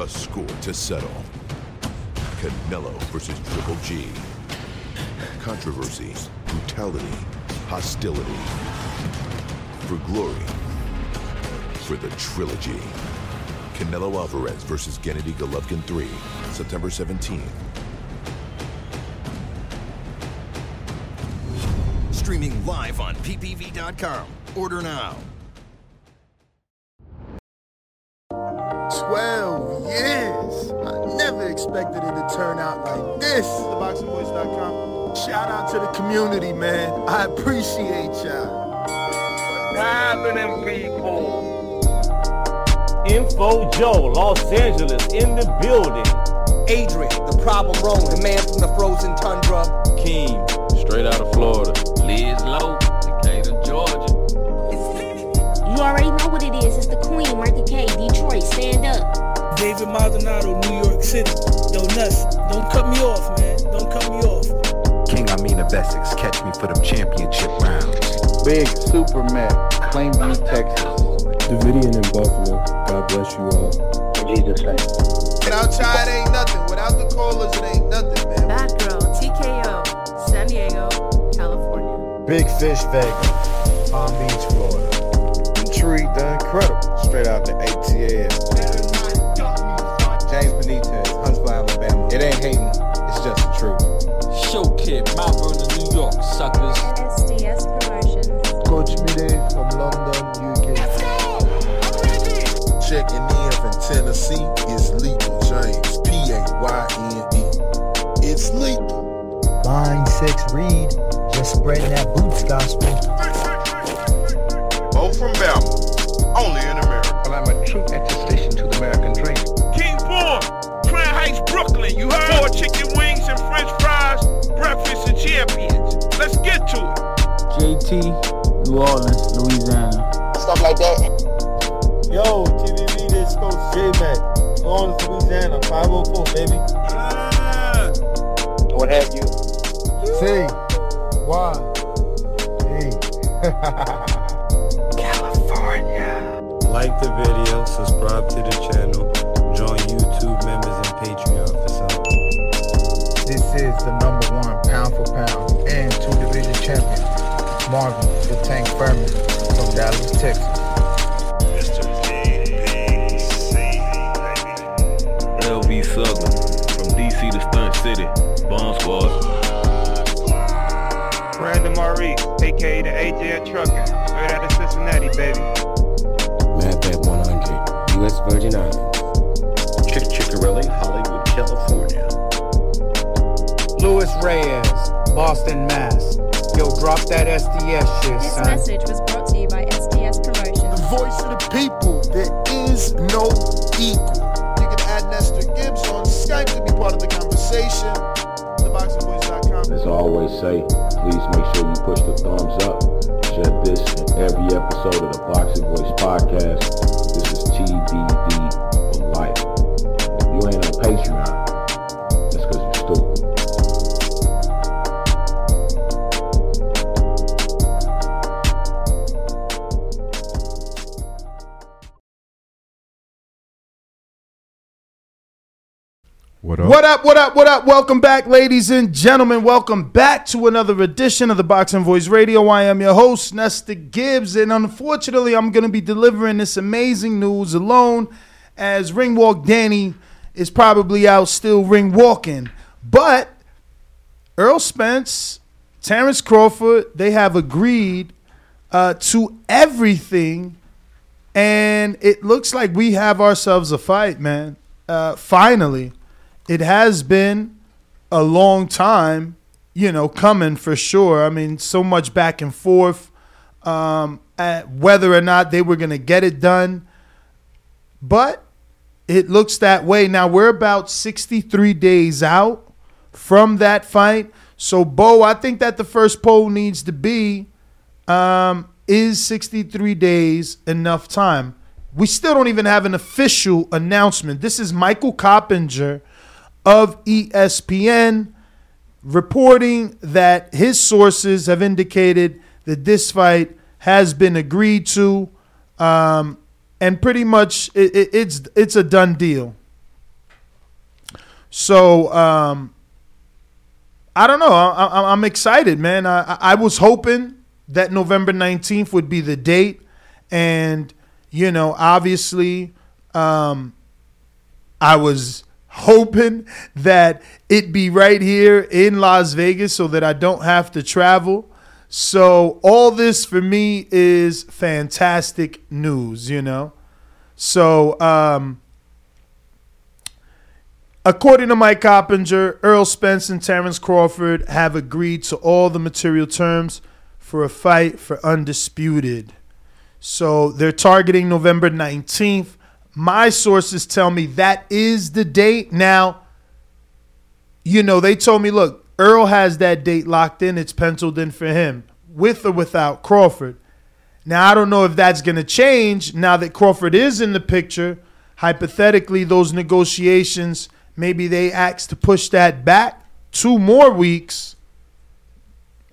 a score to settle. Canelo versus Triple G. Controversy, brutality, hostility. For glory. For the trilogy. Canelo Alvarez versus Gennady Golovkin 3, September 17th. Streaming live on ppv.com. Order now. Community, man. I appreciate y'all. happening, people? Info Joe, Los Angeles, in the building. Adrian, the problem wrong, the man from the frozen tundra. Keem, straight out of Florida. Liz Lowe, Decatur, Georgia. You already know what it is. It's the Queen, Martha K, Detroit. Stand up. David Maldonado, New York City. Yo, Nuts, don't cut me off, man. Of Essex, catch me for them championship rounds. Big Super Mac, Plainview, Texas. Davidian in Buffalo. God bless you all. In Jesus' name. Without y'all, ain't nothing. Without the callers, it ain't nothing, man. Bad Girl, TKO, San Diego, California. Big Fish Vegas, Palm Beach, Florida. Intrigue the Incredible, straight out the ATL. Show Kid, Mount Vernon, New York, suckers. SDS Promotions. Coach Mide from London, UK. Checking in from Tennessee, it's Lethal James, P-A-Y-N-E. It's lethal. Line 6 Reed, just spreading that boots gospel. Bo from Bama, only in America. Well, I'm a true attestation to the American dream. King Born, Crown Heights, Brooklyn. You heard? Four chicken wings and french fries, breakfast of champions. Let's get to it. JT, New Orleans, Louisiana. Stuff like that. Yo, TBV, this Coach J-Mac. New Orleans, Louisiana, 504, baby. Yeah. What have you? C. Y. E. California. Like the video, subscribe to the channel, join YouTube members and Patreon for some. This is the number one pound for pound and two division champion, Marvin the Tank Furman from Dallas, Texas. Mr. DPC, LV Southern, from DC to Stunt City, Bomb Squad. Brandon Marie, aka the AJ Trucker, straight out of Cincinnati, baby. Madbad 100, U.S. Virgin Islands. Chick Chickarelli, Hollywood, California. Louis Reyes, Boston, Mass. Yo, drop that SDS shit, This son. message was brought to you by SDS Promotions. The voice of the people. There is no equal. You can add Nestor Gibbs on Skype to be part of the conversation. TheBoxingVoice.com. As I always say, please make sure you push the thumbs up. Share this and every episode of the Boxing Voice podcast. This is TBV for life. If you ain't on Patreon, What up? What up? What up? Welcome back, ladies and gentlemen. Welcome back to another edition of the Boxing Voice Radio. I am your host, Nestor Gibbs, and unfortunately, I'm going to be delivering this amazing news alone, as Ring Walk Danny is probably out still ring walking. But Errol Spence, Terence Crawford, they have agreed uh, to everything, and it looks like we have ourselves a fight, man. Uh, finally it has been a long time, you know, coming for sure. I mean, so much back and forth um, at whether or not they were going to get it done. But it looks that way. Now, we're about 63 days out from that fight. So, Bo, I think that the first poll needs to be um, is 63 days enough time? We still don't even have an official announcement. This is Michael Coppinger of ESPN reporting that his sources have indicated that this fight has been agreed to, um, and pretty much it, it, it's it's a done deal. So um, I don't know. I, I'm excited, man. I, I- I was hoping that November 19th would be the date, and you know, obviously, um, I was hoping that it be right here in Las Vegas so that I don't have to travel. So all this for me is fantastic news, you know. So um according to Mike Coppinger, Errol Spence and Terence Crawford have agreed to all the material terms for a fight for undisputed. So they're targeting November 19th. My sources tell me that is the date. Now, you know, they told me, look, Errol has that date locked in. It's penciled in for him, with or without Crawford. Now, I don't know if that's going to change now that Crawford is in the picture. Hypothetically, those negotiations, maybe they ask to push that back two more weeks.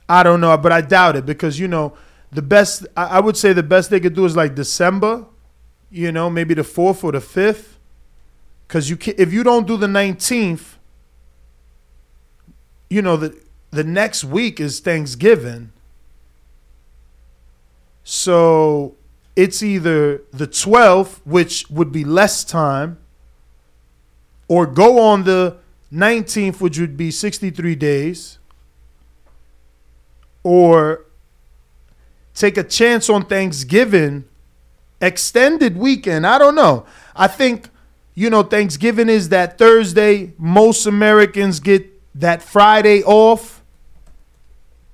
I don't know, but I doubt it because, you know, the best, I would say the best they could do is like December, you know, maybe the 4th or the 5th. Because you can, if you don't do the 19th, you know, the, the next week is Thanksgiving. So it's either the 12th, which would be less time, or go on the 19th, which would be 63 days, or take a chance on Thanksgiving, extended weekend. I don't know. I think, you know, Thanksgiving is that Thursday. Most Americans get that Friday off.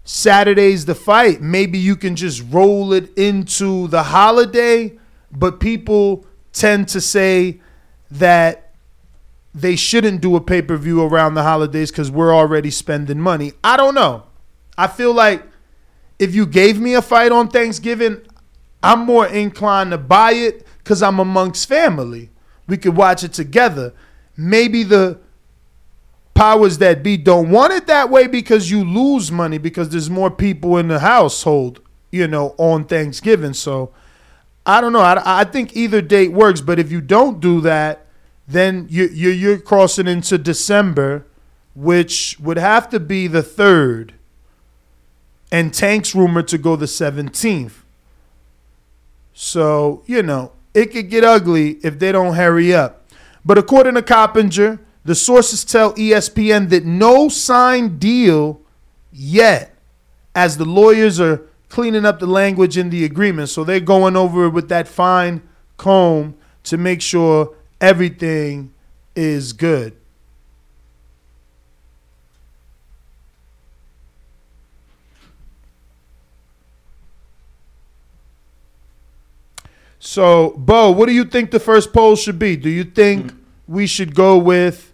Saturday's the fight. Maybe you can just roll it into the holiday, but people tend to say that they shouldn't do a pay per view around the holidays because we're already spending money. I don't know. I feel like if you gave me a fight on Thanksgiving, I'm more inclined to buy it because I'm amongst family. We could watch it together. Maybe the powers that be don't want it that way because you lose money because there's more people in the household, you know, on Thanksgiving. So I don't know. I, I think either date works, but if you don't do that, then you, you you're crossing into December, which would have to be the third, and Tank's rumored to go the seventeenth. So you know it could get ugly if they don't hurry up. But according to Coppinger, the sources tell ESPN that no signed deal yet, as the lawyers are cleaning up the language in the agreement. So they're going over it with that fine comb to make sure everything is good. So, Bo, what do you think the first poll should be? Do you think we should go with,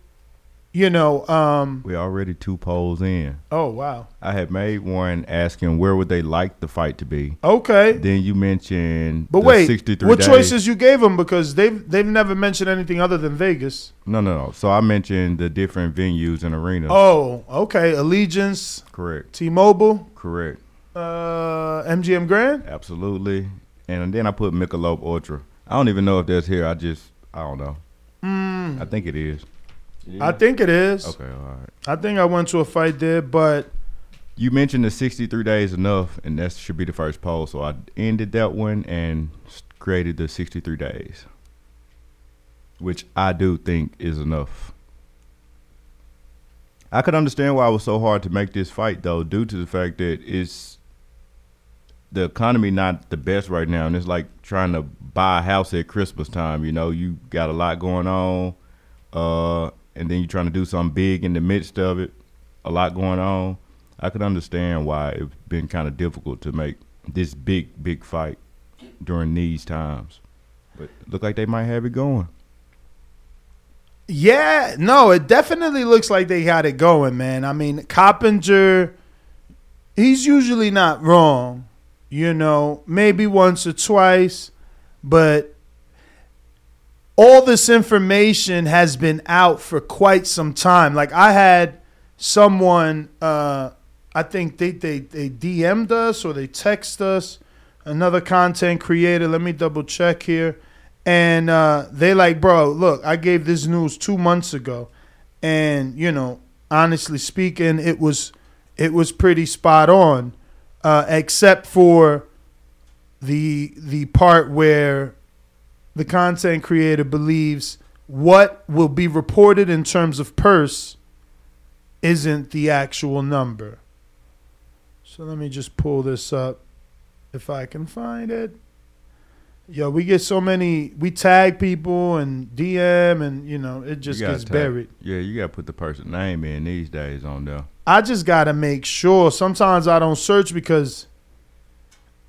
you know, um, We're already two polls in. oh wow, I had made one asking where would they like the fight to be. okay. Then you mentioned But the wait, 63 what days. choices you gave them because they've they've never mentioned anything other than Vegas. No, no, no. So I mentioned the different venues and arenas. Oh, okay. Allegiance, Correct. T-Mobile, Correct. uh, MGM Grand. Absolutely. And then I put Michelob Ultra. I don't even know if that's here. I just I don't know. Mm, I think it is. I think it is. Okay, all right. I think I went to a fight there, but You mentioned the 63 days enough, and that should be the first poll. So I ended that one and s- created the 63 days, which I do think is enough. I could understand why it was so hard to make this fight, though, due to the fact that it's the economy not the best right now, and it's like trying to buy a house at Christmas time. You know, you got a lot going on, uh, and then you're trying to do something big in the midst of it. A lot going on. I could understand why it's been kind of difficult to make this big, big fight during these times. But look like they might have it going. Yeah, no, it definitely looks like they had it going, man. I mean, Coppinger, he's usually not wrong, you know, maybe once or twice, but all this information has been out for quite some time. Like I had someone, uh, I think they, they, they DM'd us or they text us, another content creator. Let me double check here. And uh, they like, bro, look, I gave this news two months ago. and you know, honestly speaking, it was it was pretty spot on, uh, except for the the part where the content creator believes what will be reported in terms of purse isn't the actual number. So let me just pull this up if I can find it. Yo, we get so many. We tag people and DM, and you know it just gets tag- buried. Yeah, you gotta put the person name in these days on there. I just gotta make sure. Sometimes I don't search because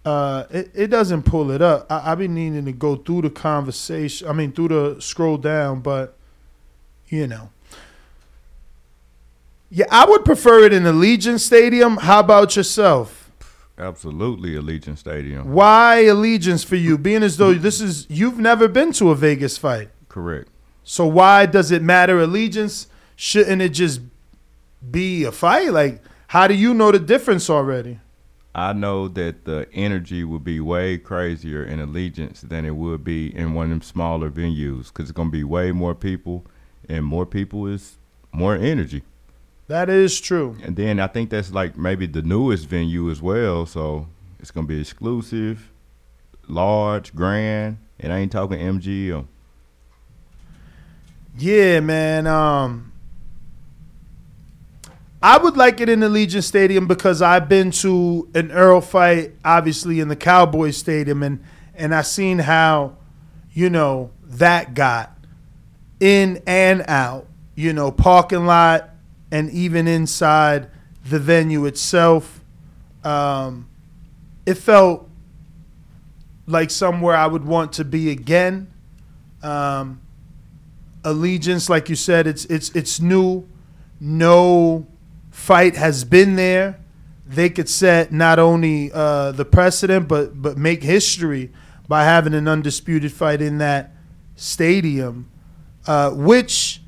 uh, it it doesn't pull it up. I, I be needing to go through the conversation. I mean, through the scroll down, but you know. Yeah, I would prefer it in the Allegiant Stadium. How about yourself? Absolutely, Allegiant Stadium. Why Allegiance for you? Being as though this is you've never been to a Vegas fight. Correct. So why does it matter allegiance? Shouldn't it just be a fight? Like, how do you know the difference already? I know that the energy would be way crazier in Allegiance than it would be in one of them smaller venues because it's gonna be way more people, and more people is more energy. That is true. And then I think that's like maybe the newest venue as well. So it's gonna be exclusive, large, grand, and I ain't talking MGM. Yeah, man. Um, I would like it in the Allegiant Stadium because I've been to an Errol fight, obviously in the Cowboys Stadium, and and I seen how, you know, that got in and out. You know, parking lot and even inside the venue itself. Um, it felt like somewhere I would want to be again. Um, allegiance, like you said, it's it's it's new. No fight has been there. They could set not only uh, the precedent, but but make history by having an undisputed fight in that stadium, uh, which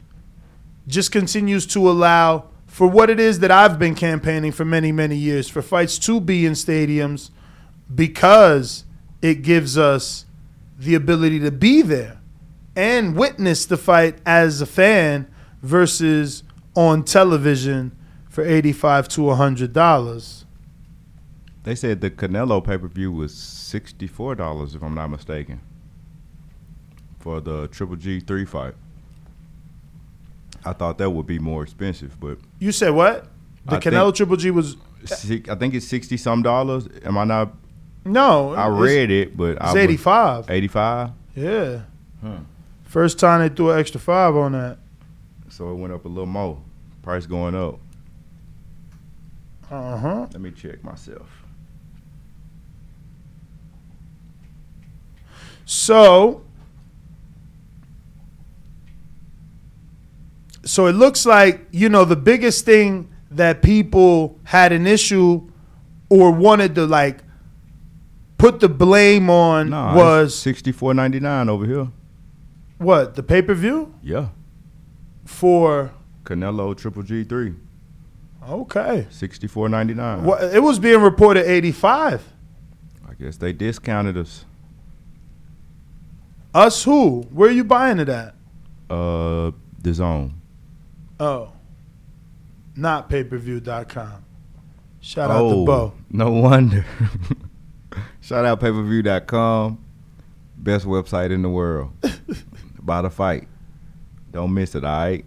just continues to allow for what it is that I've been campaigning for many many years for fights to be in stadiums because it gives us the ability to be there and witness the fight as a fan versus on television for 85 to 100 dollars. They said the Canelo pay per view was sixty four dollars if I'm not mistaken. For the Triple G three fight. I thought that would be more expensive, but You said what? The I Canelo think- Triple G was si- I think it's sixty some dollars. Am I not? no. I it's- read it, but I It's 85. Eighty five. Yeah. Huh. First time they threw an extra five on that. So it went up a little more. Price going up. Uh huh. Let me check myself. So, so it looks like you know the biggest thing that people had an issue or wanted to like put the blame on Nah, was sixty four ninety nine over here. what the pay per view Yeah. for. Canelo Triple G three. Okay, Sixty four ninety nine. what it was being reported eighty five. I guess they discounted us. Us who? Where are you buying it at? Uh, DAZN. Oh, not payperview.com. Shout out to Oh, Bo. No wonder. Shout out payperview.com. Best website in the world. About a fight. Don't miss it, all right?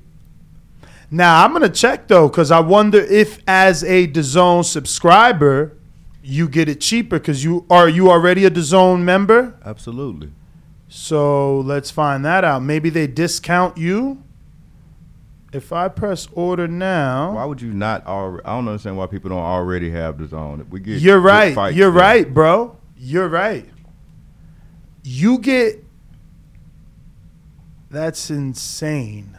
Now I'm gonna check though, because I wonder if, as a DAZN subscriber, you get it cheaper. Because you are you already a DAZN member? Absolutely. So let's find that out. Maybe they discount you. If I press order now, Why would you not already? I don't understand why people don't already have DAZN. We get You're right. You're there. right, bro. You're right. You get That's insane.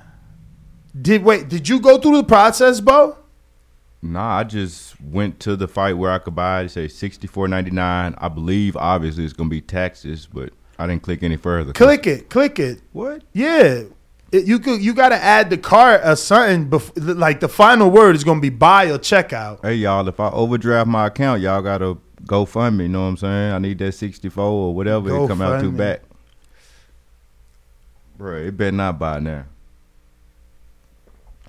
Did wait, did you go through the process, Bo? Nah, I just went to the fight where I could buy it. Say sixty four ninety nine. I believe obviously it's gonna be taxes, but I didn't click any further. Click it. Click it. What? Yeah. It, you could you got to add the cart or something bef- like the final word is going to be buy or checkout. Hey y'all, if I overdraft my account, y'all gotta go fund me. You know what I'm saying? I need that sixty four or whatever it come out to back. Bro, it better not buy now.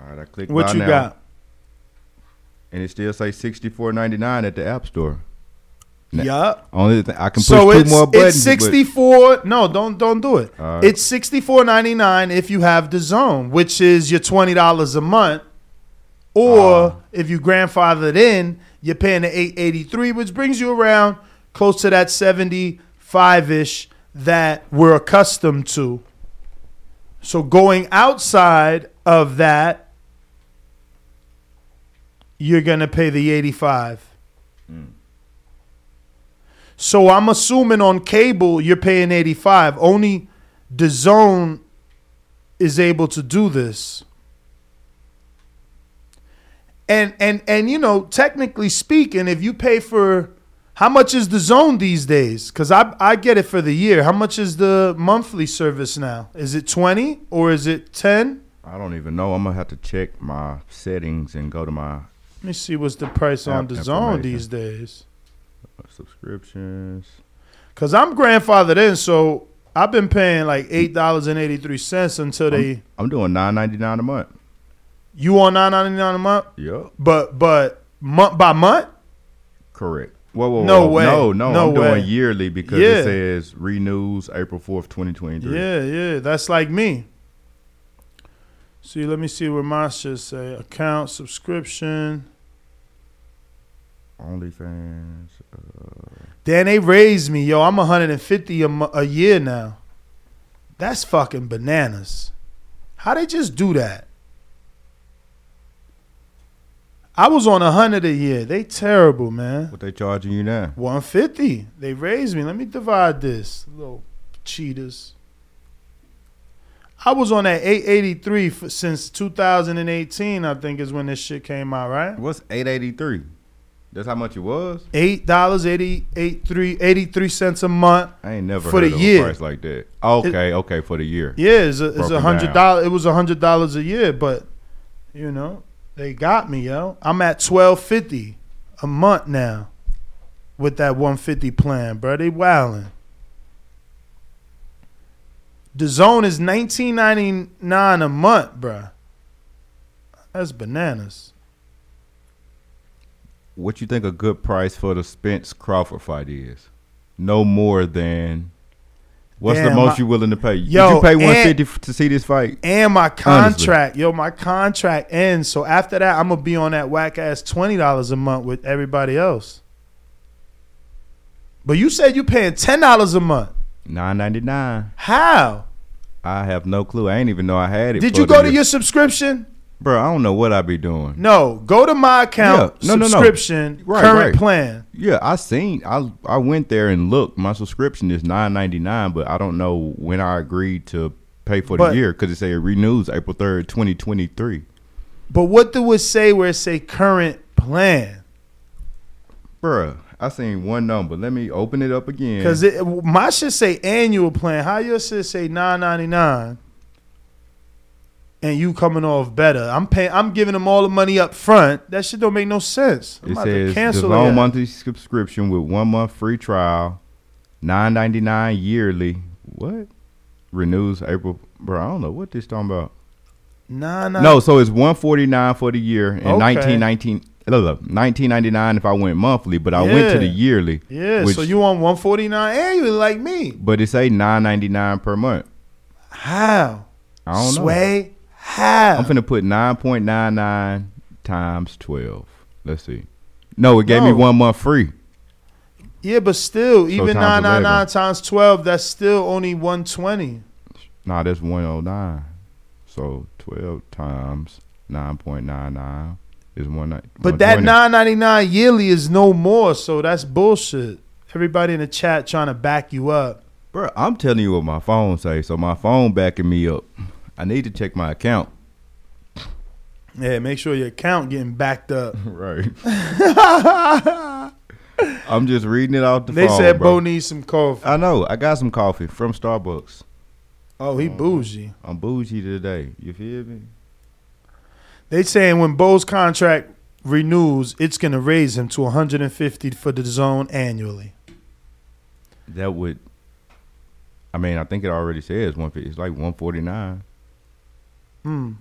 All right, I click What you now, got? and it still say sixty four ninety nine at the App Store. Now, Yup. Only thing I can push So two it's more buttons. it's sixty four. No, don't don't do it. It's sixty four ninety nine if you have DAZN, which is your twenty dollars a month, or Ah. if you grandfathered in, you're paying the eight eighty three, which brings you around close to that seventy five ish that we're accustomed to. So going outside of that, you're gonna pay the eighty five. So I'm assuming on cable you're paying 85. Only DAZN is able to do this. And and and you know, technically speaking, if you pay for how much is DAZN these days? Cuz I I get it for the year. How much is the monthly service now? Is it 20 or is it 10? I don't even know. I'm gonna have to check my settings and go to my Let me see what's the price on DAZN these days. Uh, subscriptions. Cuz I'm grandfathered in, so I've been paying like $8.83 until they I'm doing nine ninety nine a month. You on nine ninety nine a month? Yep. But but month by month? Correct. Whoa, whoa, No whoa. way. No, no, No I'm way. doing yearly because Yeah. it says renews April fourth, twenty twenty three. Yeah, yeah. That's like me. See, let me see what my shit say. Account subscription. OnlyFans. Uh, Then they raised me, yo. I'm 150 a, a year now. That's fucking bananas. How they just do that? I was on 100 a year. They terrible, man. what they charging you now? 150. They raised me. Let me divide this. Little cheaters. I was on that 883 for, since 2018, I think is when this shit came out, right? What's eight eighty three? That's how much it was. Eight dollars eighty eight three eighty three cents a month. I ain't never For heard the of year. a price like that. Okay, okay, for the year. Yeah, it's a, it's a hundred dollars. It was a hundred dollars a year, but you know they got me, yo. I'm at twelve fifty a month now with that one fifty plan, bro. They wilding. DAZN is nineteen ninety nine a month, bro. That's bananas. What you think a good price for the Spence Crawford fight is? No more than. What's Damn, the most you willing to pay? Yo, Would you pay one fifty to see this fight? And my Honestly. contract, yo, my contract ends. So after that, I'm gonna be on that whack ass twenty dollars a month with everybody else. But you said you paying ten dollars a month. Nine ninety nine. How? I have no clue. I ain't even know I had it. Did you go to year. your subscription? Bro, I don't know what I be doing. No, go to my account Yeah, no, no, no. subscription Right, current right. plan. Yeah, I seen. I I went there and looked. My subscription is nine ninety nine, but I don't know when I agreed to pay for But- the year because it say it renews April third, twenty twenty three. But what do it say where it say current plan? Bruh, I seen one number. Let me open it up again. Because it my should say annual plan. How your shit say nine ninety nine? And you coming off better. I'm paying. I'm giving them all the money up front. That shit don't make no sense. I'm it about says the cancel it. monthly subscription with one month free trial, nine ninety nine yearly. What? Renews April. Bro, I don't know what this talking about. Nah, nah. No, so it's one forty nine for the year and Okay. nineteen nineteen. Nineteen ninety nine if I went monthly, but I went to the yearly. Yeah, which- so you on one forty nine annually like me? But it say nine ninety nine per month. How? I don't know. Sway. How? I'm finna put nine point nine nine times twelve. Let's see. No, it gave me one month free. yeah, but still, even 999 times nine nine times twelve, that's still only one twenty. Nah, that's one oh nine. So twelve times nine point nine nine is one night. But that nine ninety nine yearly is no more, so that's bullshit. Everybody in the chat trying to back you up. Bro, I'm telling you what my phone say. So my phone backing me up. I need to check my account. Yeah, make sure your account getting backed up. right. I'm just reading it off the they phone. They said bro. Bo needs some coffee. I know. I got some coffee from Starbucks. Oh, he um, bougie. I'm bougie today. You feel me? They saying when Bo's contract renews, it's gonna raise him to 150 for DAZN annually. That would. I mean, I think it already says 150. It's like 149. Hmm.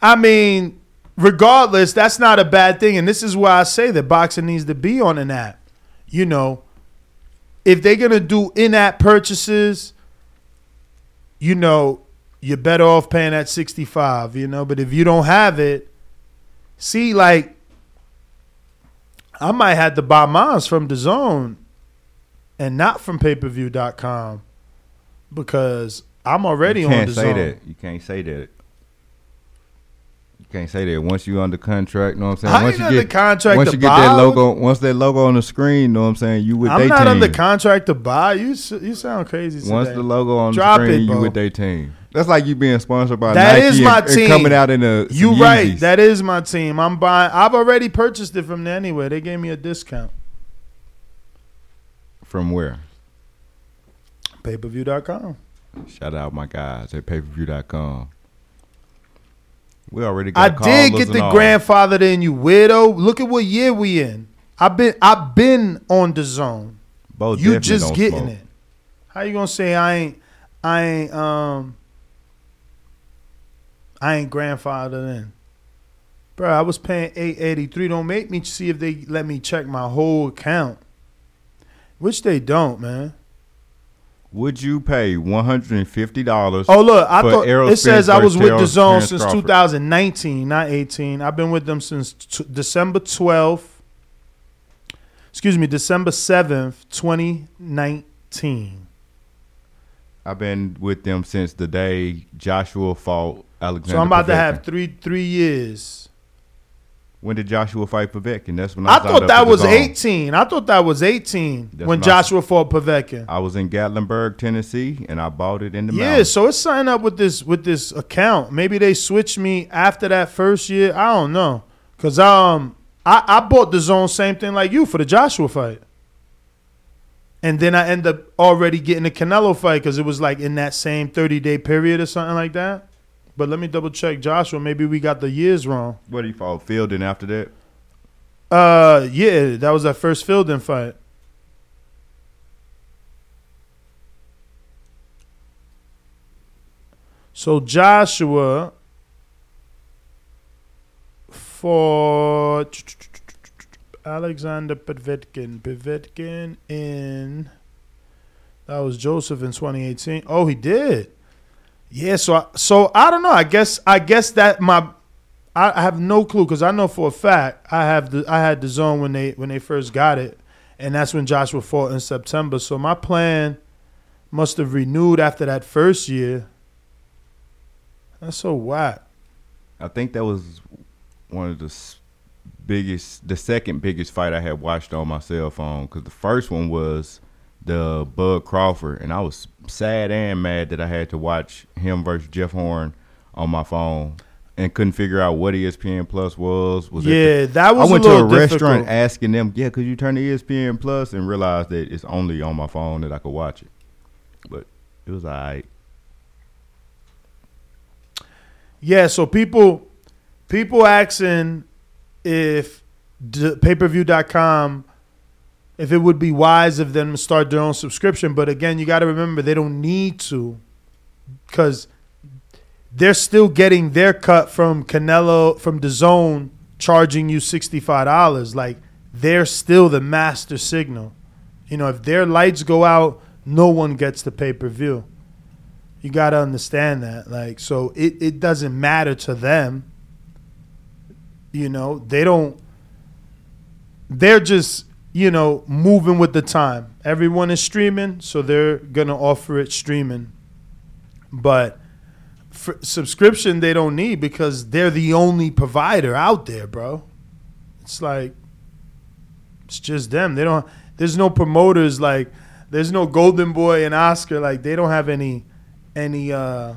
I mean, regardless, that's not a bad thing. And this is why I say that boxing needs to be on an app. You know, if they're going to do in app purchases, you know, you're better off paying at 65, you know. But if you don't have it, see, like, I might have to buy mine from DAZN and not from payperview.com because I'm already you can't on the say zone. That. You can't say that can't say that. Once you under contract, you know what I'm saying? I once you under get contract once to you get buy. that logo, once that logo on the screen, know what I'm saying? You with I'm not team. under contract to buy. You you sound crazy. Today. Once the logo on Drop the screen, it, you with their team. That's like you being sponsored by That Nike is and- my and, team. coming out in a You right. Yeezys. That is my team. I'm buying. I've already purchased it from there anyway. They gave me a discount. From where? Payperview.com. Shout out my guys at payperview.com. We already got. I did get the all. grandfather in you weirdo. Look at what year we in. I've been I've been on DAZN. Bo you just getting smoke. it. How you gonna say I ain't I ain't um I ain't grandfather in? Bro, I was paying eight eighty three. Don't make me see if they let me check my whole account. Which they don't, man. Would you pay one hundred and fifty dollars? Oh look, I thought Errol it says I was with the zone Terence since 2019, not 18. I've been with them since t- December 12th. Excuse me, December 7th, 2019. I've been with them since the day Joshua fought Alexander. So I'm about to have three three years. When did Joshua fight Povetkin? That's when I I, thought that was zone. 18. I thought that was 18 That's when when I- Joshua fought Povetkin. I was in Gatlinburg, Tennessee, and I bought it in the Yeah, so it's signed up with this with this account. Maybe they switched me after that first year. I don't know, cause um I I bought DAZN same thing like you for the Joshua fight, and then I end up already getting the Canelo fight because it was like in that same thirty day period or something like that. But let me double check Joshua. Maybe we got the years wrong. What do you fought Fielding after that? Uh, yeah, that was that first Fielding fight. So Joshua for Alexander Povetkin, Povetkin in that was Joseph in 2018. Oh, he did. Yeah, so I, so I don't know. I guess I guess that my I, have no clue because I know for a fact I have the I had DAZN when they when they first got it, and that's when Joshua fought in September. So my plan must have renewed after that first year. That's so whack. I think that was one of the biggest, the second biggest fight I had watched on my cell phone. Because the first one was the Bud Crawford, and I was sad and mad that I had to watch him versus Jeff Horn on my phone. And couldn't figure out what ESPN Plus was. Was it Yeah, the- that was I went a to a restaurant difficult. asking them, "Yeah, could you turn to E ESPN Plus?" and realized that it's only on my phone that I could watch it. But it was alright. Yeah, so people people asking if d- pay-per-view.com if it would be wise of them to start their own subscription, but again, you got to remember they don't need to cuz they're still getting their cut from Canelo from DAZN charging you $65 like they're still the master signal. You know, if their lights go out, no one gets the pay-per-view. You got to understand that. Like, so it, it doesn't matter to them. You know, they don't, they're just, you know, moving with the time. Everyone is streaming, so they're to offer it streaming. But subscription, they don't need because they're the only provider out there, bro. It's like, it's just them. They don't, there's no promoters like, there's no Golden Boy and Oscar. Like, they don't have any any uh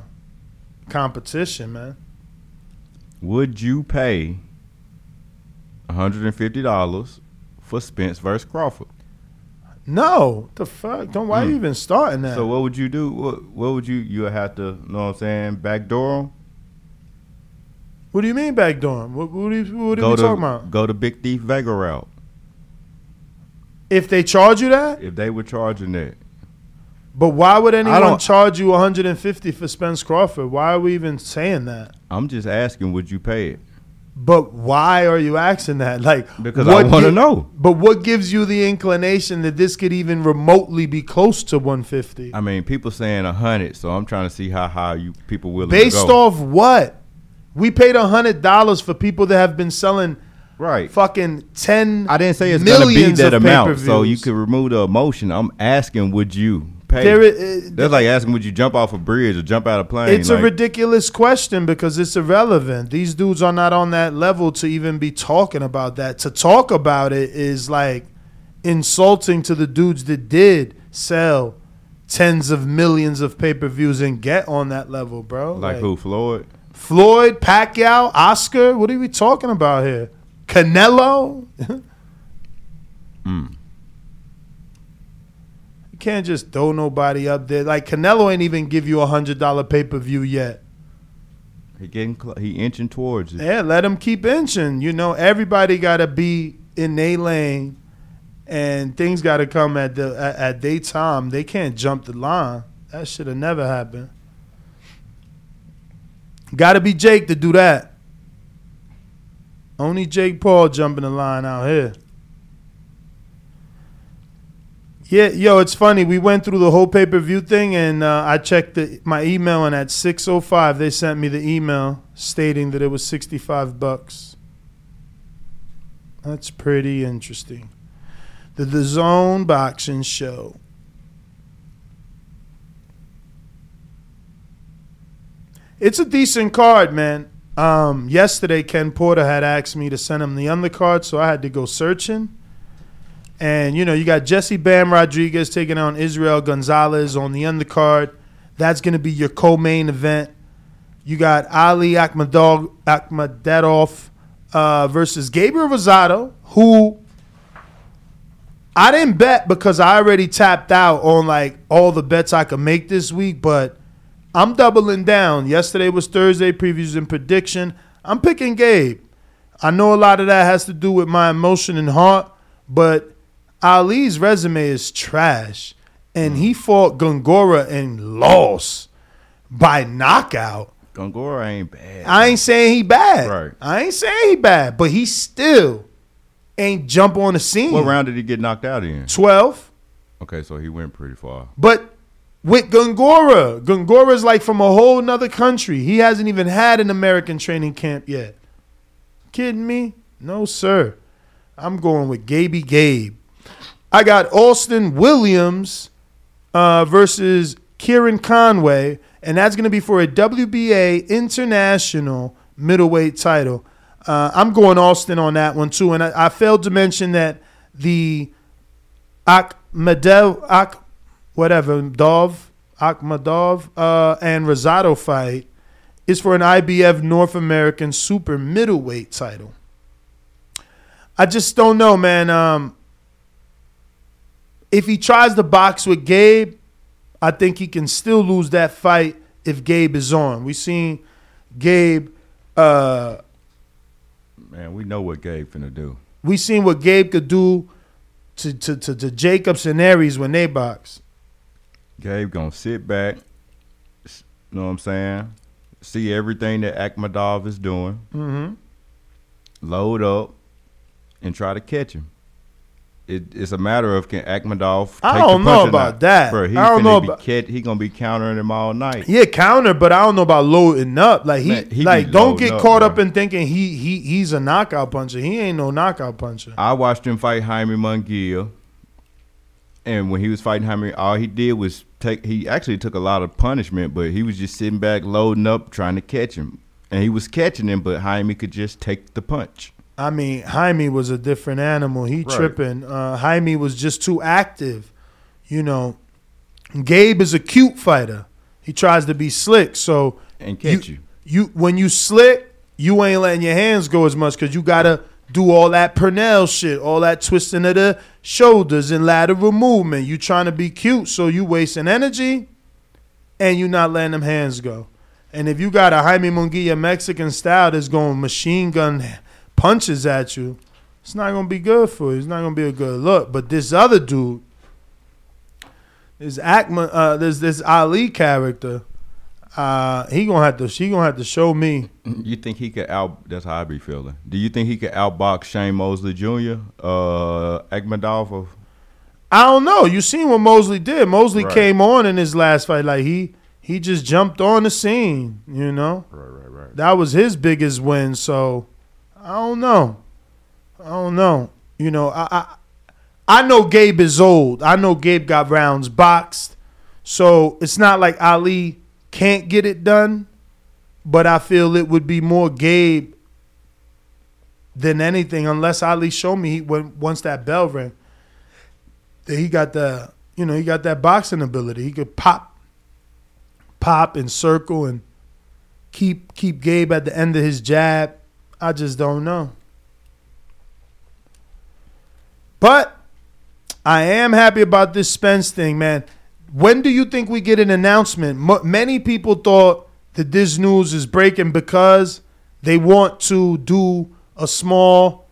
competition, man. Would you pay $150 for Spence versus Crawford? No, the fuck? Don't why Mm. you even starting that? So what would you do? What, what would you you have to you know what I'm saying? Backdoor 'em? what do you mean backdoor? What, what are you, what are Go we to talking about? go to Big Thief Vega route. If they charge you that, If they were charging that, But why would anyone don't- charge you 150 for Spence Crawford? Why are we even saying that? I'm just asking, would you pay it? But why are you asking that? Like Because I wanna know. But what gives you the inclination that this could even remotely be close to 150? I mean, people saying a hundred, so I'm trying to see how high you people willing Based to go. off what? We paid hundred dollars for people that have been selling right fucking ten. I didn't say it's gonna be that amount, so you could remove the emotion. I'm asking, would you pay? There i- That's like asking, would you jump off a bridge or jump out of a plane? It's a ridiculous question because it's irrelevant. These dudes are not on that level to even be talking about that. To talk about it is like insulting to the dudes that did sell tens of millions of pay per views and get on that level, bro. like who? Floyd. Floyd, Pacquiao, Oscar. What are we talking about here? Canelo. Mm. Can't just throw nobody up there. Like Canelo ain't even give you a hundred dollar pay per view yet. He getting cl- he inching towards it. Yeah, let him keep inching. You know, everybody got to be in their lane, and things got to come at the at, at their time. They can't jump the line. That should have never happened. Got to be Jake to do that. Only Jake Paul jumping the line out here. Yeah, yo, it's funny. We went through the whole pay per view thing, and uh, I checked the, my email, and at six oh five, they sent me the email stating that it was sixty five bucks. That's pretty interesting. The DAZN Boxing Show. It's a decent card, man. Um, yesterday, Ken Porter had asked me to send him the undercard, so I had to go searching. And you know, you got Jesse Bam Rodriguez taking on Israel Gonzalez on the undercard. That's going to be your co-main event. You got Ali Akhmedov, Akhmadadov uh, versus Gabriel Rosado, who I didn't bet because I already tapped out on like all the bets I could make this week, but I'm doubling down. Yesterday was Thursday previews and prediction. I'm picking Gabe. I know a lot of that has to do with my emotion and heart, but Ali's resume is trash. And he fought Gongora and lost by knockout. Gongora ain't bad. I ain't saying he bad. Right. I ain't saying he bad, but he still ain't jump on the scene. What round did he get knocked out in? 12. Okay, so he went pretty far. But with Gongora, Gongora's like from a whole nother country. He hasn't even had an American training camp yet. Kidding me? No, sir. I'm going with Gaby Gabe. I got Austin Williams uh, versus Kieran Conway, and that's going to be for a WBA international middleweight title. Uh, I'm going Austin on that one too, and I, I failed to mention that the Akhmedov, Ak, whatever, Dov, Akhmedov, uh, and Rosado fight is for an IBF North American super middleweight title. I just don't know, man. Um, if he tries to box with Gabe, I think he can still lose that fight if Gabe is on. We seen Gabe. Uh, Man, we know what Gabe finna do. we seen what Gabe could do to to to, to Jacobs and Aries when they box. Gabe gonna sit back, s- know what I'm saying? See everything that Akhmedov is doing, Mm-hmm. load up, and try to catch him. It, it's a matter of can Akhmedov. I don't know about that. Bro, I don't know be about- cat- he gonna be countering him all night. Yeah, counter, but I don't know about loading up. Like he, Man, he like don't get up, caught bro. up in thinking he he he's a knockout puncher. He ain't no knockout puncher. I watched him fight Jaime Munguia, and when he was fighting Jaime, all he did was take. He actually took a lot of punishment, but he was just sitting back, loading up, trying to catch him, and he was catching him, but Jaime could just take the punch. I mean, Jaime was a different animal. He Right. tripping. Uh, Jaime was just too active. You know, Gabe is a cute fighter. He tries to be slick. So And catch you. you when you slick, you ain't letting your hands go as much because you gotta do all that Pernell shit, all that twisting of the shoulders and lateral movement. You trying to be cute, so you wasting energy, and you not letting them hands go. And if you got a Jaime Munguia Mexican style that's going machine gun punches at you, it's not gonna be good for you. It's not gonna be a good look. But this other dude, This Akma, uh, there's this Ali character. Uh, he gonna have to. She gonna have to show me. You think he could out? That's how I be feeling. Do you think he could outbox Shane Mosley Jr. Uh, Akhmedov? I don't know. You seen what Mosley did? Mosley Right. came on in his last fight. Like he he just jumped on the scene. You know. right, right, right. That was his biggest win. So I don't know. I don't know. You know, I I, I know Gabe is old. I know Gabe got rounds boxed. So it's not like Ali can't get it done, but I feel it would be more Gabe than anything, unless Ali showed me he, once that bell rang that he got the you know he got that boxing ability. He could pop, pop and circle and keep keep Gabe at the end of his jab. I just don't know. But I am happy about this Spence thing, man. When do you think we get an announcement? Mo many people thought that this news is breaking because they want to do a small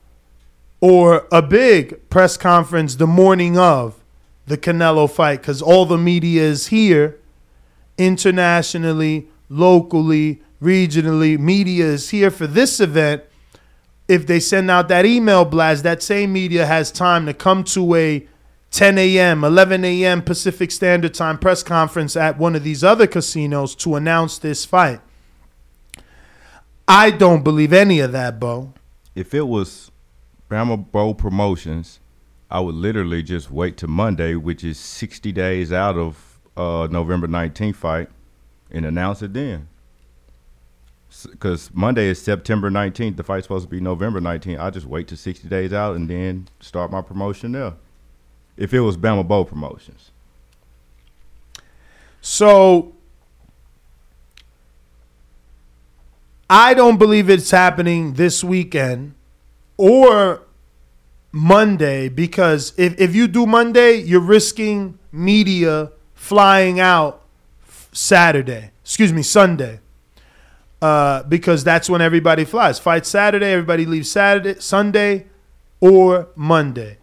or a big press conference the morning of the Canelo fight because all the media is here internationally, locally, regionally. Media is here for this event. If they send out that email blast, that same media has time to come to a 10 a.m., 11 a.m. Pacific Standard Time press conference at one of these other casinos to announce this fight. I don't believe any of that, Bo. If it was Bama Bowl Promotions, I would literally just wait to Monday, which is 60 days out of uh, November 19th fight, and announce it then. Because Monday is September 19th. The fight's supposed to be November 19th. I just wait to 60 days out and then start my promotion there. If it was Bama Bowl Promotions. So I don't believe it's happening this weekend or Monday because if, if you do Monday, you're risking media flying out Saturday. Excuse me, Sunday. Uh, because that's when everybody flies. Fight Saturday, everybody leaves Saturday, Sunday, or Monday.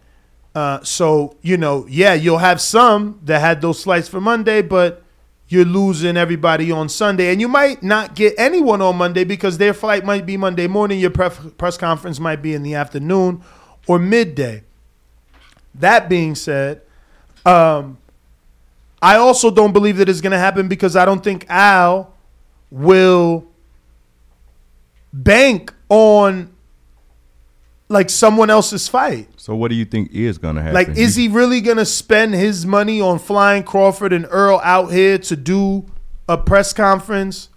Uh, so you know, yeah, you'll have some that had those flights for Monday, but you're losing everybody on Sunday, and you might not get anyone on Monday because their flight might be Monday morning. Your pref- press conference might be in the afternoon or midday. That being said, um, I also don't believe that it's going to happen because I don't think Al will bank on like someone else's fight. So what do you think is going to happen? Like, is he really gonna spend his money on flying Crawford and Errol out here to do a press conference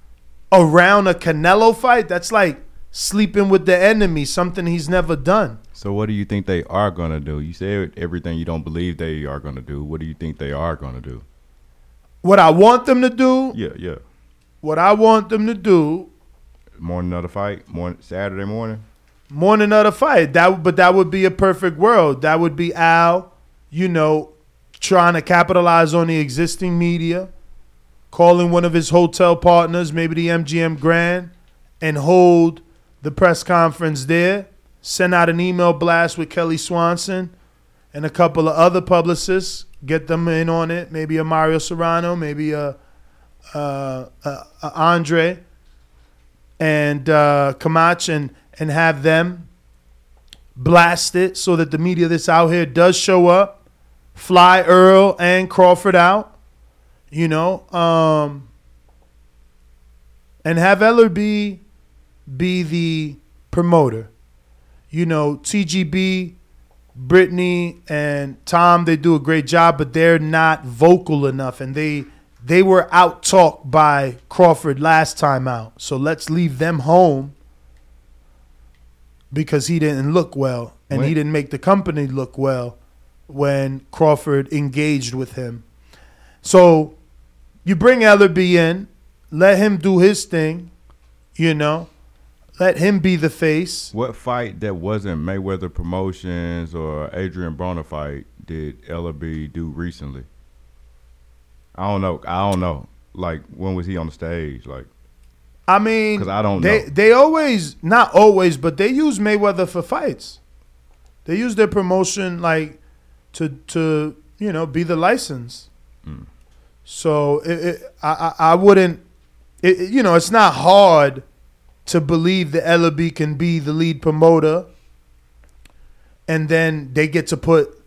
around a Canelo fight? That's like sleeping with the enemy, something he's never done. So what do you think they are going to do? You said everything you don't believe they are going to do. What do you think they are going to do? What I want them to do, Yeah, yeah. what I want them to do, Morning of the fight, morning Saturday morning. morning of the fight. That but that would be a perfect world. That would be Al, you know, trying to capitalize on the existing media, calling one of his hotel partners, maybe the MGM Grand, and hold the press conference there. Send out an email blast with Kelly Swanson and a couple of other publicists. Get them in on it. Maybe a Mario Serrano, maybe a, uh, a, a Andre and uh, Kamach and and have them blast it so that the media that's out here does show up, fly Errol and Crawford out, you know, um, and have Ellerbe be the promoter. You know, TGB, Brittany, and Tom they do a great job, but they're not vocal enough, and they they were out talked by Crawford last time out. So let's leave them home because he didn't look well and he didn't make the company look well when Crawford engaged with him. So you bring Ellerbe in, let him do his thing, you know, let him be the face. What fight that wasn't Mayweather Promotions or Adrian Broner fight did Ellerbe do recently? I don't know. I don't know. Like when was he on the stage? Like I mean, 'Cause I don't they, know. They always, not always, but they use Mayweather for fights. They use their promotion like to to you know be the license. Hmm. So it, it, I, I I wouldn't. It, you know, it's not hard to believe that Ellerbe can be the lead promoter, and then they get to put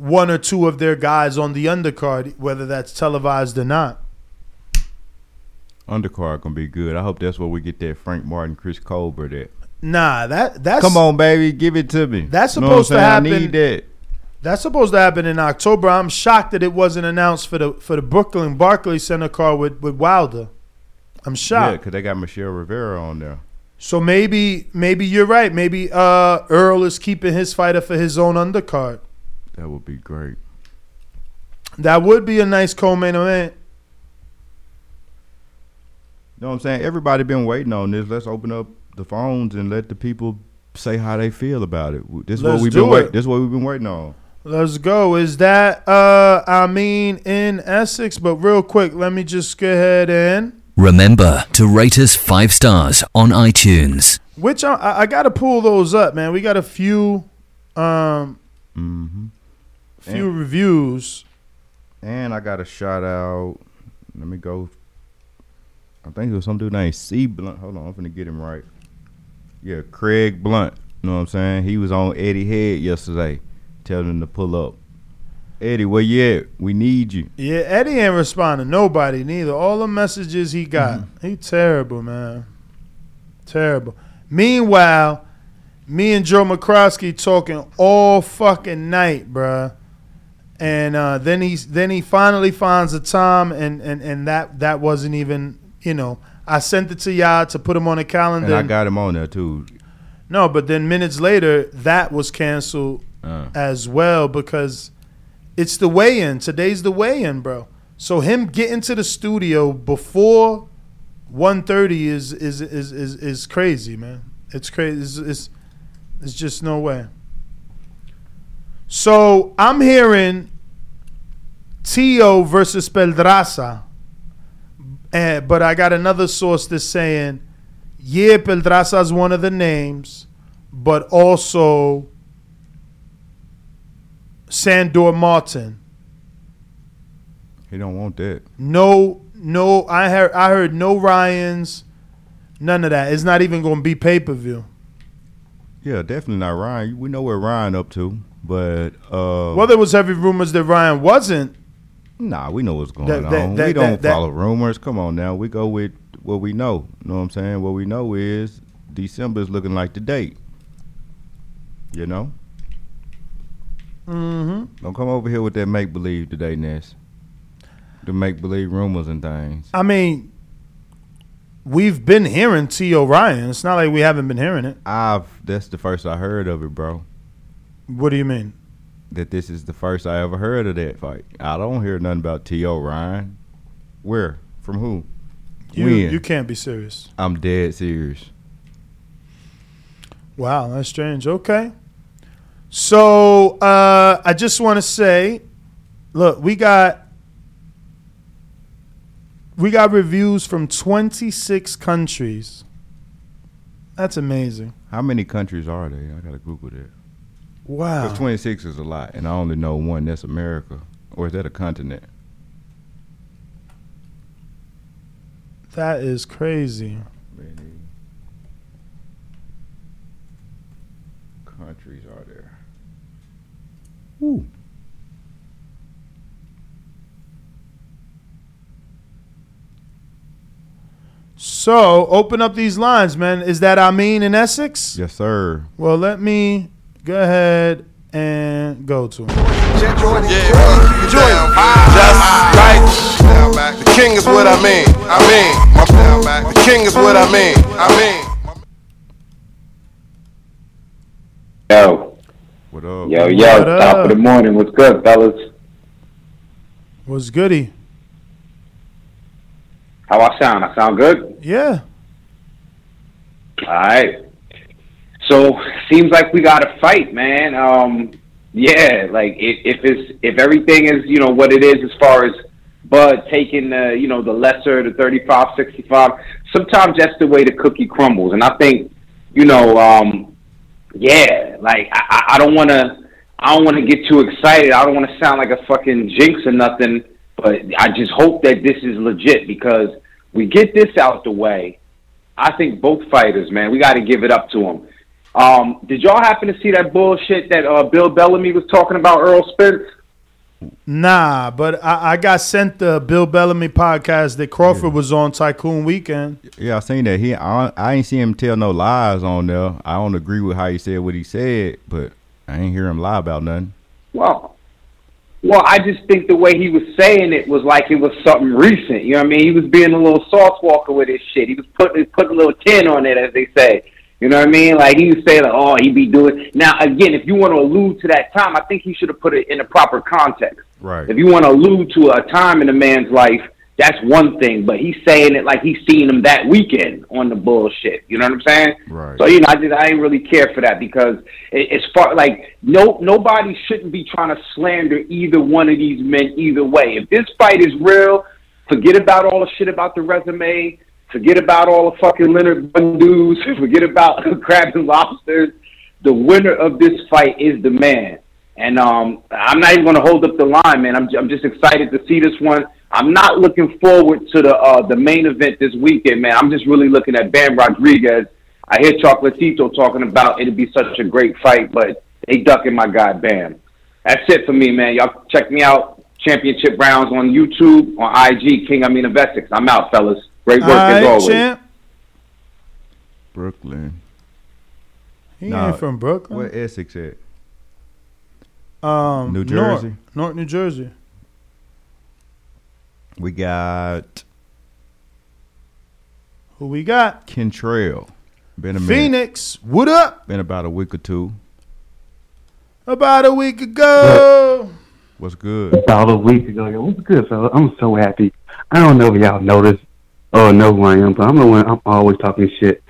one or two of their guys on the undercard, whether that's televised or not. Undercard gonna be good. I hope that's where we get that Frank Martin, Chris Colbert at. Nah, that that's Come on, baby, give it to me. That's Know what I'm supposed to happen. I need that. That's supposed to happen in October. I'm shocked that it wasn't announced for the for the Brooklyn Barclays Center card with, with Wilder. I'm Yeah, shocked. because they got Michel Rivera on there. So maybe maybe you're right. Maybe uh, Earl is keeping his fighter for his own undercard. That would be great. That would be a nice co-main event. You know what I'm saying? Everybody been waiting on this. Let's open up the phones and let the people say how they feel about it. This is what Let's we've do been it. waiting. This is what we've been waiting on. Let's go. Is that uh I mean in Essex? But real quick, let me just go ahead and Remember to rate us five stars on iTunes. which I, I, I got to pull those up, man. We got a few um Mm-hmm. Few And- reviews. And I got a shout out. Let me go. I think it was some dude named C Blunt. Hold on, I'm finna get him right. Yeah, Craig Blunt. You know what I'm saying? He was on Eddie Head yesterday, telling him to pull up. Eddie, where you at? We need you. Yeah, Eddie ain't responding. Nobody, neither. All the messages he got, Mm-hmm. he terrible, man. Terrible. Meanwhile, me and Joe McCroskey talking all fucking night, bruh. And uh, then he's then he finally finds the time, and, and, and that that wasn't even you know I sent it to y'all to put him on the calendar. And I got him on there too. No, but then minutes later, that was canceled Uh. as well because it's the weigh-in. Today's the weigh-in, bro. So him getting to the studio before 1.30 is is is is is crazy, man. It's crazy. It's, it's it's just no way. So I'm hearing Tio versus Pedraza, eh, but I got another source that's saying, yeah, Pedraza is one of the names, but also Sandor Martin. He don't want that. No, no, I heard I heard no Ryans, none of that. It's not even going to be pay per view. Yeah, definitely not Ryan. We know where Ryan up to, but uh, Well, there was heavy rumors that Ryan wasn't. Nah, we know what's going That- that- on. that- we don't follow rumors. Come on now. We go with what we know. You know what I'm saying? What we know is December is looking like the date. You know? Mm-hmm. Don't come over here with that make believe today, Ness. The make believe rumors and things. I mean, we've been hearing T.O. Ryan. It's not like we haven't been hearing it. I've that's the first I heard of it, bro. What do you mean? That this is the first I ever heard of that fight. I don't hear nothing about T.O. Ryan. Where? From who? You when? you can't be serious. I'm dead serious. Wow, that's strange. Okay. So uh, I just want to say, look, we got we got reviews from 26 countries. That's amazing. How many countries are there? I gotta Google that. Wow. Because 26 is a lot, and I only know one. That's America, or is that a continent? That is crazy. Many countries are there? Ooh. So open up these lines, man. Is that I mean in Essex? Yes, sir. Well, let me go ahead and go to him. Just right. The king is what I mean. I mean. My back. The king is what I mean. I mean. Yo. What up? Yo, yo, What top up? of the morning. What's good, fellas? What's goody? How I sound? I sound good? Yeah. All right. So seems like we got to fight, man. Um, yeah, like if, if it's if everything is you know what it is as far as Bud taking the you know the lesser the 35, 65, sometimes that's the way the cookie crumbles, and I think you know um, yeah, like I- I don't want to I don't want to get too excited. I don't want to sound like a fucking jinx or nothing. But I just hope that this is legit because we get this out the way. I think both fighters, man, we got to give it up to them. Um, did y'all happen to see that bullshit that uh, Bill Bellamy was talking about Errol Spence? Nah, but I, I got sent the Bill Bellamy podcast that Crawford was on Tycoon Weekend. Yeah, I seen that. He, I, I ain't see him tell no lies on there. I don't agree with how he said what he said, but I ain't hear him lie about nothing. Well, well, I just think the way he was saying it was like it was something recent. You know what I mean? He was being a little sauce walker with his shit. He was putting putting a little tin on it, as they say. You know what I mean? Like he was saying, like, "Oh, he be doing." Now, again, if you want to allude to that time, I think he should have put it in a proper context. Right. If you want to allude to a time in a man's life, that's one thing. But he's saying it like he's seen him that weekend on the bullshit. You know what I'm saying? Right. So you know, I just I ain't really care for that because it, it's far like no nobody shouldn't be trying to slander either one of these men either way. If this fight is real, forget about all the shit about the resume. Forget about all the fucking Leonard Bundus. Forget about crabs and lobsters. The winner of this fight is the man. And um, I'm not even going to hold up the line, man. I'm, I'm just excited to see this one. I'm not looking forward to the uh, the main event this weekend, man. I'm just really looking at Bam Rodriguez. I hear Chocolatito talking about it'd be such a great fight, but they ducking my guy Bam. That's it for me, man. Y'all check me out. Championship rounds on YouTube, on IG, King Amin of Essex. I'm out, fellas. Great work as always. champ. Brooklyn. He Nah, ain't from Brooklyn. Where Essex at? Um, New North- Jersey? North, New Jersey. We got Who we got? Kentrell. Been a minute. Phoenix. What up? Been about a week or two. About a week ago. What's good? About a week ago, yo, what's good, fella? I'm so happy. I don't know if y'all noticed or know who I am, but I'm the one. I'm always talking shit.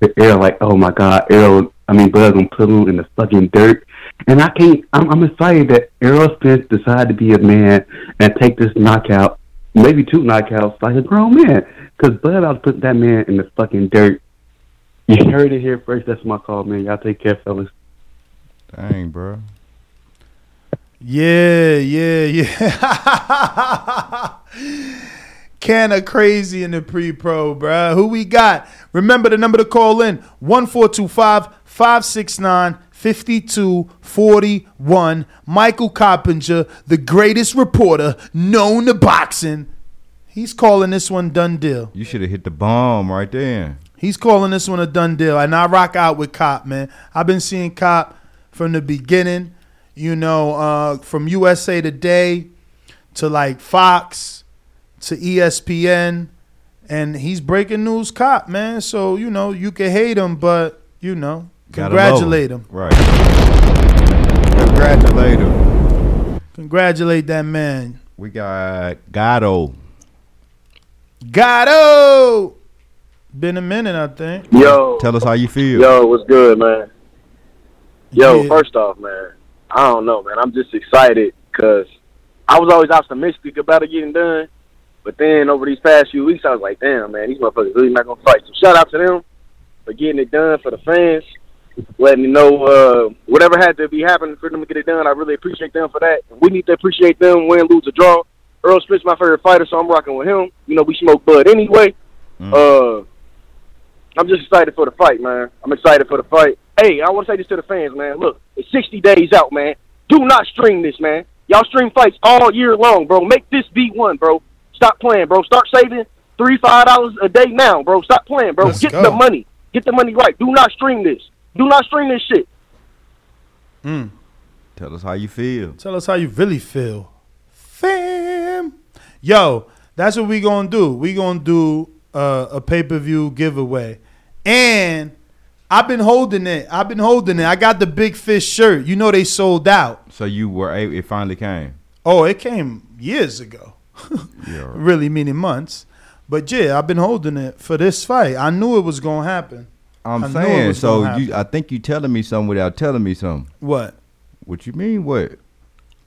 to Errol, like, oh my god, Errol. I mean, Bud gonna put him in the fucking dirt, and I can't. I'm, I'm excited that Errol Spence decided to be a man and take this knockout, maybe two knockouts, like a grown man. Because Bud to put that man in the fucking dirt. You heard it here first. That's my call, man. Y'all take care, fellas. Dang, bro. Yeah, yeah, yeah. Can of crazy in the pre pro, bruh. Who we got? Remember the number to call in 1425 569 5241. Michael Coppinger, the greatest reporter known to boxing. He's calling this one done deal. You should have hit the bomb right there. He's calling this one a done deal. And I rock out with Cop, man. I've been seeing Cop from the beginning, you know, uh, from USA Today to like Fox to ESPN. And he's breaking news cop, man. So, you know, you can hate him, but, you know, Gotta love congratulate him. Right. Congratulate him. Congratulate that man. We got Gatto. Gatto! Been a minute, I think. Yo. Tell us how you feel. Yo, what's good, man? Yo, Yeah. first off, man, I don't know, man. I'm just excited because I was always optimistic about it getting done. But then over these past few weeks, I was like, damn, man, these motherfuckers really not going to fight. So shout out to them for getting it done for the fans, letting me know uh, whatever had to be happening for them to get it done. I really appreciate them for that. We need to appreciate them, win, lose, or draw. Errol Spence my favorite fighter, so I'm rocking with him. You know, we smoke bud anyway. Uh, I'm just excited for the fight, man. I'm excited for the fight. Hey, I want to say this to the fans, man. Look, it's 60 days out, man. Do not stream this, man. Y'all stream fights all year long, bro. Make this be one, bro. Stop playing, bro. Start saving three, five dollars a day now, bro. Stop playing, bro. Let's Get go. the money. Get the money right. Do not stream this. Do not stream this shit. Mm. Tell us how you feel. Tell us how you really feel. Fam. Yo, that's what we gonna do. We gonna do uh, a pay-per-view giveaway. And I've been holding it. I've been holding it. I got the big fish shirt. You know they sold out. So you were able, it finally came. Oh, it came years ago. Yeah. really meaning months. But yeah, I've been holding it for this fight. I knew it was gonna happen. I'm I saying, so you I think you telling me something without telling me something. What? What you mean what?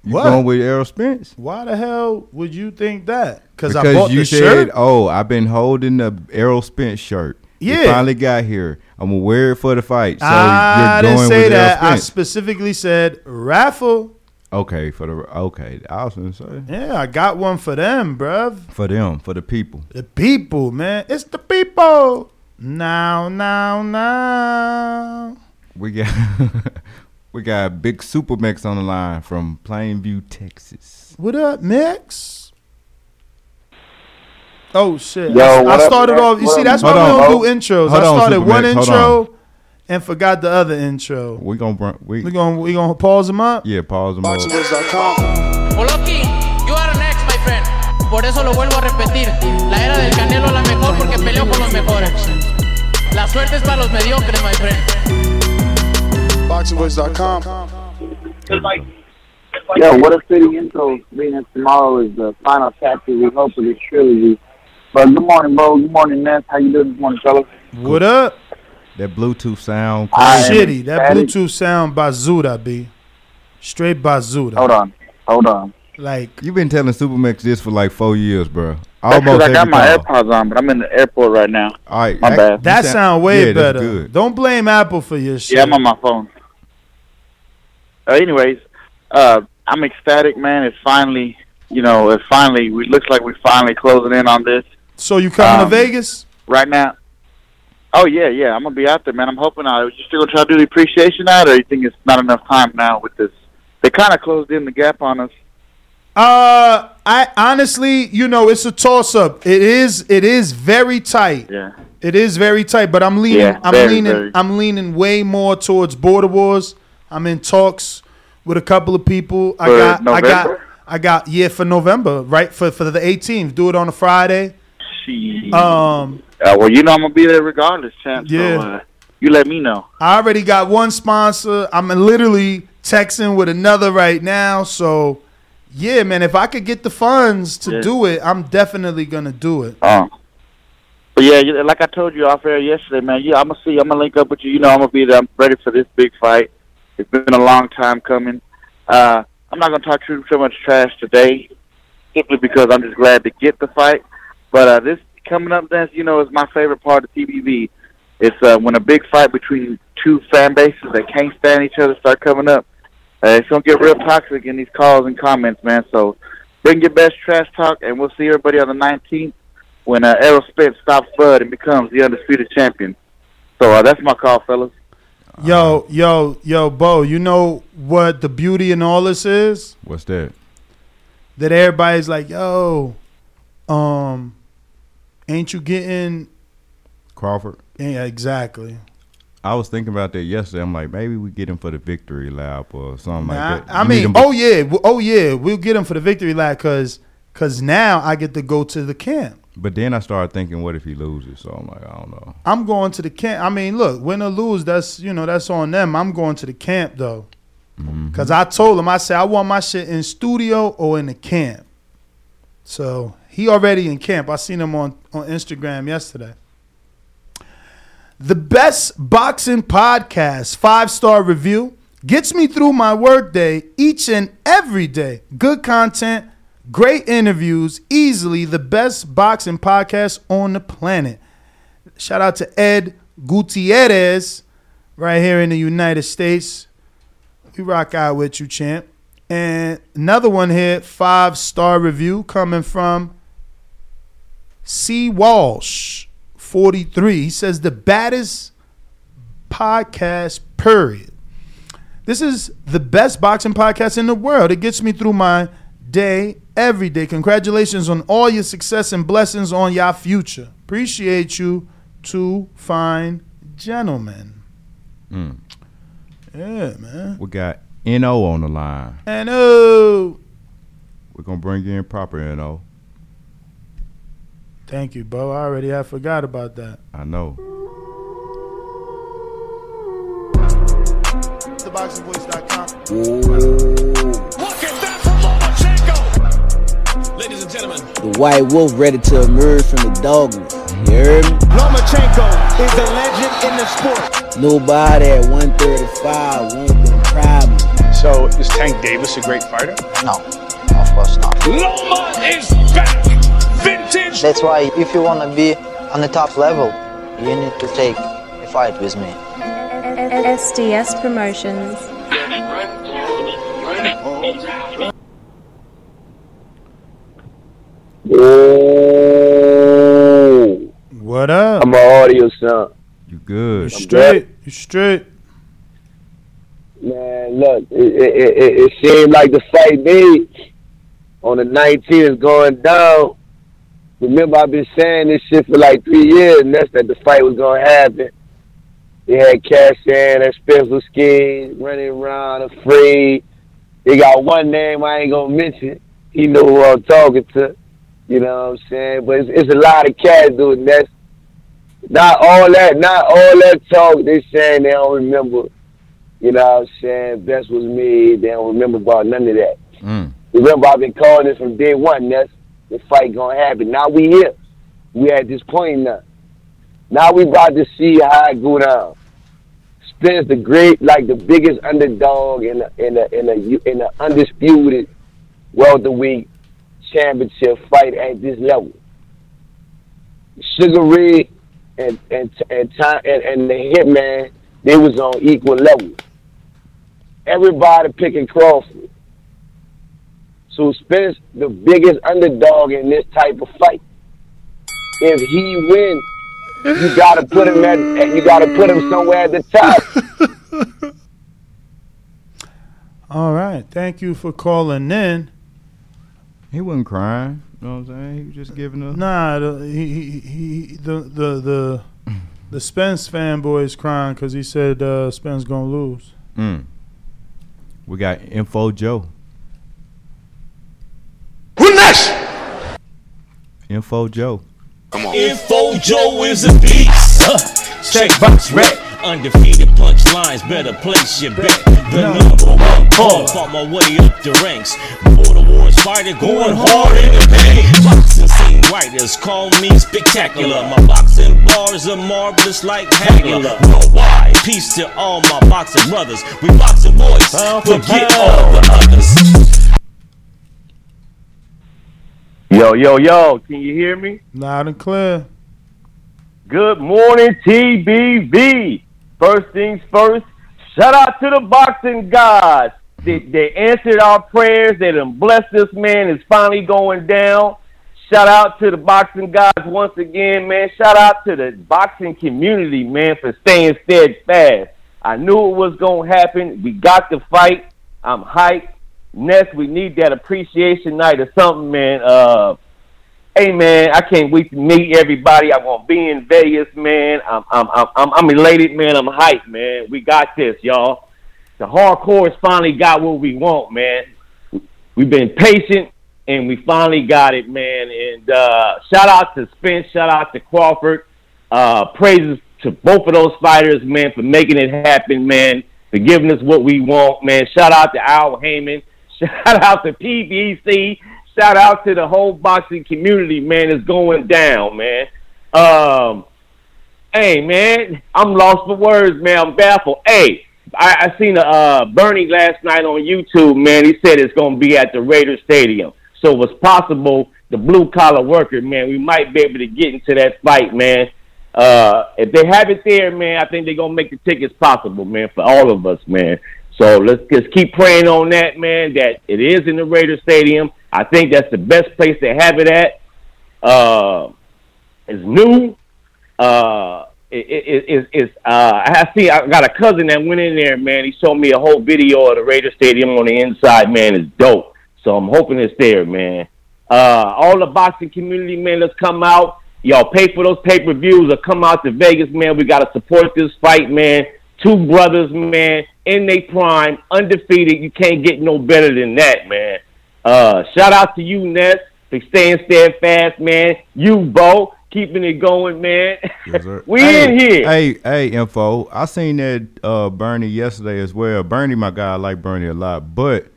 You What? going with Errol Spence? Why the hell would you think that? Because I Because bought you the said, shirt. "Oh, I've been holding the Errol Spence shirt. It Yeah. finally got here. I'm gonna wear it for the fight. So I you're didn't say with that. I specifically said raffle. Okay, for the okay, I was gonna say Yeah, I got one for them, bruv. for them, for the people. The people, man. It's the people. Now, now, now. We got we got Big Super Mix on the line from Plainview, Texas. What up, Mix? Oh shit! Yo, I, what I up, started Mix? off. You What see, up, that's why Hold we don't Bo. do intros. Hold I on, started Super one Mix, hold intro and forgot the other intro. We gonna br- we We gonna we gonna pause them up. yeah pause them all. Oloki, you are next, my friend. Por eso lo vuelvo a repetir. La era del Canelo es la mejor porque peleó con los mejores. La suerte es para los mediocres, my friend. BoxingVoice.com. Yo, what a fitting intro, being that tomorrow is the final chapter, we hope, of this trilogy. But good morning, Bo. Good morning, Ness. How you doing this morning, fellas? What up? That Bluetooth sound. I Shitty. That ecstatic. Bluetooth sound bazooka, b. Straight bazooka. Hold on. Hold on. Like You've been telling Super Mix this for like four years, bro. That's 'cause Almost I got my call. AirPods on, but I'm in the airport right now. All right, My act- bad. That sound way yeah, that's better. good. Don't blame Apple for your shit. Yeah, I'm on my phone. Uh, anyways, uh, I'm ecstatic, man. It's finally, you know, it's finally. We looks like we're finally closing in on this So you coming Um, to Vegas? right now. Oh yeah, yeah. I'm gonna be out there, man. I'm hoping. I you still gonna try to do the appreciation night, or you think it's not enough time now with this? They kind of closed in the gap on us. Uh, I honestly, you know, it's a toss up. It is, it is very tight. Yeah. It is very tight, but I'm leaning. Yeah, I'm very, leaning. very. I'm leaning way more towards border wars. I'm in talks with a couple of people. For I got. I got. I got. Yeah, for November, right? For for the 18th. Do it on a Friday. She. Um. Uh, well, you know I'm gonna be there regardless, champ. Yeah. So, uh, you let me know. I already got one sponsor. I'm literally texting with another right now. So, yeah, man, if I could get the funds to Yeah. do it, I'm definitely gonna do it. Oh. But yeah, like I told you off air yesterday, man. Yeah, I'm gonna see. I'm gonna link up with you. You know, I'm gonna be there. I'm ready for this big fight. It's been a long time coming. Uh, I'm not gonna talk too so much trash today, simply because I'm just glad to get the fight. But uh, this coming up, then you know, is my favorite part of TBV. It's uh, when a big fight between two fan bases that can't stand each other start coming up. Uh, it's gonna get real toxic in these calls and comments, man. So bring your best trash talk, and we'll see everybody on the 19th when uh, Errol Spence stops Bud and becomes the undisputed champion. So uh, that's my call, fellas. Yo, yo, yo, Bo, you know what the beauty in all this is? What's that? That everybody's like, yo, um, ain't you getting Crawford. yeah, exactly. I was thinking about that yesterday. I'm like, maybe we get him for the victory lap or something like that. I You need mean, oh yeah, oh yeah, we'll get him for the victory lap because because now I get to go to the camp. but then I started thinking, what if he loses? So I'm like, I don't know. I'm going to the camp. I mean, look, win or lose, that's you know that's on them. I'm going to the camp though, mm-hmm. because I told him I said I want my shit in studio or in the camp. So he already in camp. I seen him on on Instagram yesterday. The best boxing podcast, five star review, gets me through my workday each and every day. Good content, great interviews, easily the best boxing podcast on the planet. Shout out to Ed Gutierrez right here in the United States. We rock out with you, champ. And another one here, five star review coming from C. Walsh, 43. He says, the baddest podcast, period. This is the best boxing podcast in the world. It gets me through my day every day. Congratulations on all your success and blessings on your future. Appreciate you, two fine gentlemen. Mm. Yeah, man. We got No on the line. Oh, We're gonna bring you in proper No. Thank you, Bo. I already I forgot about that. I know. TheBoxingVoice.com. Ladies and gentlemen. The white wolf ready to emerge from the dogmas. You heard me? Lomachenko is a legend in the sport. Nobody at 135 want them problems. So is Tank Davis a great fighter? No, of course not. Loma is back advantage. That's why if you want to be on the top level, you need to take a fight with me. SDS Promotions. What up? I'm an audio son. You good? You straight. You straight. Man, look, it, it, it, it seemed like the fight made on the 19th is going down. Remember, I've been saying this shit for like three years, and that's that the fight was to happen. They had Cash in and Spencer Skins running around afraid. They got one name I ain't to mention. He know who I'm talking to. You know what I'm saying? But it's, it's a lot of cats doing that. Not all that, not all that talk. They saying they don't remember. You know what I'm saying? Best was me. They don't remember about none of that. Mm. Remember, I've been calling this from day one. That's the fight gonna happen. Now we here. We at this point now. Now we about to see how it go down. Spence the great, like the biggest underdog in a in a in a in a undisputed welterweight championship fight at this level. Sugar Ray and and and and, and the Hitman, they was on equal level. Everybody picking Crawford. So Spence, the biggest underdog in this type of fight. If he wins, you gotta put him at, you gotta put him somewhere at the top. All right. Thank you for calling in. He wasn't crying. You know what I'm saying? He was just giving up. Nah, the, he, he, he, the, the, the, the Spence fanboy is crying because he said uh, Spence gonna lose. Mm. We got Info Joe. Who? Info Joe. Come on. Info Joe is a beast. Check box rap. Undefeated punchlines, better place your bet. The number one call. Fought my way up the ranks. Border wars fighter going hard in the paint. Boxing scene writers call me spectacular. My boxing bars are marvelous like Hagler. Worldwide, peace to all my boxing brothers. We boxing boys, forget all the others. Yo, yo, yo, can you hear me? Loud and clear. Good morning, TBV. First things first, shout out to the boxing gods. They, they answered our prayers. They done blessed this man. It's finally going down. Shout out to the boxing gods once again, man. Shout out to the boxing community, man, for staying steadfast. I knew it was going to happen. We got the fight. I'm hyped. Next, we need that appreciation night or something, man. Uh, hey, man, I can't wait to meet everybody. I'm gonna be in Vegas, man. I'm, I'm, I'm, I'm, elated, man. I'm hyped, man. We got this, y'all. The hardcore has finally got what we want, man. We've been patient, and we finally got it, man. And uh, shout out to Spence, shout out to Crawford. Uh, praises to both of those fighters, man, for making it happen, man. For giving us what we want, man. Shout out to Al Haymon. Shout out to PBC. Shout out to the whole boxing community, man. It's going down, man. Um, hey, man, I'm lost for words, man. I'm baffled. Hey, I, I seen a uh, Bernie last night on YouTube, man. He said it's going to be at the Raiders Stadium. So it's possible the blue collar worker, man, we might be able to get into that fight, man. Uh, if they have it there, man, I think they're gonna make the tickets possible, man, for all of us, man. So let's just keep praying on that, man. That it is in the Raider Stadium. I think that's the best place to have it at. Uh, it's new. Uh, it, it, it, it's uh, I see. I got a cousin that went in there, man. He showed me a whole video of the Raider Stadium on the inside, man. It's dope. So I'm hoping it's there, man. Uh, all the boxing community, man, let's come out. Y'all pay for those pay per views or come out to Vegas, man. We got to support this fight, man. Two brothers, man, in their prime, undefeated. You can't get no better than that, man. Uh, shout out to you, Ness, for staying steadfast, man. You, Bo, keeping it going, man. we hey, in here. Hey, hey, info. I seen that uh, Bernie yesterday as well. Bernie, my guy, I like Bernie a lot, but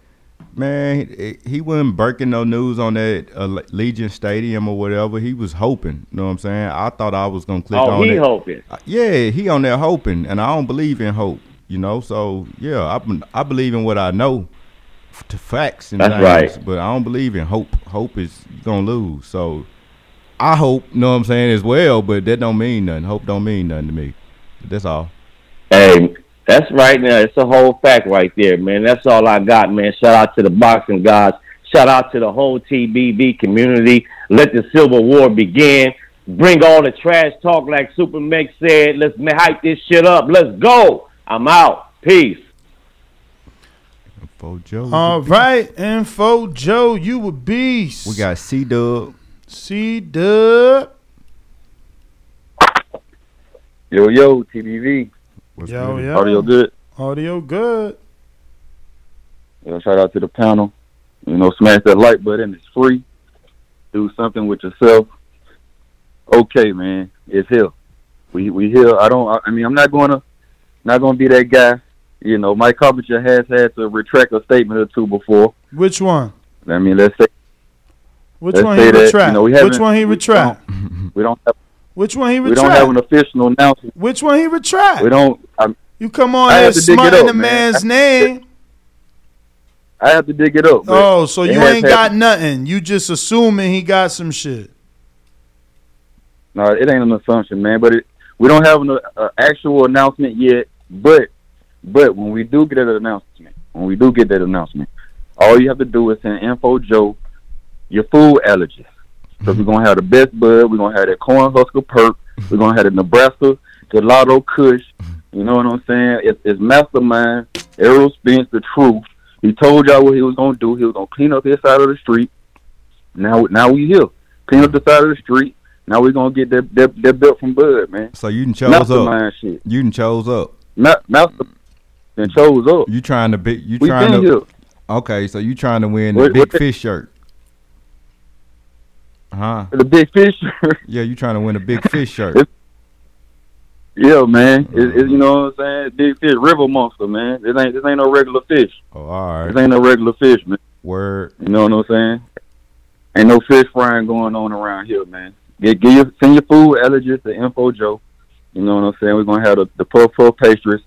man, he, he wasn't breaking no news on that uh, Allegiant Stadium or whatever. He was hoping. You know what I'm saying? I thought I was gonna click oh, on he it. hoping. Yeah, he on there hoping, and I don't believe in hope. You know, so yeah, I I believe in what I know, to facts and That's things, right. But I don't believe in hope. Hope is gonna lose. So I hope. You know what I'm saying as well, but that don't mean nothing. Hope don't mean nothing to me. That's all. Hey, that's right now. It's a whole fact right there, man. That's all I got, man. Shout out to the boxing gods. Shout out to the whole TBV community. Let the Civil War begin. Bring all the trash talk like Super Mex said. Let's hype this shit up. Let's go. I'm out. Peace. Info Joe. All right, Info Joe, you a beast. We got C Dub. C Dub. Yo, yo, TBV. What's Yo, yo. Audio good. Audio good. Yo, shout out to the panel. You know, smash that like button. It's free. Do something with yourself. Okay, man. It's here. We we here. I don't. I mean, I'm not going to not going to be that guy. You know, Mike Coppinger has had to retract a statement or two before. Which one? I mean, let's say. Which let's one say he that, retract? You know, we Which one he we retract? don't- We don't have. Which one he retract? We don't have an official announcement. Which one he retract? We don't. I'm, You come on I here have to dig smutting up, the man. man's name. I have to dig it up. Oh, so you ain't got happened. nothing. You just assuming he got some shit. No, it ain't an assumption, man. But it, we don't have an uh, actual announcement yet. But but when we do get that announcement, when we do get that announcement, all you have to do is send info Joe your food allergies. So we're mm-hmm. gonna have the best bud. We're gonna have that corn husker perk. We're gonna have the Nebraska gelato Kush. You know what I'm saying? It's, it's mastermind. Errol Spence, the truth. He told y'all what he was gonna do. He was gonna clean up his side of the street. Now, now we here. Clean up the side of the street. Now we're gonna get that that, that belt from Bud, man. So you done chose Mastermind up. shit. You done chose up. Master and chose up. You trying to be? You We trying to? here. Okay, so you trying to win the What- big what fish shirt? Huh? The big fish. shirt. Yeah, you trying to win a big fish shirt? It's- yeah, man. It, it, uh-huh. you know what I'm saying? Big fish, river monster, man. This ain't this ain't no regular fish. Oh, all right. This ain't no regular fish, man. Word. You know what I'm saying? Ain't no fish frying going on around here, man. Get, get your, send your food allergies to Info Joe. You know what I'm saying? We're gonna have the, the puff puff pastries,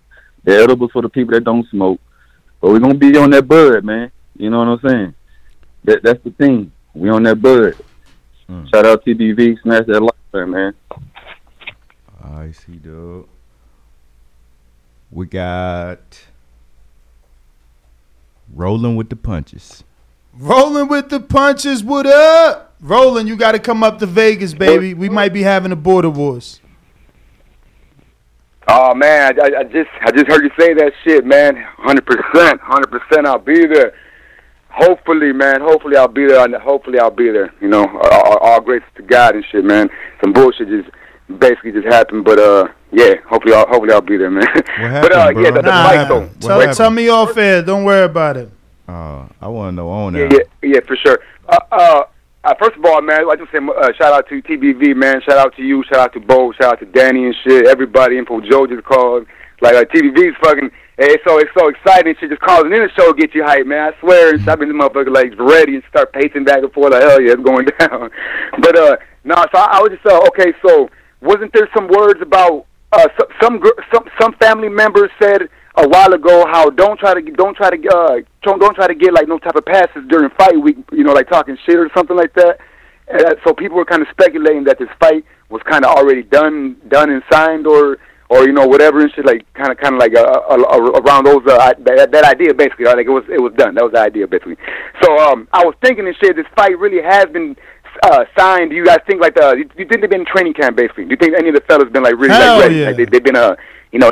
the edibles for the people that don't smoke. But we're gonna be on that bud, man. You know what I'm saying? That that's the thing. We on that bud. Hmm. Shout out TBV, smash that like button, man. I see, dog. We got rolling with the punches. Rolling with the punches. What up? Rolling, you got to come up to Vegas, baby. We might be having a border wars. Oh man, I, I just I just heard you say that shit, man. Hundred percent, hundred percent. I'll be there. Hopefully, man. Hopefully, I'll be there. and Hopefully, I'll be there. You know, all, all grace to God and shit, man. Some bullshit just basically just happened, but uh, yeah. Hopefully, I'll hopefully I'll be there, man. but uh, yeah, the, the Nah, fight though. Tell, tell me off air. Don't worry about it. Uh, I want to know on Yeah, there. yeah, yeah, for sure. Uh, uh, uh, first of all, man, I just say uh, shout out to TBV, man. Shout out to you. Shout out to Bo. Shout out to Danny and shit. Everybody. Info Joe just called. Like uh, TBV's fucking. It's so it's so exciting. Shit just calling in the show get you hype, man. I swear, I've been this motherfucker like ready and start pacing back and forth. Like hell yeah, it's going down. but uh, no, so I, I was just uh, okay. So wasn't there some words about uh some some some family members said a while ago how don't try to don't try to uh don't, don't try to get like no type of passes during fight week you know like talking shit or something like that and uh, so people were kind of speculating that this fight was kind of already done done and signed or or you know whatever and shit like kind of kind of like uh, uh, uh, around those uh, that, that idea basically like it was it was done that was the idea basically so um I was thinking and shit this fight really has been uh, signed. Do you guys think like the you, you think they've been in training camp basically? Do you think any of the fellas been like really Hell like ready? yeah. Like they, they've been uh you know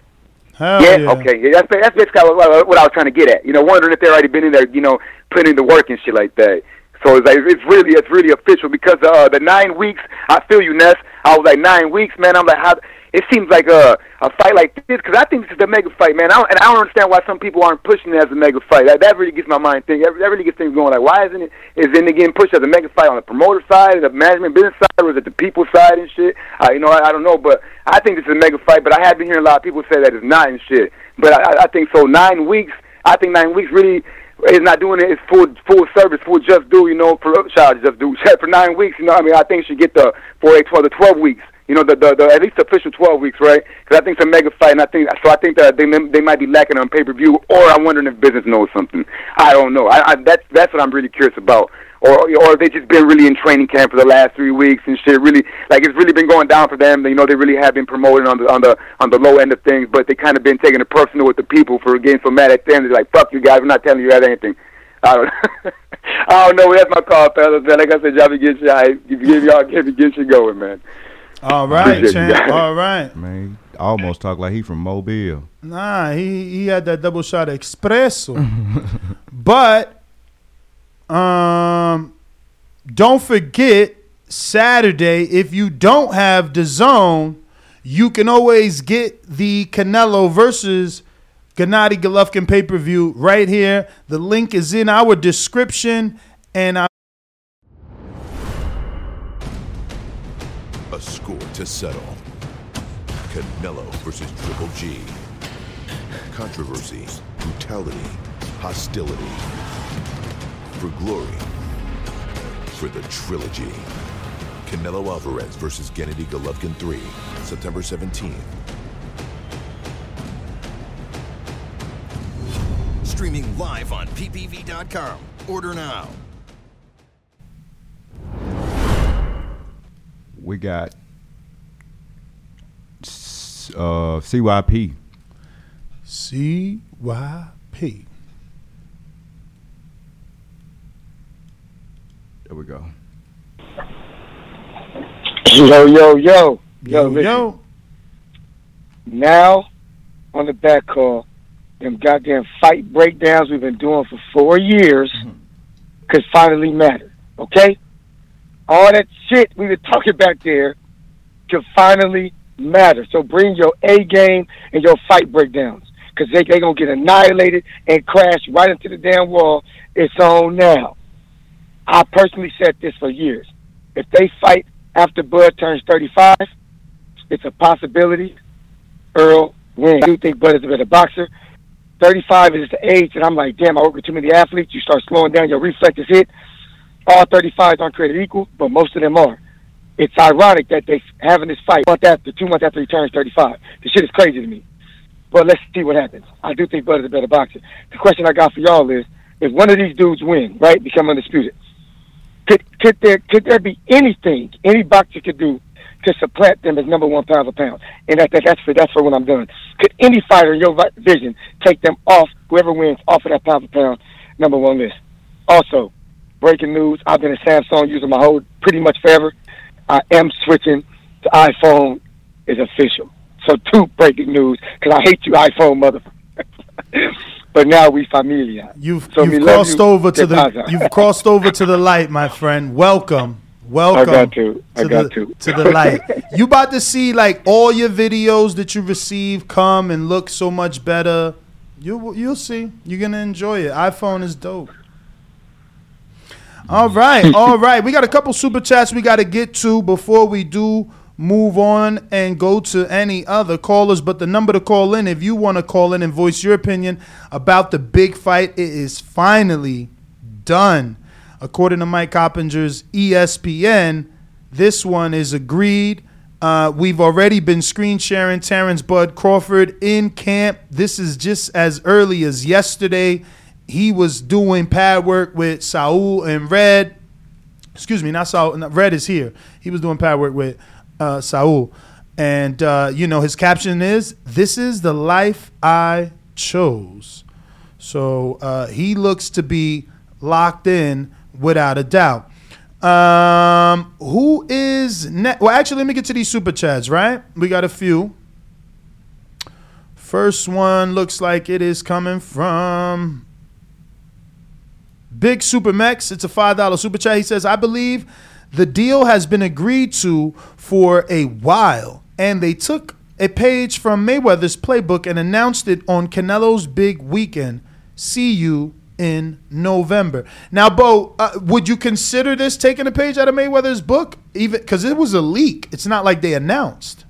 Hell yeah, yeah. okay. Yeah, that's that's basically what, what I was trying to get at. You know, wondering if they already been in there, you know, putting in the work and shit like that. So it's like it's really it's really official because uh the nine weeks. I feel you, Ness. I was like nine weeks, man. I'm like how. It seems like a a fight like this because I think this is the mega fight, man. I don't, and I don't understand why some people aren't pushing it as a mega fight. That, that really gets my mind thinking. That, that really gets things going. Like, why isn't it? Is it getting pushed as a mega fight on the promoter side, the management business side, or is it the people side and shit? Uh, you know, I, I don't know, but I think this is a mega fight. But I have been hearing a lot of people say that it's not and shit. But I, I- think so. Nine weeks. I think nine weeks really is not doing it. It's full full service, full just do. You know, for to just do for nine weeks. You know, I mean, I think she get the for eight, twelve, the twelve weeks. You know, the, the, the at least the official twelve weeks, right? Because I think it's a mega fight, and I think so. I think that they they might be lacking on pay per view, or I'm wondering if business knows something. I don't know. I, I that's that's what I'm really curious about. Or or they just been really in training camp for the last three weeks and shit. Really, like it's really been going down for them. You know, they really have been promoting on the on the on the low end of things, but they kind of been taking it personal with the people for getting so mad at them. They're like, "Fuck you guys, we're not telling you guys anything." I don't. I don't know. That's my call, fellas. Man, like I said, y'all be getting shit. Give y'all get get shit going, man. All right, Appreciate you champ. guys. All right. Man, almost talk like he from Mobile. Nah, he he had that double shot of espresso. but um don't forget Saturday if you don't have DAZN, you can always get the Canelo versus Gennady Golovkin pay-per-view right here. The link is in our description and I to settle. Canelo versus Triple G. Controversy, brutality, hostility. For glory. For the trilogy. Canelo Alvarez versus Gennady Golovkin 3, September 17th. Streaming live on ppv.com. Order now. We got s- uh, CYP. CYP. There we go. Yo, yo, yo. Yo, Yo, yo. Now, on the back call, them goddamn fight breakdowns we've been doing for four years could finally matter. Okay? All that shit we were talking back there could finally matter. So bring your A game and your fight breakdowns. Because they, they going to get annihilated and crash right into the damn wall. It's on now. I personally said this for years. If they fight after Bud turns 35, it's a possibility Earl wins. I do think Bud is a better boxer. 35 is the age and I'm like, damn, I work with too many athletes. You start slowing down, your reflexes hit. All 35s aren't created equal, but most of them are. It's ironic that they having this fight month after, two months after he turns 35. This shit is crazy to me. But let's see what happens. I do think Bud is a better boxer. The question I got for y'all is, if one of these dudes win, right, become undisputed, could could there could there be anything any boxer could do to supplant them as number one pound for pound? And that, that that's for that's for when I'm done. Could any fighter in your vision take them off whoever wins off of that pound for pound number one list? Also, breaking news: I've been a Samsung user my whole pretty much forever. I am switching to iPhone. Is official. So two breaking news because I hate you iPhone motherfucker. but now we familiar. You've, So you've crossed you. over to the you've crossed over to the light, my friend. Welcome. Welcome. I got to. I to got the, to. to the light. You about to see like all your videos that you receive come and look so much better. You you'll see. You're gonna enjoy it. iPhone is dope. All right, all right. We got a couple super chats we got to get to before we do move on and go to any other callers. But the number to call in, if you want to call in and voice your opinion about the big fight, it is finally done. According to Mike Coppinger's ESPN, this one is agreed. Uh, we've already been screen sharing Terence Bud Crawford in camp. This is just as early as yesterday. He was doing pad work with Saul and Red. Excuse me, not Saul. Red is here. He was doing pad work with uh, Saul. And, uh, you know, his caption is This is the life I chose. So uh, he looks to be locked in without a doubt. Um, who is next? Well, actually, let me get to these super chats. Right, we got a few. First one looks like it is coming from Big Super Mex. It's a five dollar super chat. He says, "I believe the deal has been agreed to for a while, and they took a page from Mayweather's playbook and announced it on Canelo's big weekend. See you in November." Now, Bo, uh, would you consider this taking a page out of Mayweather's book, even because it was a leak? It's not like they announced.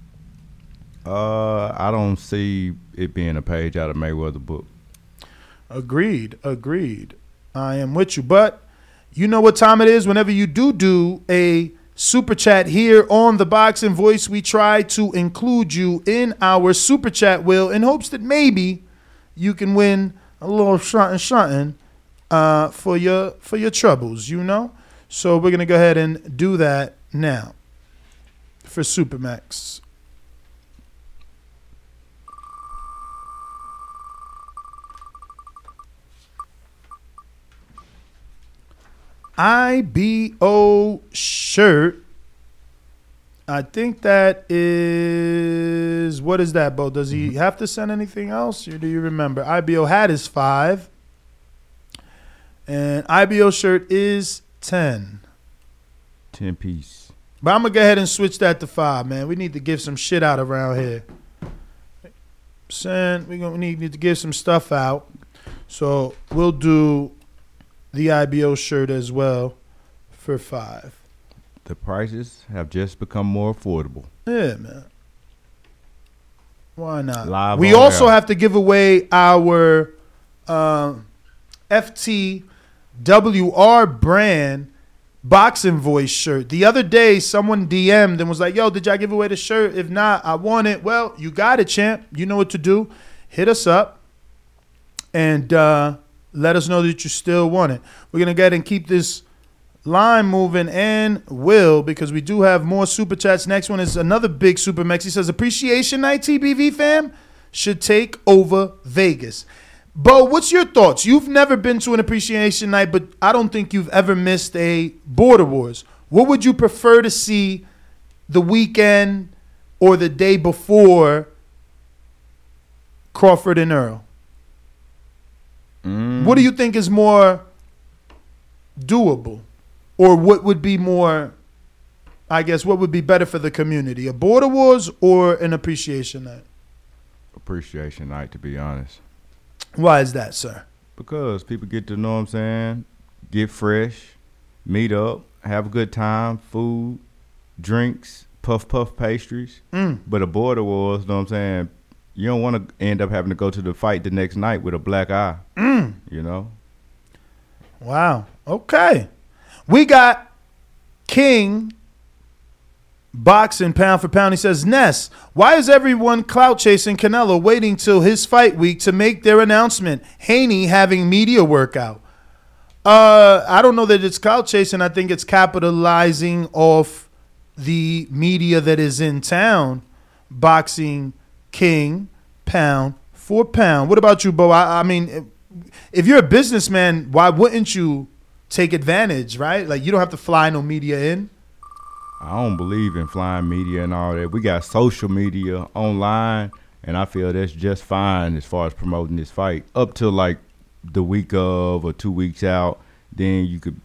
Uh, I don't see it being a page out of Mayweather's book. Agreed. Agreed. I am with you. But you know what time it is. Whenever you do do a super chat here on the Boxing Voice, we try to include you in our super chat wheel in hopes that maybe you can win a little something, something uh, for your for your troubles. You know. So we're gonna go ahead and do that now for Supermax. IBO shirt. I think that is what is that, Bo? Does he mm-hmm. have to send anything else, or do you remember? IBO hat is five, and IBO shirt is ten. Ten piece. But I'm gonna go ahead and switch that to five, man. We need to give some shit out around here. Saying we gonna need, need to give some stuff out, so we'll do the IBO shirt as well for five. The prices have just become more affordable. Yeah, man. Why not? Live we also air. have to give away our um, FTWR brand boxing voice shirt. The other day, someone DM'd and was like, "Yo, did y'all give away the shirt? If not, I want it." Well, you got it, champ. You know what to do. Hit us up and uh, let us know that you still want it. We're gonna go ahead and keep this line moving and will because we do have more super chats. Next one is another big super mex. He says appreciation night TBV fam should take over Vegas. Bo, what's your thoughts? You've never been to an appreciation night, but I don't think you've ever missed a Border Wars. What would you prefer to see the weekend or the day before Crawford and Earl? What do you think is more doable? Or what would be more, I guess, what would be better for the community? A Border Wars or an appreciation night? Appreciation night, to be honest. Why is that, sir? Because people get to know what I'm saying, get fresh, meet up, have a good time, food, drinks, puff puff pastries. Mm. But a border wars, know what I'm saying? You don't want to end up having to go to the fight the next night with a black eye. Mm. You know? Wow. Okay. We got King boxing pound for pound. He says, Ness, why is everyone clout chasing Canelo waiting till his fight week to make their announcement? Haney having media workout. Uh, I don't know that it's clout chasing. I think it's capitalizing off the media that is in town. Boxing King pound for pound. What about you, Bo? I, I mean, if you're a businessman, why wouldn't you take advantage, right? Like you don't have to fly no media in. I don't believe in flying media and all that. We got social media online, and I feel that's just fine as far as promoting this fight. Up to like the week of or two weeks out, then you could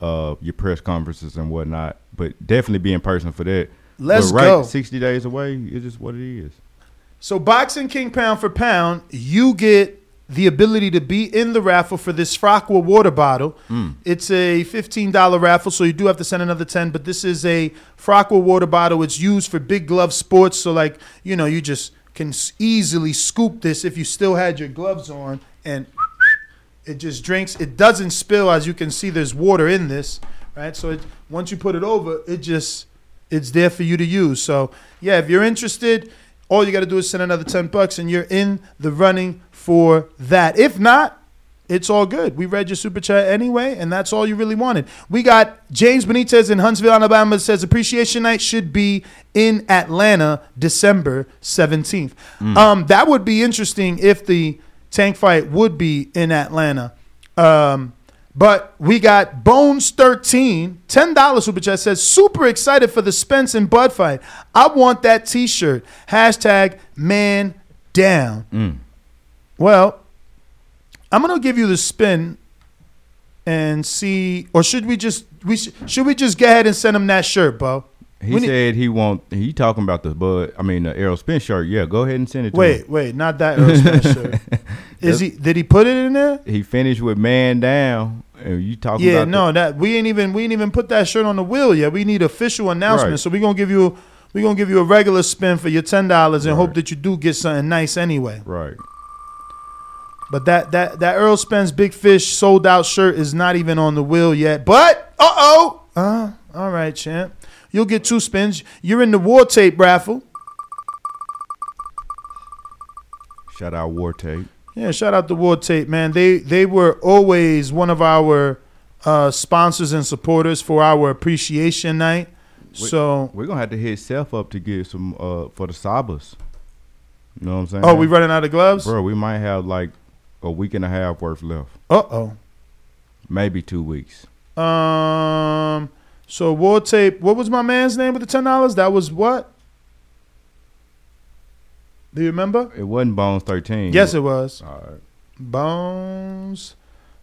uh your press conferences and whatnot. But definitely be in person for that. Let's but right, go. Sixty days away, it's just what it is. So boxing king pound for pound, you get the ability to be in the raffle for this Frockwa water bottle. Mm. It's a $15 raffle, so you do have to send another 10, but this is a Frockwa water bottle. It's used for big glove sports, so like, you know, you just can easily scoop this if you still had your gloves on and it just drinks. It doesn't spill as you can see there's water in this, right? So it, once you put it over, it just it's there for you to use. So, yeah, if you're interested, all you got to do is send another 10 bucks and you're in the running for that. If not, it's all good. We read your super chat anyway, and that's all you really wanted. We got James Benitez in Huntsville, Alabama says appreciation night should be in Atlanta December 17th. Um, that would be interesting if the tank fight would be in Atlanta. Um, but we got Bones 13, $10 super chat says, super excited for the Spence and Bud fight. I want that t shirt. Hashtag man down. Mm. Well, I'm gonna give you the spin and see, or should we just we sh- should we just go ahead and send him that shirt, Bo? He need- said he want. He talking about the bud. I mean the Errol Spence shirt. Yeah, go ahead and send it. to Wait, him. wait, not that Earl Spence shirt. Is he? Did he put it in there? He finished with man down. And you talking Yeah, about no, that we ain't even we ain't even put that shirt on the wheel yet. We need official announcement. Right. So we gonna give you we gonna give you a regular spin for your ten dollars and hope that you do get something nice anyway. Right. But that that that Earl Spence Big Fish sold out shirt is not even on the wheel yet. But uh oh, uh all right, champ. You'll get two spins. You're in the war tape raffle. Shout out War Tape. Yeah, shout out the War Tape, man. They they were always one of our uh, sponsors and supporters for our appreciation night. We- So we're gonna have to hit Self up to get some uh for the Sabas. You know what I'm saying? Oh, we running out of gloves? bro. We might have like a week and a half worth left. Uh oh. Maybe two weeks. Um, so war tape. What was my man's name with the ten dollars? That was what? Do you remember? It wasn't Bones 13. Yes, it was. All right. Bones,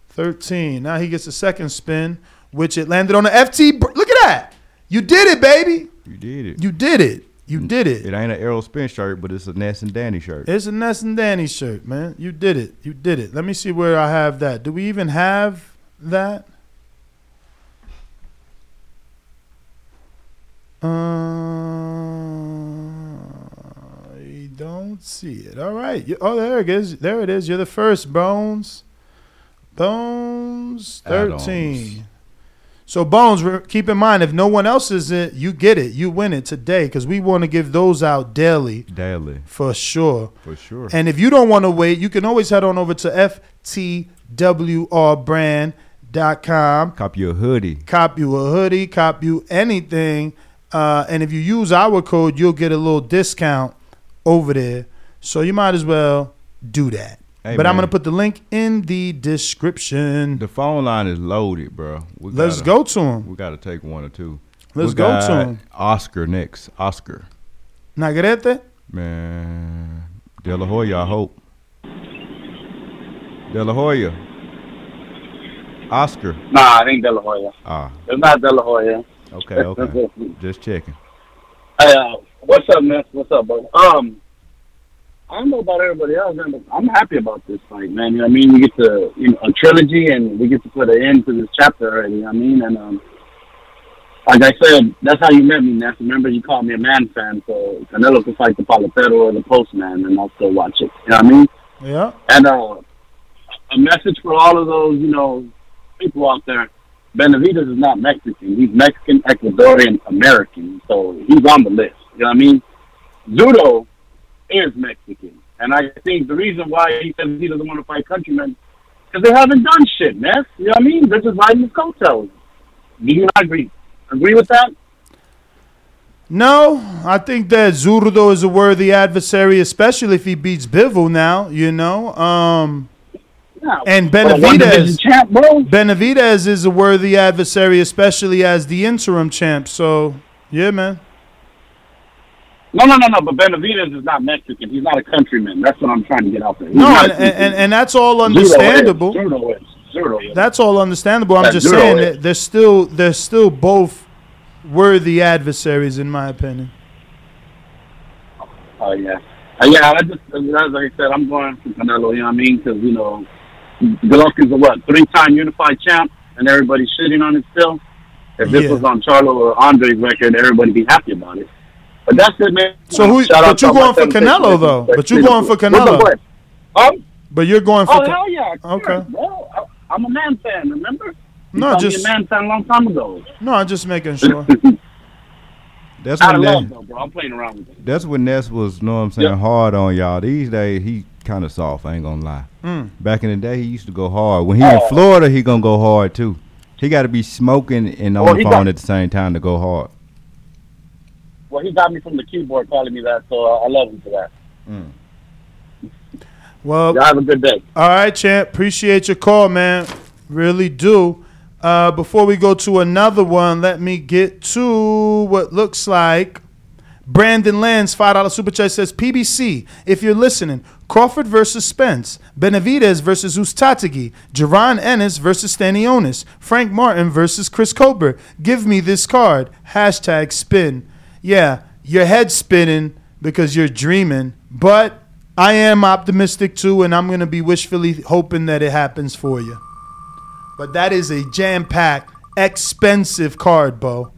thirteen. Now he gets a second spin, which it landed on the FT. Look at that! You did it, baby. You did it. You did it. You mm. did it. It ain't an Errol Spence shirt, but it's a Ness and Danny shirt. It's a Ness and Danny shirt, man. You did it. You did it. Let me see where I have that. Do we even have that? Uh, I don't see it. All right. You- Oh, there it is. There it is. You're the first, Bones. Bones Add-ons. 13. So Bones, keep in mind if no one else is it, you get it. You win it today because we want to give those out daily Daily. for sure. For sure. And if you don't want to wait, you can always head on over to ftwrbrand.com. Cop you a hoodie. Cop you a hoodie, cop you anything. Uh, and if you use our code, you'll get a little discount over there. So you might as well do that. Hey, but I'm going to put the link in the description. The phone line is loaded, bro. We Let's gotta- go to him. We got to take one or two. Let's We go got to him. Oscar next. Oscar. Nagarete? Man. De La Hoya, I hope. De La Hoya. Oscar. Nah, it ain't De La Hoya. Ah, It's not De La Hoya. Okay, okay. Just checking. Hey, uh, what's up, man? What's up, bro? Um, I don't know about everybody else, man, but I'm happy about this fight, man. You know what I mean? We get to, you know, a trilogy, and we get to put an end to this chapter already. You know what I mean? And um, like I said, that's how you met me, Ness. Remember, you called me a man fan, so Canelo can fight the Palopero or the Postman, and I'll still watch it. You know what I mean? Yeah. And uh, a message for all of those, you know, people out there. Benavidez is not Mexican. He's Mexican, Ecuadorian, American. So he's on the list. You know what I mean? Zurdo is Mexican. And I think the reason why he says he doesn't want to fight countrymen because they haven't done shit, man. You know what I mean? They're just riding his coattails. Do you not agree? Agree with that? No, I think that Zurdo is a worthy adversary, especially if he beats Bivol now, you know. Um, And Benavidez, champ, bro. Benavidez is a worthy adversary, especially as the interim champ. So, yeah, man. No, no, no, no. But Benavidez is not Mexican. He's not a countryman. That's what I'm trying to get out there. He's No, and, and, and, that's all is. understandable. Zurdo is. Zurdo is. That's all understandable. I'm just saying that they're still they're still both worthy adversaries, in my opinion. Oh yeah, uh, yeah. I just as like I said, I'm going for Canelo. You know what I mean? Because you know, Golovkin's a what three-time unified champ, and everybody's shitting on it still. If this Yeah. was on Charlo or Andre's record, everybody'd be happy about it. But that's it, man. So who? Shout But you to all my going for Canelo though? But you going for Canelo? Um, But you're going for. oh hell yeah! of Okay. bro. I, I'm a man fan. Remember? You No, just- man fan a long time ago. No, I'm just making sure. That's when Ness, love, though, bro. I'm playing around with it. that's when Ness was, you know what I'm saying, Yeah. hard on y'all. These days, he kind of soft. I ain't gonna lie. Mm. Back in the day, he used to go hard. When he in Oh. Florida, he gonna go hard too. He got to be smoking and on the phone got- at the same time to go hard. Well, he got me from the keyboard calling me that, so I I love him for that. Well, Y'all have a good day. All right, champ. Appreciate your call, man. Really do. Uh, before we go to another one, let me get to what looks like Brandon Lands, $5 super chat says PBC. If you're listening, Crawford versus Spence, Benavidez versus Uzcategui, Jaron Ennis versus Stanionis, Frank Martin versus Chris Colbert. Give me this card. Hashtag spin. Yeah, your head's spinning because you're dreaming, but I am optimistic too, and I'm going to be wishfully hoping that it happens for you. But that is a jam packed, expensive card, Bo.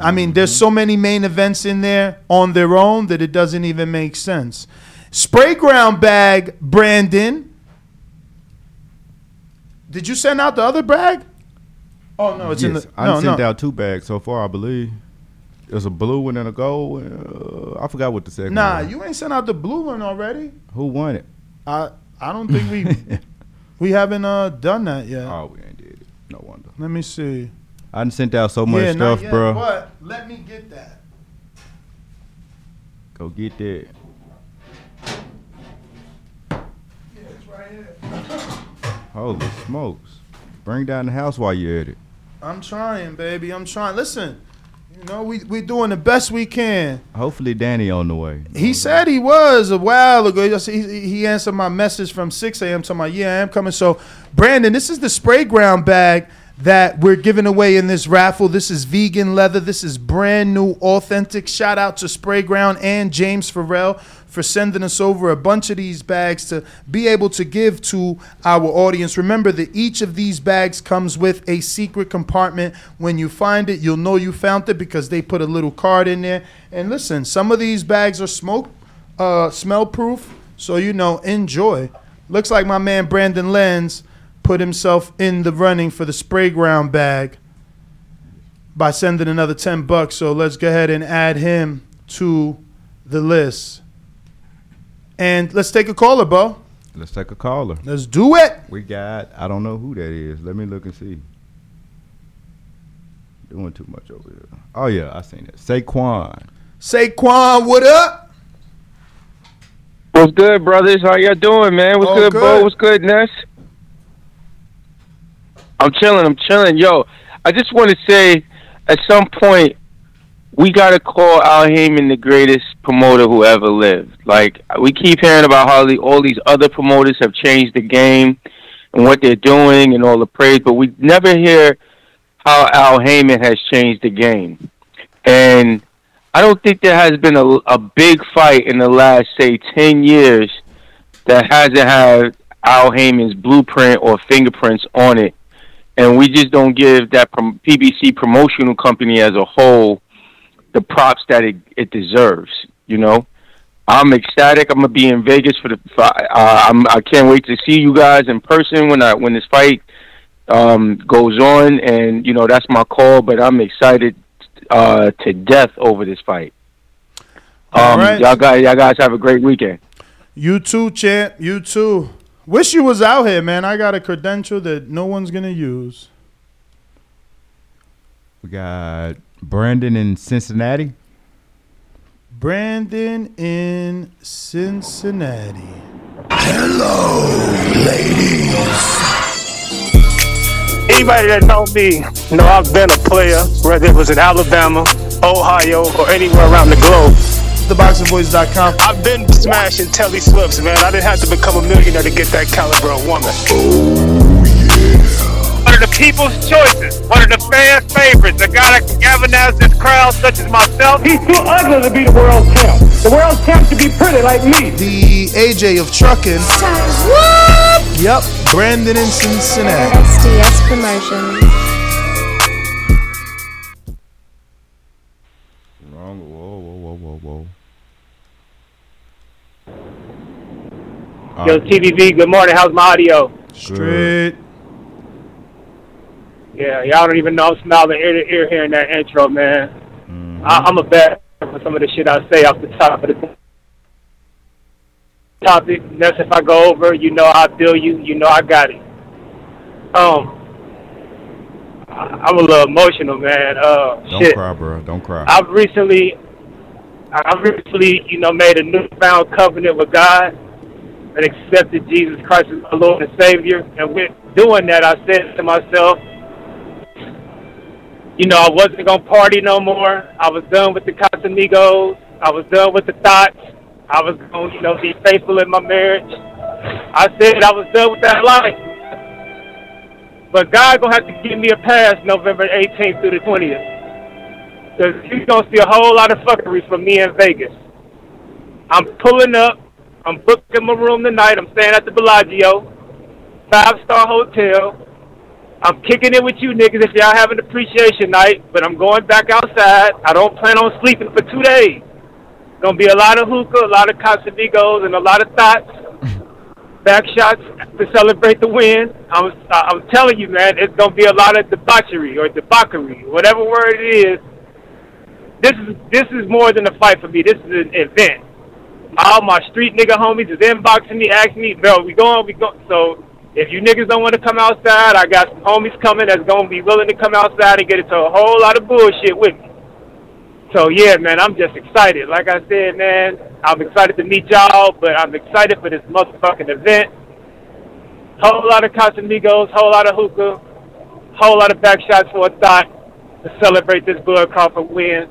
I mean, there's mm-hmm. so many main events in there on their own that it doesn't even make sense. Spray ground bag, Brandon. Did you send out the other bag? Oh no, it's in Yes, the I no sent no. out two bags so far, I believe. There's a blue one and a gold. Uh, I forgot what the second. Nah, one. you ain't sent out the blue one already. Who won it? I I don't think we we haven't uh done that yet. Oh, we ain't did it. No wonder. Let me see. I done sent out so much yeah, stuff, yet, bro. But let me get that. Go get that. Right here. Holy smokes! Bring down the house while you're at it. I'm trying, baby. I'm trying. Listen, you know we we doing the best we can. Hopefully, Danny on the way. He said he was a while ago. He, he, he answered my message from 6 a.m. to my yeah, I am coming. So, Brandon, this is the spray ground bag that we're giving away in this raffle. This is vegan leather. This is brand new, authentic. Shout out to Spray Ground and James Farrell for sending us over a bunch of these bags to be able to give to our audience. Remember that each of these bags comes with a secret compartment. When you find it, you'll know you found it because they put a little card in there. And listen, some of these bags are smoke uh, smell proof, so you know, enjoy. Looks like my man Brandon Lenz put himself in the running for the spray ground bag by sending another 10 bucks. So let's go ahead and add him to the list. And let's take a caller, Bo. Let's take a caller. Let's do it. We got. I don't know who that is. Let me look and see. Doing too much over here. Oh yeah, I seen it. Saquon. Saquon, what up? What's good, brothers? How y'all doing, man? What's All good, good. Bo? What's good, Ness? I'm chilling. I'm chilling. Yo, I just want to say, at some point, we gotta call Al Haymon the greatest promoter who ever lived. Like we keep hearing about how all these other promoters have changed the game and what they're doing and all the praise, but we never hear how Al Haymon has changed the game. And I don't think there has been a, a big fight in the last, say, 10 years that hasn't had Al Haymon's blueprint or fingerprints on it. And we just don't give that prom- PBC promotional company as a whole the props that it, it deserves, you know? I'm ecstatic. I'm gonna be in Vegas for the. Uh, I'm, I can't wait to see you guys in person when I when this fight um, goes on, and you know that's my call. But I'm excited uh, to death over this fight. All Um, right. Y'all guys, y'all guys have a great weekend. You too, champ. You too. Wish you was out here, man. I got a credential that no one's gonna use. We got Brandon in Cincinnati. Brandon in Cincinnati. Hello, ladies. Anybody that know me know I've been a player, whether it was in Alabama, Ohio, or anywhere around the globe. TheBoxingVoice.com. I've been smashing Telly Swift's, man. I didn't have to become a millionaire to get that caliber of woman. Oh, one of the people's choices, one of the fans' favorites, a guy that can galvanize this crowd, such as myself. He's too ugly to be the world champ. The world champ should be pretty like me. The AJ of trucking. Yep, Brandon in Cincinnati. SDS Promotions. Whoa. Yo, TBV, good morning. How's my audio? Straight. Yeah, y'all don't even know I'm smiling ear to ear hearing that intro, man. Mm-hmm. I, I'm a bad for some of the shit I say off the top of the topic. That's if I go over, you know I feel you, you know I got it. Um, I- I'm a little emotional, man. Uh, Don't shit. cry, bro. Don't cry. I've recently, I've recently, you know, made a newfound covenant with God and accepted Jesus Christ as my Lord and Savior. And with doing that, I said to myself, you know, I wasn't gonna party no more. I was done with the Casamigos. I was done with the thoughts. I was gonna, you know, be faithful in my marriage. I said I was done with that life. But God gonna have to give me a pass November 18th through the 20th. Because you're going to see a whole lot of fuckery from me in Vegas. I'm pulling up. I'm booking my room tonight. I'm staying at the Bellagio. Five star hotel. I'm kicking it with you niggas if y'all have an appreciation night, but I'm going back outside. I don't plan on sleeping for two days. Gonna be a lot of hookah, a lot of Casamigos, and a lot of thoughts. Back shots to celebrate the win. I'm, I'm telling you, man, it's gonna be a lot of debauchery or debauchery, whatever word it is. This is this is more than a fight for me. This is an event. All my street nigga homies is inboxing me, asking me, bro, we going, we go. So if you niggas don't want to come outside, I got some homies coming that's gonna be willing to come outside and get into a whole lot of bullshit with me. So yeah, man, I'm just excited. Like I said, man, I'm excited to meet y'all, but I'm excited for this motherfucking event. Whole lot of Casamigos, whole lot of hookah, Whole lot of back shots for a thought to celebrate this Bud Crawford win.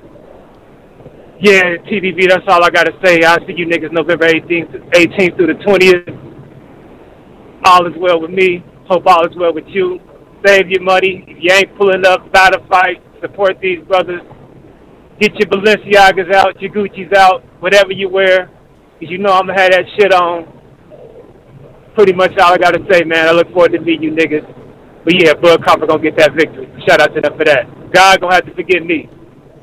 Yeah, TBV, that's all I got to say. I'll see you niggas November 18th, 18th through the 20th. All is well with me. Hope all is well with you. Save your money. If you ain't pulling up, battle fight. Support these brothers. Get your Balenciagas out, your Gucci's out, whatever you wear. Because you know I'm going to have that shit on. Pretty much all I got to say, man. I look forward to meeting you niggas. But yeah, Bud Copper going to get that victory. Shout out to them for that. God going to have to forgive me.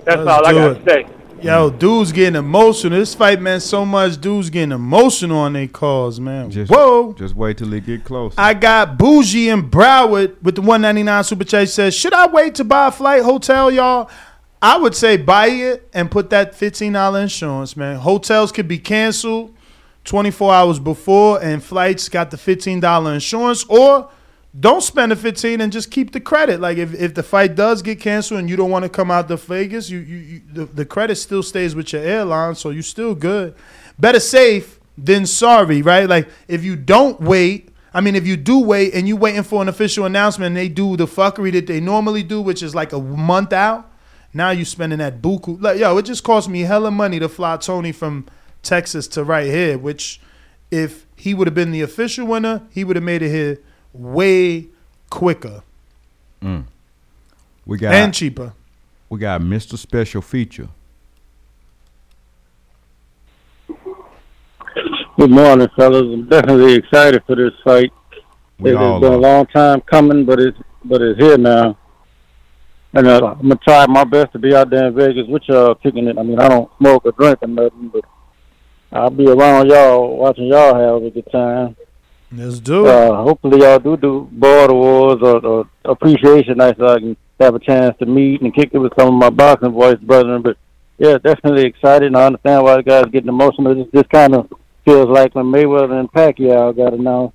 That's Let's all I got to say. Yo, dudes getting emotional. This fight meant so much. Dudes getting emotional on their calls, man. Just, Whoa. Just wait till it get close. I got Bougie and Broward with the 199 Super Chat says, Should I wait to buy a flight hotel, y'all? I would say buy it and put that $15 insurance, man. Hotels could be canceled 24 hours before, and flights got the $15 insurance, or don't spend the 15 and just keep the credit. Like if, if the fight does get canceled and you don't want to come out to Vegas, you, you, you the, the credit still stays with your airline, so you're still good. Better safe than sorry, right? Like if you don't wait, I mean if you do wait and you waiting for an official announcement and they do the fuckery that they normally do, which is like a month out, now you're spending that buku. Like yo, it just cost me hella money to fly Tony from Texas to right here, which if he would have been the official winner, he would have made it here way quicker Mm. We got and cheaper. we got Mr. Special Feature. Good morning, fellas. I'm definitely excited for this fight. We it has been are. a long time coming, but it's but it's here now. And uh, I'm gonna try my best to be out there in Vegas with y'all kicking it. I mean, I don't smoke or drink or nothing, but I'll be around y'all, watching y'all have a good time. Let's do it. Uh, hopefully, y'all do do border wars or, or appreciation night so I can have a chance to meet and kick it with some of my boxing voice brethren. But yeah, definitely excited. And I understand why the guys getting emotional. This this kind of feels like when Mayweather and Pacquiao got announced.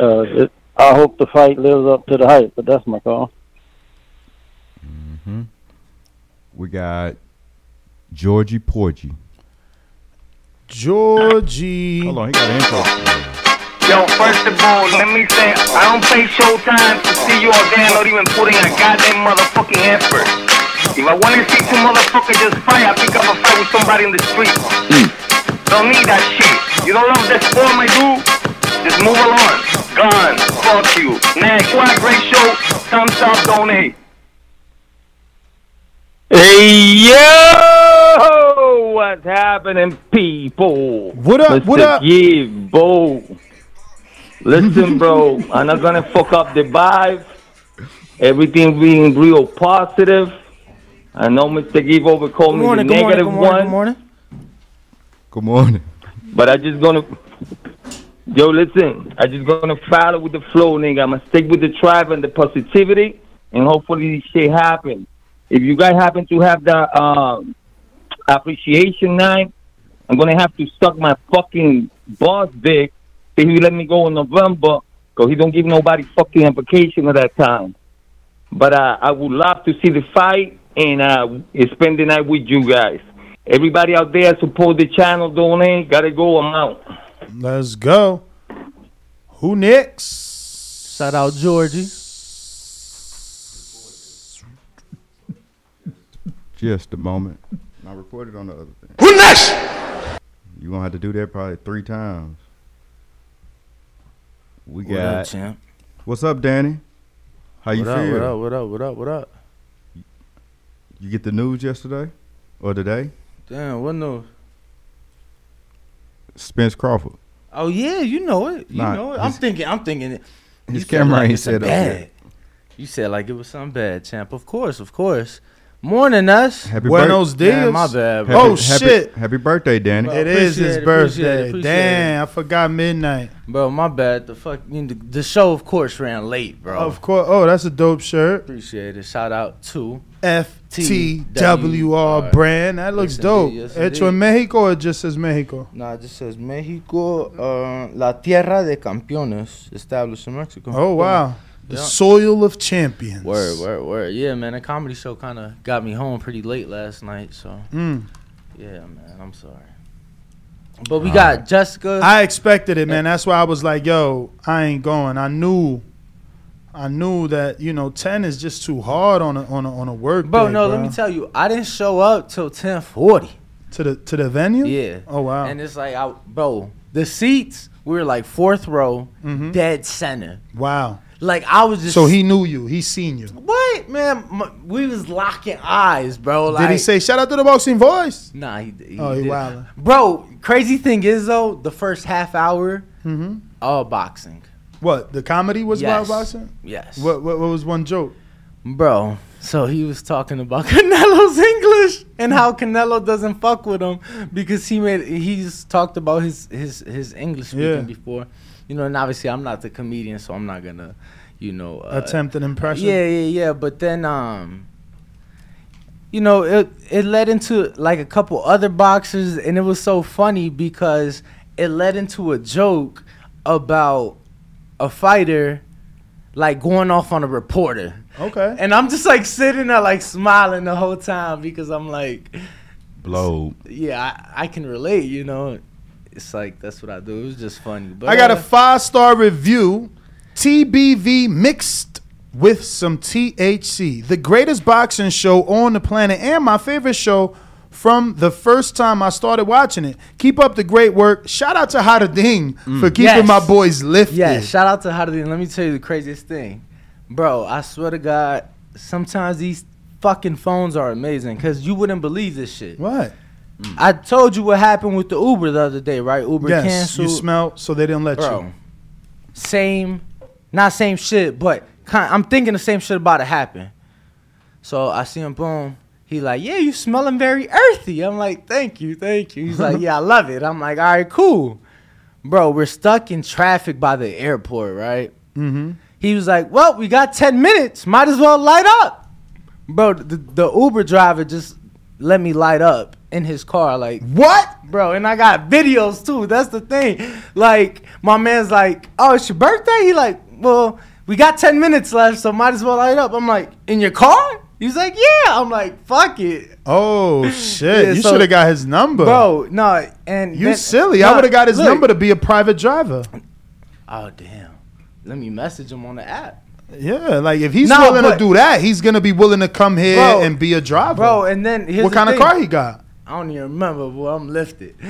Uh, it, I hope the fight lives up to the hype, but that's my call. hmm We got Georgie Porgy. Georgie. Hold on, he got an intro. Yo, first of all, let me say, I don't pay showtime to see you all there not even putting a goddamn motherfucking effort. If I want to see two motherfuckers just fight, I pick up a fight with somebody in the street. Hmm. Don't need that shit. You don't love the sport, my dude? Just move along. Gone. Fuck you. Next. What a great show. Thumbs up, donate. Hey yo, what's happening, people? What up, Mr. what up? Give, bro. Listen, bro, I'm not gonna fuck up the vibe. Everything being real positive. I know Mr. Give over called me the negative one, morning. Good morning. but I just gonna. Yo, listen, I just gonna follow with the flow, nigga. I'ma stick with the tribe and the positivity, and hopefully this shit happen. If you guys happen to have the um, appreciation night, I'm gonna have to suck my fucking boss dick if he let me go in November, cause he don't give nobody fucking vacation at that time. But uh, I would love to see the fight and uh, spend the night with you guys. Everybody out there support the channel, donate. Gotta go, I'm out. Let's go. Who next? Shout out Georgie. Just a moment. I recorded on the other thing. Who next? You gonna have to do that probably three times. We What up, champ? What's up, Danny? How you what feel? Up, what up? What up? What up? What up? You get the news yesterday or today? Damn, what news? Spence Crawford. Oh yeah, you know it. You Nah, know it. I'm his- thinking. I'm thinking. it- his camera ain't set up bad. You said like it was something bad, champ. Of course, of course. Morning, us. Happy Buenos birth- dias. my bad, Happy. Oh happy- shit! Happy birthday, Danny. It is Appreciate his it, appreciate it, birthday. appreciate Damn, I forgot midnight. Bro, my bad. The fuck, you know, the, the show, of course, ran late, bro. Of course. Oh, that's a dope shirt. Appreciate it. Shout out to FTWR brand. That looks Yes, dope. indeed, yes, Hecho en indeed. Mexico or it just says Mexico? Nah, it just says Mexico, uh, la tierra de campeones, established in Mexico. Oh wow, the Yeah. soil of champions. Word, word, word. Yeah, man, the comedy show kind of got me home pretty late last night, so Mm. yeah, man, I'm sorry. But we got Jessica. I expected it, man. That's why I was like, "Yo, I ain't going." I knew, I knew that you know ten is just too hard on a on a on a work. Bro, day, no, bro. let me tell you, I didn't show up till ten forty. to the to the venue. Yeah. Oh wow. And it's like, I, bro, the seats we were like fourth row, Mhm. dead center. wow. Like I was just So he knew you. He seen you. what man? We was locking eyes, bro. Like, Did he say shout out to the boxing voice? Nah, he, he Oh, he wildin'. Bro, crazy thing is though, the first half hour, Mm-hmm. all boxing. What the comedy was about boxing? Yes. What, what what was one joke? Bro, so he was talking about Canelo's English and how Canelo doesn't fuck with him because he made he's talked about his his his English speaking Yeah. before. You know, and obviously I'm not the comedian, so I'm not gonna, you know, uh, Attempt an impression. Yeah, yeah, yeah. But then, um, you know, it it led into like a couple other boxers, and it was so funny because it led into a joke about a fighter like going off on a reporter. Okay. And I'm just like sitting there like smiling the whole time because I'm like, Blow. yeah, I, I can relate, you know. It's like that's what I do. It was just funny. But I got a uh, five star review. TBV mixed with some THC. The greatest boxing show on the planet and my favorite show from the first time I started watching it. Keep up the great work. Shout out to Hadading for keeping Yes. my boys lifted. Yeah, shout out to Hadidin. Let me tell you the craziest thing, bro. I swear to God, sometimes these fucking phones are amazing because you wouldn't believe this shit. What? I told you what happened with the Uber the other day, right? Uber yes, canceled. you smelled, so they didn't let Bro, you. same, not same shit, but kind, I'm thinking the same shit about to happen. So I see him, boom. He like, yeah, you smelling very earthy. I'm like, thank you, thank you. He's like, yeah, I love it. I'm like, all right, cool, bro. We're stuck in traffic by the airport, right? Mm-hmm. He was like, well, we got ten minutes. Might as well light up, bro. The, the Uber driver just let me light up in his car, like what, bro? And I got videos too. That's the thing. Like my man's like, oh, it's your birthday. He like, well, we got ten minutes left, so might as well light up. I'm like, in your car? He's like, yeah. I'm like, fuck it, Oh shit! Yeah, you so- should have got his number, bro. No, and You then- silly! I would have got his look. number to be a private driver. Oh damn. Let me message him on the app. Yeah, like if he's Nah, willing to do that, he's gonna be willing to come here Bro, and be a driver. Bro, and then what kind of car he got? I don't even remember, boy. I'm lifted.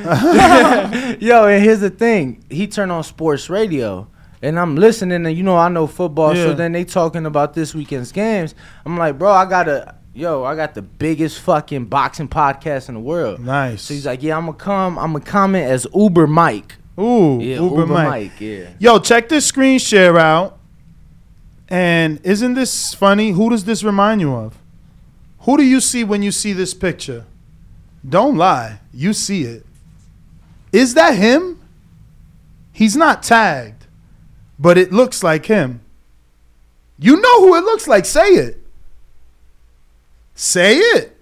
Yo, and here's the thing. He turned on sports radio. And I'm listening, and you know I know football, Yeah. so then they talking about this weekend's games. I'm like, bro, I gotta, yo, I got the biggest fucking boxing podcast in the world. Nice. So he's like, yeah, I'm gonna come, I'm gonna comment as Uber Mike. Ooh, Yeah, Uber, Uber Mike. Mike, yeah. Yo, check this screen share out. And isn't this funny? Who does this remind you of? Who do you see when you see this picture? Don't lie. You see it. Is that him? He's not tagged, but it looks like him. You know who it looks like. Say it. Say it.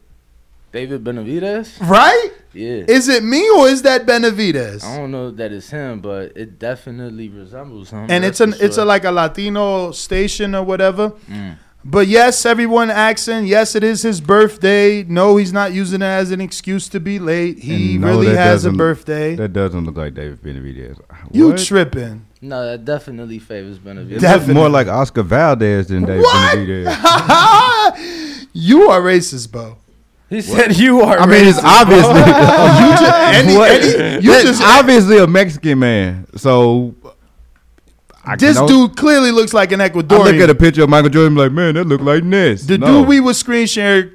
David Benavidez, Right? yeah. Is it me or is that Benavidez? I don't know that is him, but it definitely resembles him. and it's an for it's a like a Latino station or whatever. Mm. But yes, everyone asking. Yes, it is his birthday. No, he's not using it as an excuse to be late. He And no, really that has a doesn't- birthday. That doesn't look like David Benavidez. you What? tripping? No, that definitely favors Benavidez. It looks more like Oscar Valdez than David What? Benavidez. you are racist, Bo. He said you are. I mean, it's obviously. You just- any- What? any- you That's just- obviously a Mexican man. So I This can- dude clearly looks like an Ecuadorian. I Ecuadorian. look at a picture of Michael Jordan, like, man, that look like this. the No. dude we was screen sharing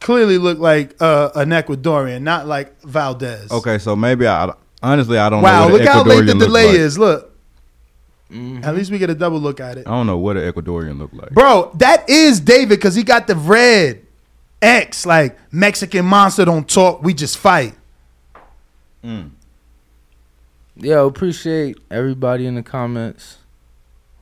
clearly looked like uh, an Ecuadorian, not like Valdez. Okay, so maybe I honestly I don't know. Wow, look an how late the delay like. is. Look. Mm-hmm. At least we get a double look at it. I don't know what an Ecuadorian look like. Bro, that is David because he got the red X, like Mexican monster don't talk, we just fight. Yo, appreciate everybody in the comments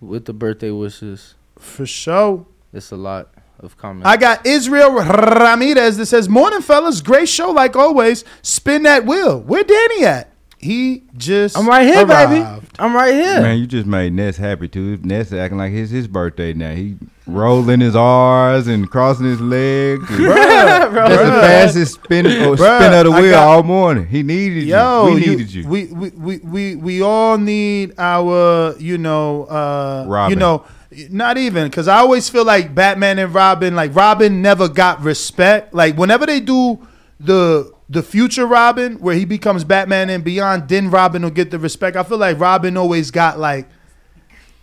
with the birthday wishes. For sure. It's a lot of comments. I got Israel Ramirez that says, Morning, fellas. Great show like always. Spin that wheel. Where Danny at? He just I'm right here, baby. I'm right here. Man, you just made Ness happy too. Ness acting like it's his birthday now. He rolling his R's and crossing his legs. Bruh, That's the bruh. fastest spin, or Bruh, spin of the wheel got- all morning. He needed Yo, you. We needed you. We, we, we, we, we all need our, you know, uh, you know, Not even, because I always feel like Batman and Robin, like Robin never got respect. Like whenever they do the the future Robin, where he becomes Batman and beyond, then Robin will get the respect. I feel like Robin always got like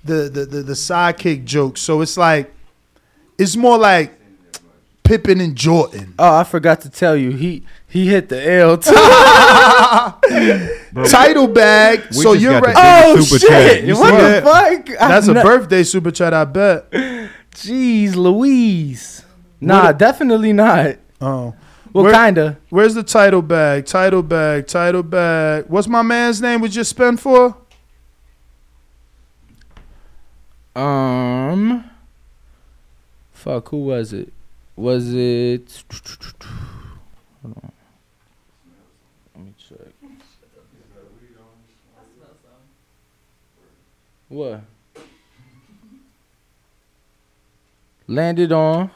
the the the, the sidekick jokes. So it's like it's more like Pippen and Jordan. Oh, I forgot to tell you, he he hit the L too. Title bag. We so you're got the right. biggest oh, super chat. You Oh, what the that? fuck? That's a I'm not- birthday super chat, I bet. Jeez, Louise. Nah, What- definitely not. Oh. Well, Where- kinda. Where's the title bag? Title bag, title bag. What's my man's name we just spent for? Um, fuck, who was it? Was it? Hold on. Let me check. What? Landed on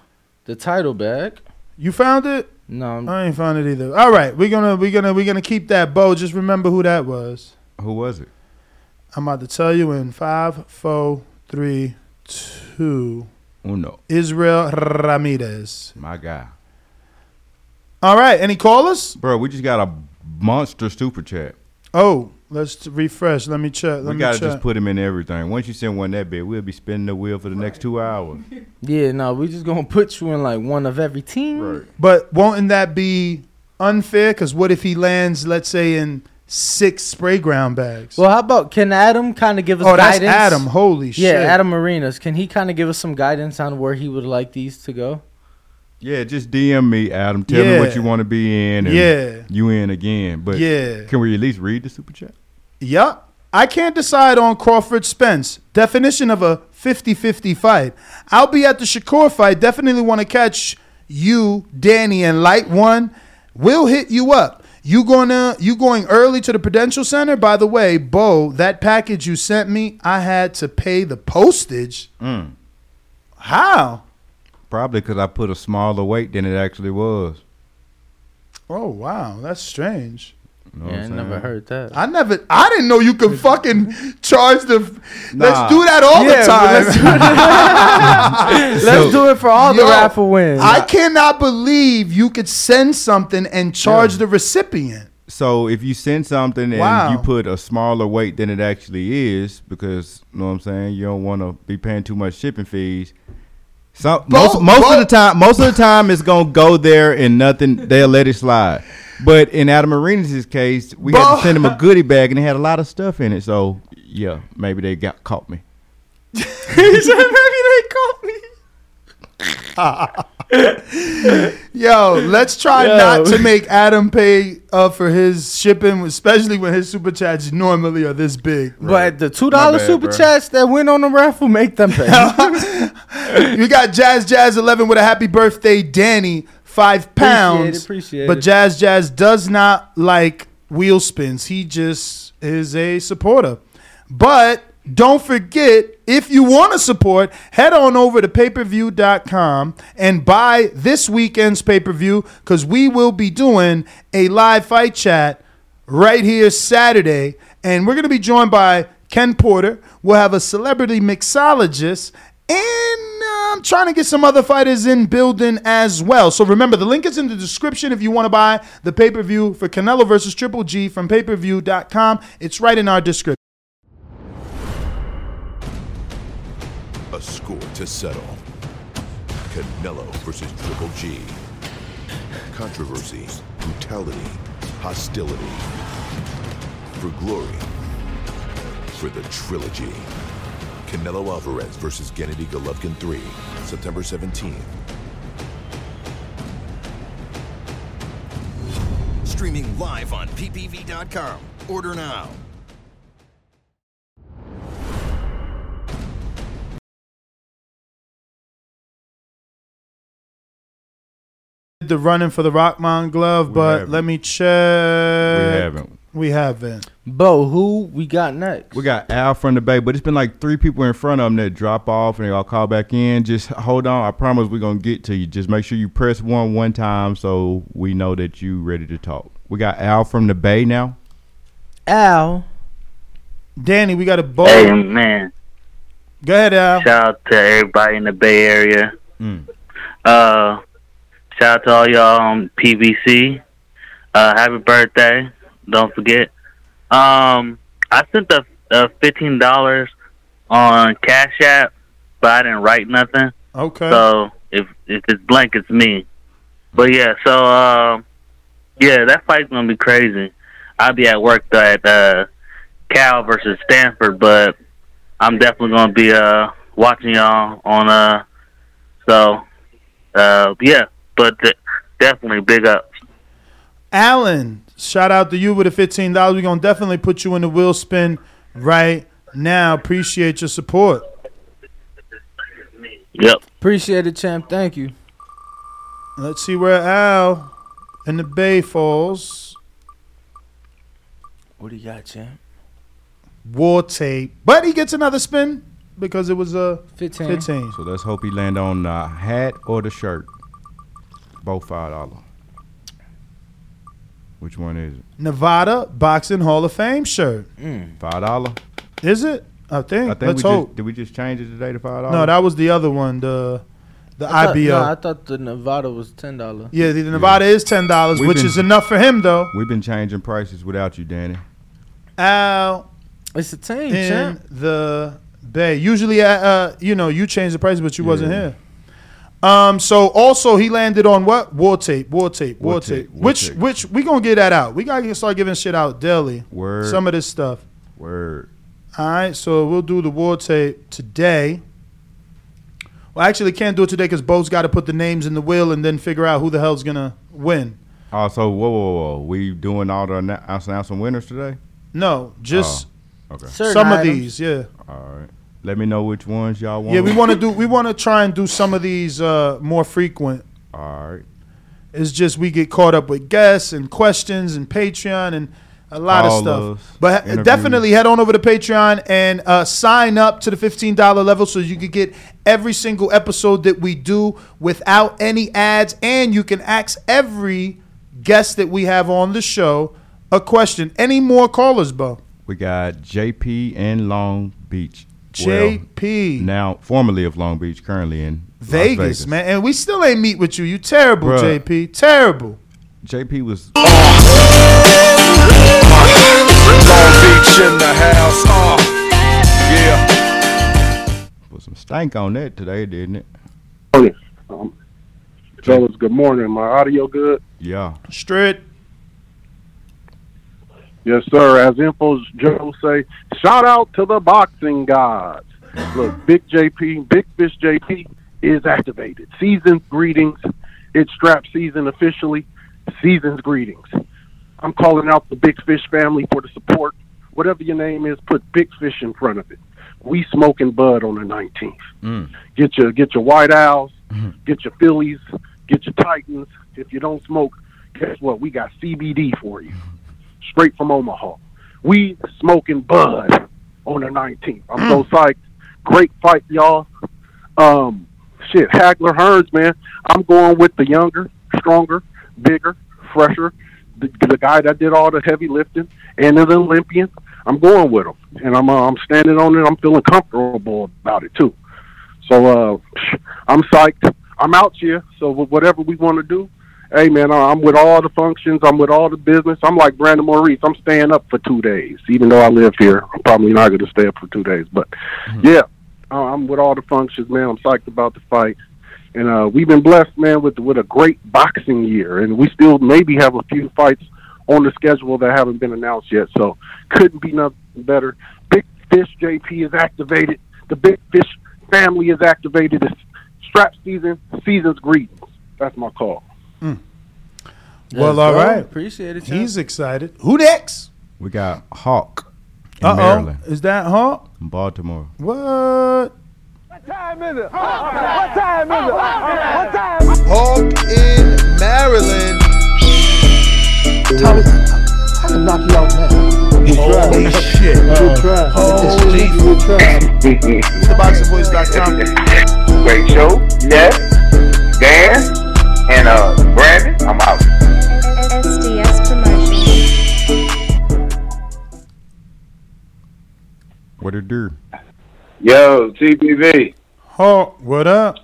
the title bag. You found it? No, I ain't found it either. All right, we're gonna we're gonna we're gonna keep that bow. Just remember who that was. Who was it? I'm about to tell you in five, four, three, two. Uno. Israel Ramirez. My guy. All right, any callers? Bro, we just got a monster super chat. Oh, let's refresh. Let me check. Let we me gotta check. just put him in everything. Once you send one that big, we'll be spinning the wheel for the next two hours. Yeah, no, we just gonna put you in like one of every team. But won't that be unfair? Because what if he lands, let's say, in six spray ground bags? Well, how about can Adam kind of give us Oh, that's? Adam. Holy yeah, shit. Yeah, Adam Marinas. Can he kind of give us some guidance on where he would like these to go? Yeah, just DM me, Adam. Tell me what you want to be in. And Yeah. You in again. But Yeah. can we at least read the super chat? Yup. I can't decide on Crawford Spence. Definition of a 50-50 fight. I'll be at the Shakur fight. Definitely want to catch you, Danny, and Light One. We'll hit you up. You gonna you going early to the Prudential Center? By the way, Bo, that package you sent me, I had to pay the postage. Mm. How? Probably because I put a smaller weight than it actually was. Oh wow, that's strange. You know Yeah, I I'm never heard that. I never. I didn't know you could fucking charge the. Nah. Let's do that all Yeah, the time. let's do Let's do it for all the raffle wins. I cannot believe you could send something and charge the recipient. So if you send something and Wow. you put a smaller weight than it actually is, because you know what I'm saying, you don't want to be paying too much shipping fees. So most most of the time, most of the time it's gonna go there and nothing. They'll let it slide. But in Adam Arenas' case, we had to send him a goodie bag and it had a lot of stuff in it. So yeah, maybe they got caught me. he said maybe they caught me. Yo, let's try Yo. not to make Adam pay uh, for his shipping, especially when his super chats normally are this big. But the two dollar super bro. chats that win on the raffle, make them pay. you got Jazz Jazz 11 with a happy birthday, Danny, five pounds. appreciate it. but. Jazz Jazz does not like wheel spins. He just is a supporter. But don't forget, if you want to support, head on over to payperview.com and buy this weekend's pay per view because we will be doing a live fight chat right here Saturday. And we're going to be joined by Ken Porter. We'll have a celebrity mixologist. And uh, I'm trying to get some other fighters in building as well. So remember, the link is in the description if you want to buy the pay per view for Canelo versus Triple G from payperview.com. It's right in our description. To settle. Canelo versus Triple G. Controversy, brutality, hostility. For glory. For the trilogy. Canelo Alvarez versus Gennady Golovkin 3, September 17th. Streaming live on ppv.com. Order now. The running for the Rahman glove, but haven't. let me check. We haven't. We haven't. Bo, who we got next? We got Al from the Bay, but it's been like three people in front of him that drop off and they all call back in. Just hold on. I promise we're going to get to you. Just make sure you press one one time so we know that you ready to talk. We got Al from the Bay now. Al. Danny, we got a bow. Hey man, Go ahead, Al. Shout out to everybody in the Bay Area. Mm. Uh, shout out to all y'all on TBV. Uh, happy birthday! Don't forget. Um, I sent the uh, fifteen dollars on Cash App, but I didn't write nothing. Okay. So if if it's blank, it's me. But yeah, so um, yeah, that fight's gonna be crazy. I'll be at work though at uh, Cal versus Stanford, but I'm definitely gonna be uh watching y'all on uh. So uh, yeah, but th- definitely big up. Alan, shout out to you with the fifteen dollars. We're gonna definitely put you in the wheel spin right now. Appreciate your support. Yep. Appreciate it, champ. Thank you. Let's see where Al in the Bay falls. What do you got, champ? War tape, but he gets another spin because it was a 15. 15. So let's hope he land on the hat or the shirt. Both five dollar. Which one is it? Nevada Boxing Hall of Fame shirt. Five dollar. Is it? I think. I think Let's we hope. just did we just change it today to five dollars? no, that was the other one. The the I thought, IBO. no, I thought the Nevada was ten dollar. yeah, the Nevada is ten dollars, which been- is enough for him though. We've been changing prices without you, Danny. Al It's a team, in champ. the Bay. Usually, uh, uh, you know, you change the price, but you wasn't here. Um. So also, he landed on what? War tape. War tape. War, War tape. tape, war Which tape. which we gonna get that out. We gotta start giving shit out daily. Word. Some of this stuff. Word. All right. So we'll do the war tape today. Well, actually, can't do it today because Bo's got to put the names in the wheel and then figure out who the hell's gonna win. Oh, so whoa, whoa, whoa! We doing all the annou- announcing winners today? No, just Oh, okay. Certain some of these. Yeah. All right. Let me know which ones y'all want. Yeah, we want to do. We want to try and do some of these uh, more frequent. All right. It's just we get caught up with guests and questions and Patreon and a lot All of stuff. but interviews. definitely head on over to Patreon and uh, sign up to the fifteen dollar level so you can get every single episode that we do without any ads, and you can ask every guest that we have on the show a question. Any more callers, Bo? We got JP in Long Beach. JP. now formerly of Long Beach, currently in Las Vegas, man, and we still ain't meet with you. You terrible, Bruh. JP. Terrible. JP was Long Beach in the house. Uh, yeah. put some stank on that today, didn't it? morning. Um, fellas, good morning. My audio good? Yeah. Straight. Yes, sir. As Infos Joe say, shout out to the boxing gods. Look, Big JP, Big Fish JP is activated. Season's greetings. It's strap season officially. Season's greetings. I'm calling out the Big Fish family for the support. Whatever your name is, put Big Fish in front of it. We smoking bud on the 19th. Mm. Get your get your white owls, get your Phillies, get your Titans. If you don't smoke, guess what? We got CBD for you, straight from Omaha. We smoking bud on the 19th. I'm so psyched. Great fight, y'all. Um, shit, Hagler Hearns, man. I'm going with the younger, stronger, bigger, fresher, the, the guy that did all the heavy lifting and an Olympian. I'm going with him, and I'm uh, I'm standing on it. I'm feeling comfortable about it too. So uh, I'm psyched. I'm out here. So whatever we want to do, hey man, I'm with all the functions. I'm with all the business. I'm like Brandon Maurice. I'm staying up for two days, even though I live here. I'm probably not going to stay up for two days, but yeah, uh, I'm with all the functions, man. I'm psyched about the fight. And uh, we've been blessed, man, with with a great boxing year, and we still maybe have a few fights on the schedule that haven't been announced yet. So couldn't be nothing better. Big Fish JP is activated. The Big Fish family is activated. It's strap season. Season's greetings. That's my call. Well, Yes, all bro. right. Appreciate it, champ. He's excited. Who next? We got Hawk in Uh oh. Maryland, Is that Hawk? in Baltimore. What? What time is it? What time is it? What time? Hawk in Maryland. Tommy, I can knock you out now. Holy shit. Good try. Holy Good try. TheBoxingVoice.com. Great show. Yes. Dan and uh Brandon. I'm out. What it do? Yo, TBV. Oh, what up?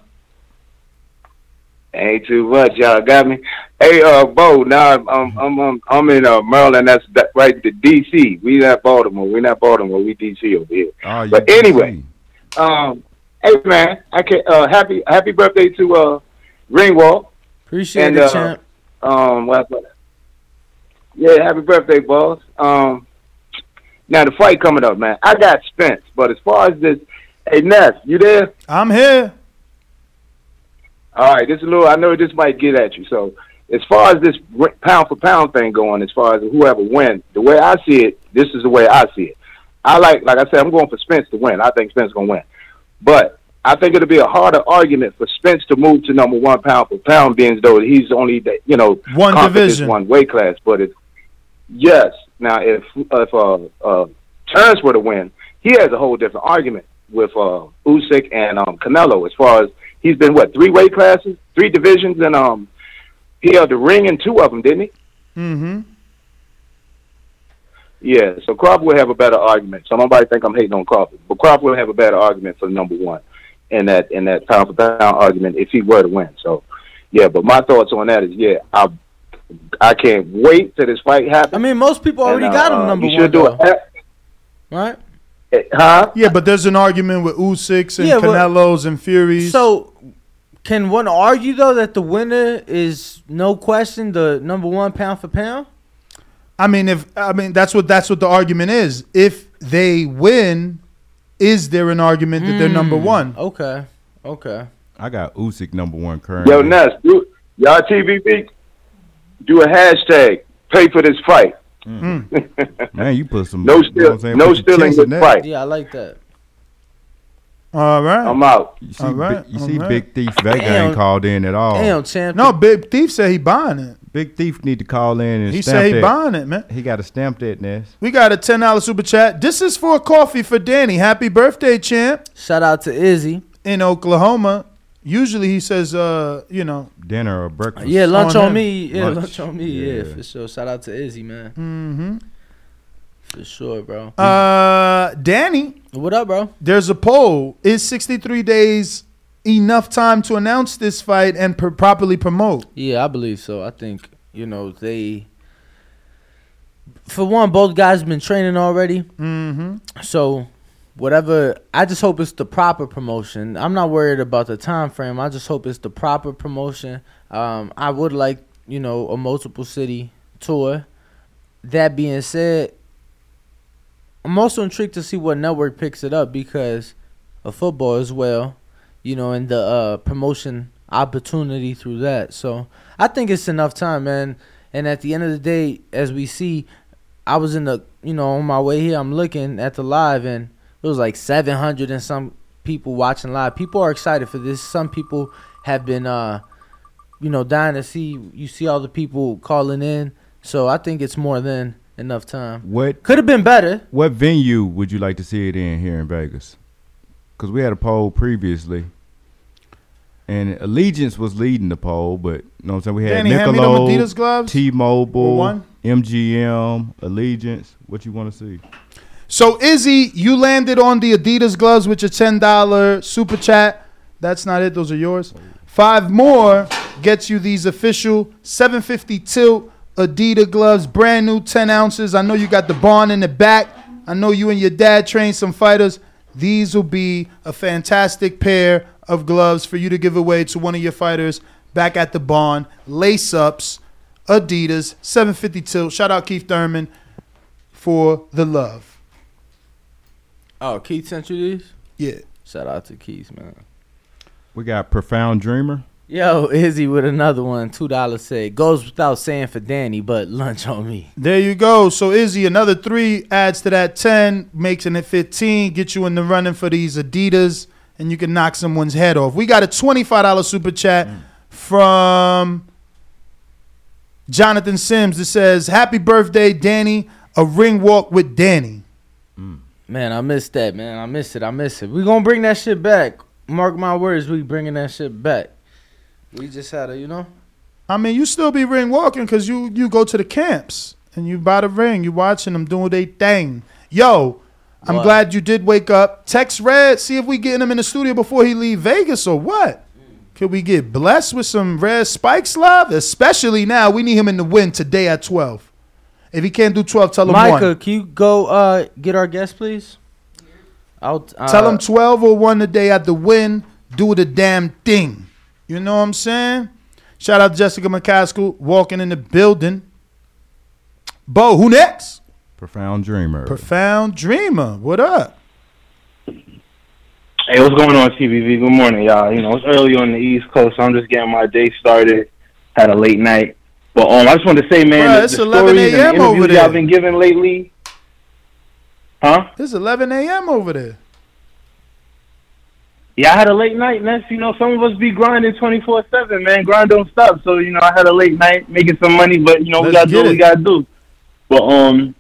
Ain't too much, y'all got me. Hey, uh, Bo. Now I'm I'm I'm, I'm, I'm in uh, Maryland. That's that, right to DC. We not Baltimore. We not Baltimore. We DC over here. Oh, but anyway, um, hey man, I can uh, happy happy birthday to uh, Ringwald. Appreciate and, it, uh, champ. Um, what- yeah, happy birthday, boss. Um, now the fight coming up, man. I got Spence, but as far as this, hey Ness, you there? I'm here. All right, this is a little. I know this might get at you. So, as far as this pound for pound thing going, as far as whoever wins, the way I see it, this is the way I see it. I like, like I said, I'm going for Spence to win. I think Spence is gonna win, but I think it'll be a harder argument for Spence to move to number one pound for pound, being though he's only, the- you know, One division. one weight class. But it's yes. Now, if if uh, uh, Terence were to win, he has a whole different argument with uh, Usyk and um, Canelo as far as he's been what three weight classes, three divisions, and um, he held the ring in two of them, didn't he? Mm-hmm. Yeah. So Crawford will have a better argument. So nobody think I'm hating on Crawford, but Crawford will have a better argument for number one in that in that pound for pound argument if he were to win. So yeah, but my thoughts on that is yeah, I I can't wait till this fight happens. I mean, most people already And, got him uh, number you one. should do though. it. Right? Huh? Yeah, but there's an argument with Usyk and Yeah, but- Canelo's and Furies. So, can one argue though that the winner is no question the number one pound for pound? I mean, if I mean that's what that's what the argument is. If they win, is there an argument that they're number Mm, one? Okay. Okay. I got Usyk number one currently. Yo, Ness, y'all TBV, do a hashtag. Pay for this fight. Mm. Man, you put some No you know steal- what I'm saying, no stealing chest that. fight. Yeah, I like that. All right. I'm out. You see, All right, you see right. Big Thief Vega Damn. ain't called in at all. Damn, champ. No, Big Thief said he buying it. Big Thief need to call in and He stamp said he that. buying it, man. He got to stamp that, Ness. We got a ten dollar super chat. This is for a coffee for Danny. Happy birthday, champ. Shout out to Izzy in Oklahoma. Usually he says, uh, you know, Dinner or breakfast. Yeah, lunch On on, me. Yeah, lunch, Lunch. on me. Yeah. Yeah. for sure. Shout out to Izzy, man. Mm-hmm. For sure, bro. Uh, Danny, what up, bro? There's a poll. Is 63 days enough time to announce this fight and pr- properly promote? Yeah, I believe so. I think you know they. For one, both guys been training already. Mm-hmm. So, whatever. I just hope it's the proper promotion. I'm not worried about the time frame. I just hope it's the proper promotion. Um, I would like you know a multiple city tour. That being said, I'm also intrigued to see what network picks it up because of football as well, you know, and the uh, promotion opportunity through that. So I think it's enough time, man. And at the end of the day, as we see, I was in the, you know, on my way here, I'm looking at the live, and it was like 700 and some people watching live. People are excited for this. Some people have been, uh, you know, dying to see. You see all the people calling in. So I think it's more than enough time. What Could have been better. What venue would you like to see it in here in Vegas? Because we had a poll previously, and Allegiant was leading the poll, but you know what I'm saying. We had Danny, hand me them Adidas gloves. For T-Mobile, one. MGM, Allegiant. What you want to see? So Izzy, you landed on the Adidas gloves with your ten dollar super chat. That's not it. Those are yours. Five more gets you these official 750 tilt Adidas gloves, brand new 10 ounces. I know you got the barn in the back. I know you and your dad trained some fighters. These will be a fantastic pair of gloves for you to give away to one of your fighters back at the barn. Lace ups, Adidas, 750 tilt. Shout out Keith Thurman for the love. Oh, Keith sent you these? Yeah. Shout out to Keith, man. We got Profound Dreamer. Yo, Izzy with another one. Two dollars said goes without saying for Danny, but lunch on me. There you go. So Izzy, another three adds to that ten, makes it 15, get you in the running for these Adidas, and you can knock someone's head off. We got a $25 super chat mm. from Jonathan Sims that says, Happy birthday, Danny. A ring walk with Danny. Mm. Man, I missed that, man. I missed it. I missed it. We gonna bring that shit back. Mark my words, we bringing that shit back. We just had a, you know. I mean, you still be ring walking because you you go to the camps and you buy the ring. You watching them doing their thing. Yo, I'm What? glad you did wake up. Text Red, see if we getting him in the studio before he leave Vegas or what. Mm. Could we get blessed with some Red Spikes love? Especially now, we need him in the Wynn today at 12. If he can't do 12, tell him Micah, one. can you go uh, get our guest, please? I'll uh, Tell him 12 or 1 today at the Wynn. Do the damn thing. You know what I'm saying? Shout out to Jessica McCaskill walking in the building. Bo, who next? Profound dreamer. Profound Dreamer. What up? Hey, what's going on, TBV? Good morning, y'all. You know, it's early on the East Coast, so I'm just getting my day started. Had a late night, but um, I just wanted to say, man, Bruh, the, it's the 11 stories and the a.m. over interviews there. Y'all been giving lately, huh? It's 11 a.m. over there. Yeah, I had a late night, man. You know, some of us be grinding 24 7, man. Grind don't stop. So, you know, I had a late night making some money, but, you know, we Let's got to do what we got to do. But, um,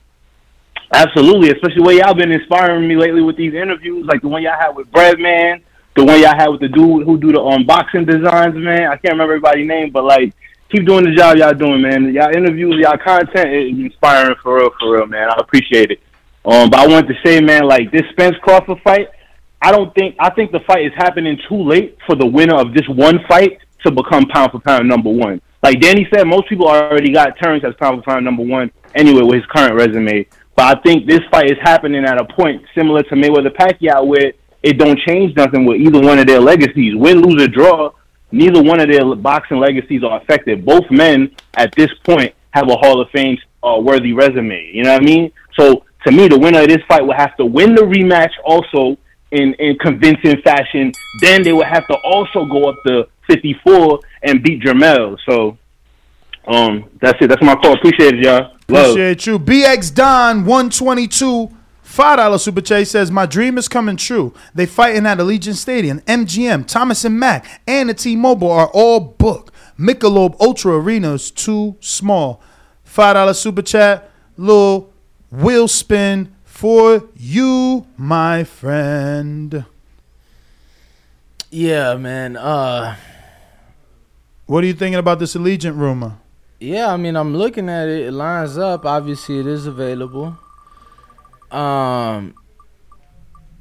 absolutely, especially the way y'all been inspiring me lately with these interviews, like the one y'all had with Breadman, the one y'all had with the dude who do the unboxing designs, man. I can't remember everybody's name, but, like, keep doing the job y'all doing, man. Y'all interviews, y'all content is inspiring for real, for real, man. I appreciate it. Um, but I wanted to say, man, like this Spence Crawford fight, I don't think I think the fight is happening too late for the winner of this one fight to become pound for pound number one. Like Danny said, most people already got Terence as pound for pound number one anyway with his current resume. But I think this fight is happening at a point similar to Mayweather Pacquiao where it don't change nothing with either one of their legacies. Win, lose, or draw, neither one of their boxing legacies are affected. Both men at this point have a Hall of Fame uh, worthy resume. You know what I mean? So to me, the winner of this fight will have to win the rematch also in, in convincing fashion. Then they would have to also go up to 54 and beat Jermell. So um, that's it. That's my call. Appreciate it, y'all. Love. Appreciate you. BX Don 122. Five dollar super chase says my dream is coming true. They fighting at Allegiant Stadium, MGM, Thomas and Mack, and the T-Mobile are all booked. Michelob Ultra Arena is too small. Five dollar super chat, little wheel spin for you, my friend. Yeah, man. Uh, What are you thinking about this Allegiant rumor? yeah, I mean, I'm looking at it. It lines up. Obviously, it is available. Um,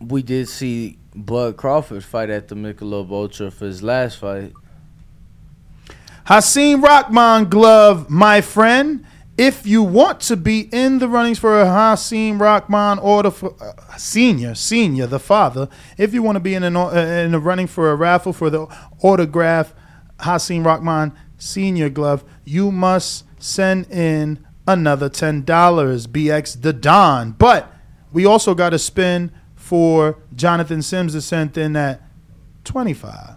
we did see Bud Crawford fight at the Michelob Ultra for his last fight. Hasim Rahman glove, my friend. If you want to be in the runnings for a Hasim Rahman order for uh, senior, senior, the father, if you want to be in an uh, in the running for a raffle for the autograph Hasim Rahman senior glove, you must send in another ten dollars. BX the Don, but we also got a spin for Jonathan Sims that sent in at twenty five.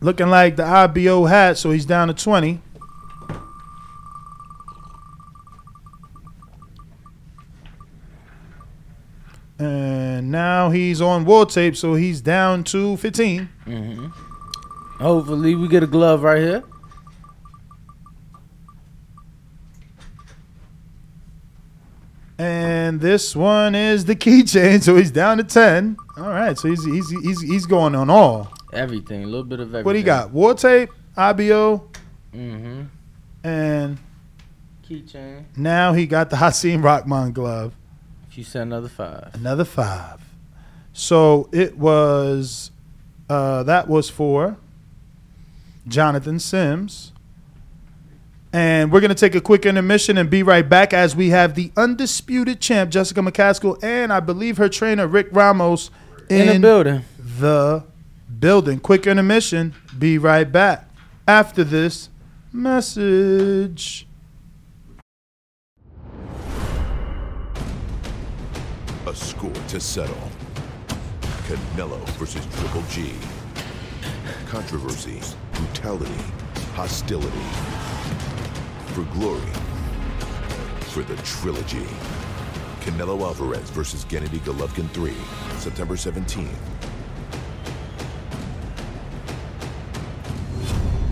Looking like the IBO hat, so he's down to 20. And now he's on war tape, so he's down to 15. Mm-hmm. Hopefully, we get a glove right here. And this one is the keychain, so he's down to 10. All right, so he's he's he's, he's going on all. Everything, a little bit of everything. What he got? War tape, IBO, Mm-hmm. and Keychain. now he got the Hasim Rahman glove. If you send another five. Another five. So it was uh, that was for Jonathan Sims. And we're gonna take a quick intermission and be right back as we have the undisputed champ Jessica McCaskill and I believe her trainer Rick Ramos In the building. The building. Quick intermission. Be right back after this message. A score to settle. Canelo versus Triple G. Controversy, brutality, hostility. For glory. For the trilogy. Canelo Alvarez versus Gennady Golovkin 3, September 17th.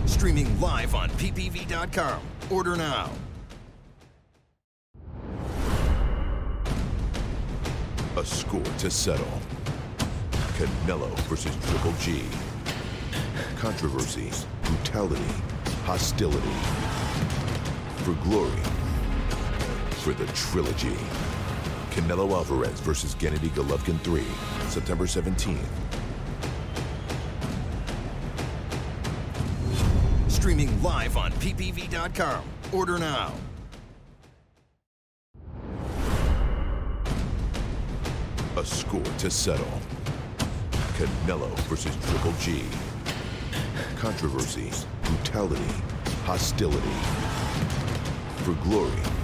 Streaming live on ppv.com. Order now. A score to settle. Canelo versus Triple G. Controversy, brutality, hostility, for glory, for the trilogy. Canelo Alvarez versus Gennady Golovkin 3, September 17th. Streaming live on ppv.com. Order now. A score to settle. Canelo versus Triple G. Controversy, brutality, hostility. For glory,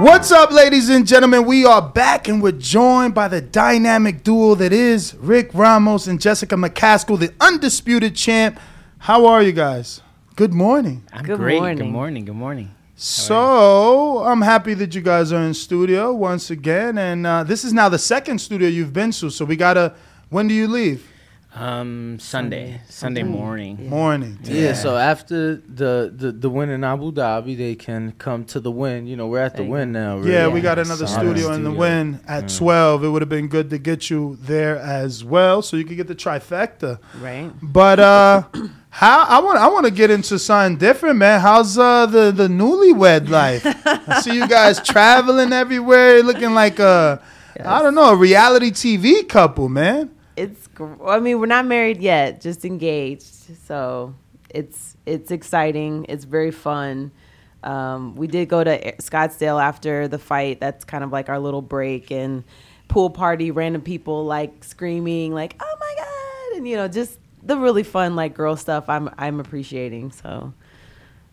What's up, ladies and gentlemen? We are back and we're joined by the dynamic duo that is Rick Ramos and Jessica McCaskill, the undisputed champ. How are you guys? Good morning. I'm great. Good morning. Good morning. So I'm happy that you guys are in studio once again, and uh, this is now the second studio you've been to. So we gotta. When do you leave? Um, Sunday, Sunday, morning. Morning. Yeah. so after the, the the win in Abu Dhabi, they can come to the Wynn. You know, we're at the Wynn now. Really. Yeah, we got another So- studio in the Wynn at 12. It would have been good to get you there as well, so you could get the trifecta. Right. But uh, how I want I want to get into something different, man. How's uh the the newlywed life? I see you guys traveling everywhere, looking like a I don't know a reality TV couple, man. It's. I mean, we're not married yet, just engaged. So it's it's exciting. It's very fun. Um, we did go to Scottsdale after the fight. That's kind of like our little break and pool party. Random people like screaming, like "Oh my god!" and you know, just the really fun like girl stuff. I'm I'm appreciating. So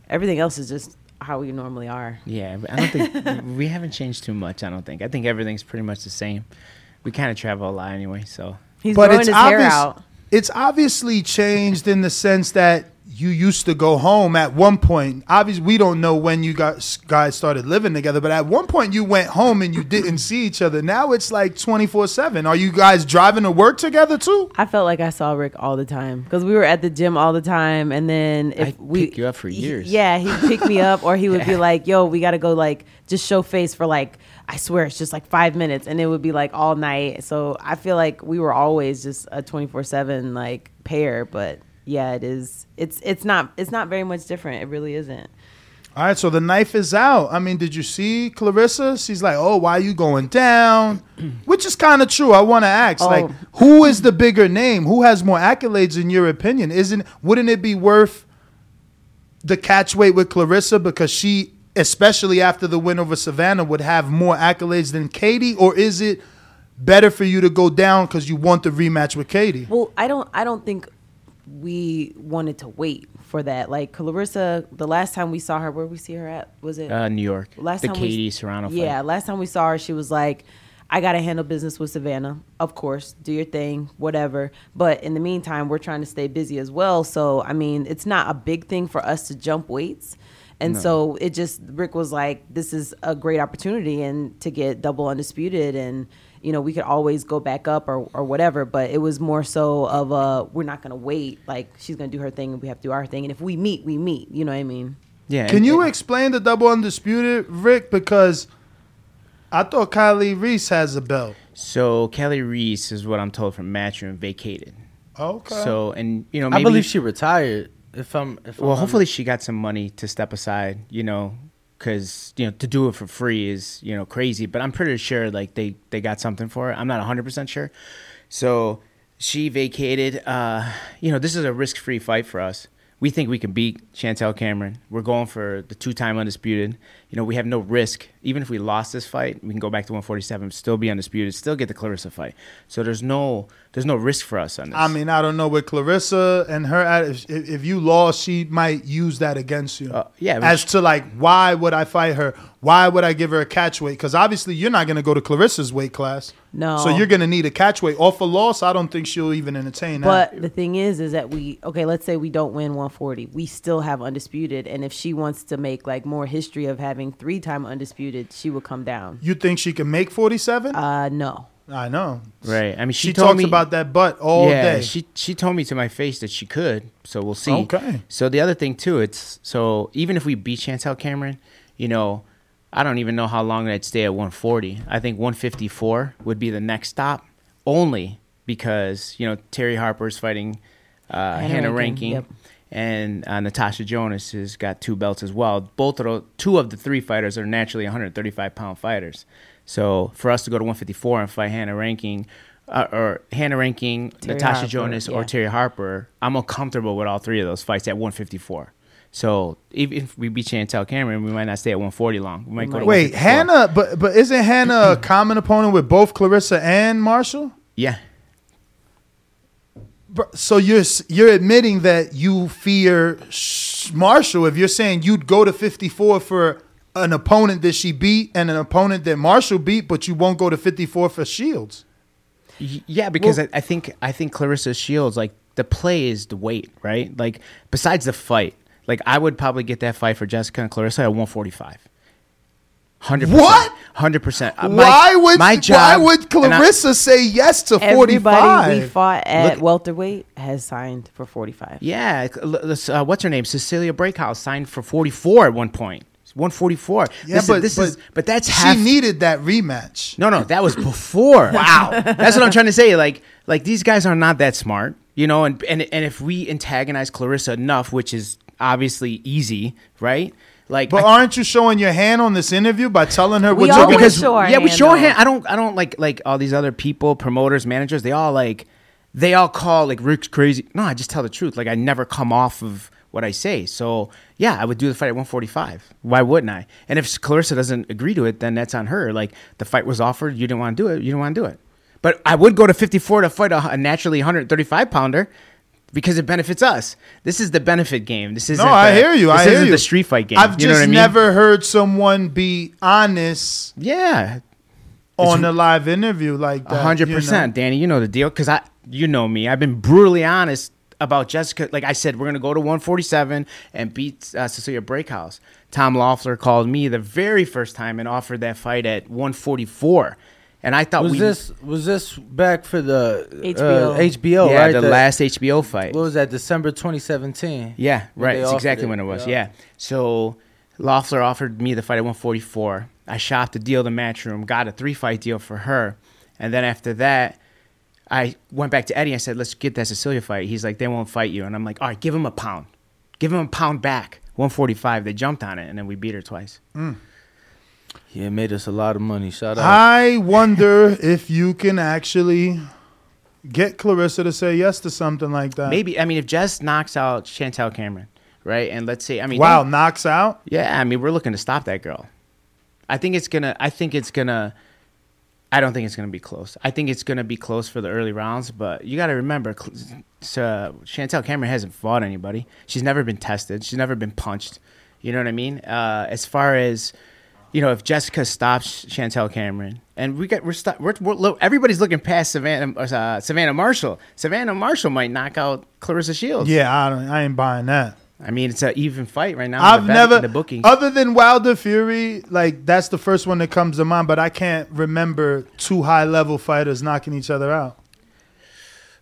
everything else is just how we normally are. Yeah, I don't think we haven't changed too much. I don't think. I think everything's pretty much the same. We kind of travel a lot anyway, so. But it's obvious, It's obviously changed in the sense that you used to go home at one point. Obviously, we don't know when you guys guys started living together, but at one point you went home and you didn't see each other. Now it's like twenty four seven. Are you guys driving to work together too? I felt like I saw Rick all the time because we were at the gym all the time, and then if I we picked you up for years. yeah, he'd pick me up, or he would be like, "Yo, we got to go like just show face for like I swear it's just like five minutes," and it would be like all night. So I feel like we were always just a twenty four seven like pair, but yeah, it is. It's it's not it's not very much different. It really isn't. All right, so the knife is out. I mean, did you see Claressa? She's like, "Oh, why are you going down?" Which is kind of true. I want to ask, oh. like, Oh. who is the bigger name? Who has more accolades in your opinion? Isn't wouldn't it be worth the catch weight with Claressa because she, especially after the win over Savannah, would have more accolades than Katie, or is it better for you to go down because you want the rematch with Katie? Well, I don't I don't think we wanted to wait for that. Like Claressa, the last time we saw her, where we see her at was it Uh, New York. Last the time we- Katie Serrano fight. Yeah, last time we saw her, she was like, "I got to handle business with Savannah. Of course, do your thing, whatever." But in the meantime, we're trying to stay busy as well. So I mean, it's not a big thing for us to jump weights. And No. so it just Rick was like, "This is a great opportunity and to get double undisputed and." You know, we could always go back up or, or whatever, but it was more so of uh we're not gonna wait. Like she's gonna do her thing and we have to do our thing. And if we meet, we meet. You know what I mean? Yeah. Can you explain the double undisputed, Rick? Because I thought Kali Reis has a belt. So Kali Reis is what I'm told from Matchroom vacated. Okay. So and you know I believe she retired. If I'm, if well, I'm hopefully she got some money to step aside, you know, because you know to do it for free is you know crazy. But I'm pretty sure like they they got something for it. I'm not 100 percent sure. So she vacated. Uh, you know, this is a risk free fight for us. We think we can beat Chantelle Cameron. We're going for the two time undisputed. You know, we have no risk. Even if we lost this fight, we can go back to 147, still be undisputed, still get the Claressa fight. So there's no there's no risk for us on this. I mean, I don't know with Claressa and her. If, if you lost, she might use that against you. Uh, yeah, but As to like, why would I fight her? Why would I give her a catch weight? Because obviously, you're not going to go to Claressa's weight class. No. So you're going to need a catch weight. Off a loss, I don't think she'll even entertain that. But the thing is, is that we okay. Let's say we don't win 140, we still have undisputed, and if she wants to make like more history of having three time undisputed, she will come down. You think she can make 47? Uh, no. I know. Right. I mean, she, She told talks me, about that butt all yeah, day. She she told me to my face that she could. So we'll see. Okay. So the other thing too, it's so even if we beat Chantelle Cameron, you know, I don't even know how long I'd stay at 140. I think 154 would be the next stop, only because you know Terri Harper's fighting uh, Hannah Hannah, Rankin, Ranking. yep. And uh, Natasha Jonas has got two belts as well. Both of the, two of the three fighters are naturally 135 pound fighters. So for us to go to 154 and fight Hannah Ranking, uh, or Hannah Ranking, Terri Natasha Harper, Jonas, or. Terri Harper, I'm uncomfortable with all three of those fights at 154. So even if we beat Chantelle Cameron, we might not stay at 140 long. We might go Wait, 154. Hannah, but but isn't Hannah a common opponent with both Claressa and Marshall? Yeah. So you're you're admitting that you fear Marshall if you're saying you'd go to 54 for an opponent that she beat and an opponent that Marshall beat, but you won't go to 54 for Shields. Yeah, because I, I think I think Claressa Shields like the play is the weight, right? Like besides the fight, like I would probably get that fight for Jessica and Claressa at 145. Hundred What? Hundred percent. Uh, why would my job, why would and I- Claressa say yes to 45? Everybody we fought at Look- welterweight has signed for 45. Yeah, uh, what's her name? Cecilia Brækhus signed for 44 at one point. 144. Yeah, this but is, this but is but that's she half. needed that rematch. No, no, that was before. wow, that's what I'm trying to say. Like, like these guys are not that smart, you know. And and and if we antagonize Claressa enough, which is obviously easy, right? Like, But I- aren't you showing your hand on this interview by telling her We what you're always gonna show our yeah, we show our hand. I don't, I don't like like all these other people, promoters, managers. They all like, they all call like Rick's crazy. No, I just tell the truth. Like I never come off of what I say. So yeah, I would do the fight at 145. Why wouldn't I? And if Claressa doesn't agree to it, then that's on her. Like the fight was offered, you didn't want to do it, you didn't want to do it. But I would go to 54 to fight a, a naturally 135 pounder. Because it benefits us. This is the benefit game. This is No, I hear you. I hear isn't you. the street fight game. I've you just I mean? never heard someone be honest. Yeah. On a live interview like that. Hundred you know? percent, Danny. You know the deal, because I, you know me. I've been brutally honest about Jessica. Like I said, we're gonna go to 147 and beat uh, Cecilia Brækhus. Tom Loeffler called me the very first time and offered that fight at 144, and I thought was we this was this back for the HBO. Uh, HBO, yeah right? the last HBO fight. What was that? December 2017. Yeah, right. they It's offered exactly it. when it was. Yeah. So Loeffler offered me the fight at 144. I shopped the deal, the matchroom, got a three fight deal for her, and then after that, I went back to Eddie. I said, "Let's get that Cecilia fight." He's like, "They won't fight you," and I'm like, "All right, give him a pound, give him a pound back." 145. They jumped on it, and then we beat her twice. Yeah, it made us a lot of money. Shout out. I wonder if you can actually get Claressa to say yes to something like that. Maybe I mean, if Jess knocks out Chantelle Cameron, right, and let's say, I mean, wow, knocks out. Yeah, I mean, we're looking to stop that girl. I think it's gonna. I think it's gonna. I don't think it's gonna be close. I think it's gonna be close for the early rounds, but you got to remember, Cl- uh, Chantelle Cameron hasn't fought anybody. She's never been tested. She's never been punched. You know what I mean? Uh, as far as you know, if Jessica stops Chantelle Cameron, and we get we're, st- we're, we're everybody's looking past Savannah uh, Savannah Marshall. Savannah Marshall might knock out Claressa Shields. Yeah, I, don't, I ain't buying that. I mean it's an even fight right now. I've the never, the booking. other than Wilder Fury, like that's the first one that comes to mind. But I can't remember two high level fighters knocking each other out,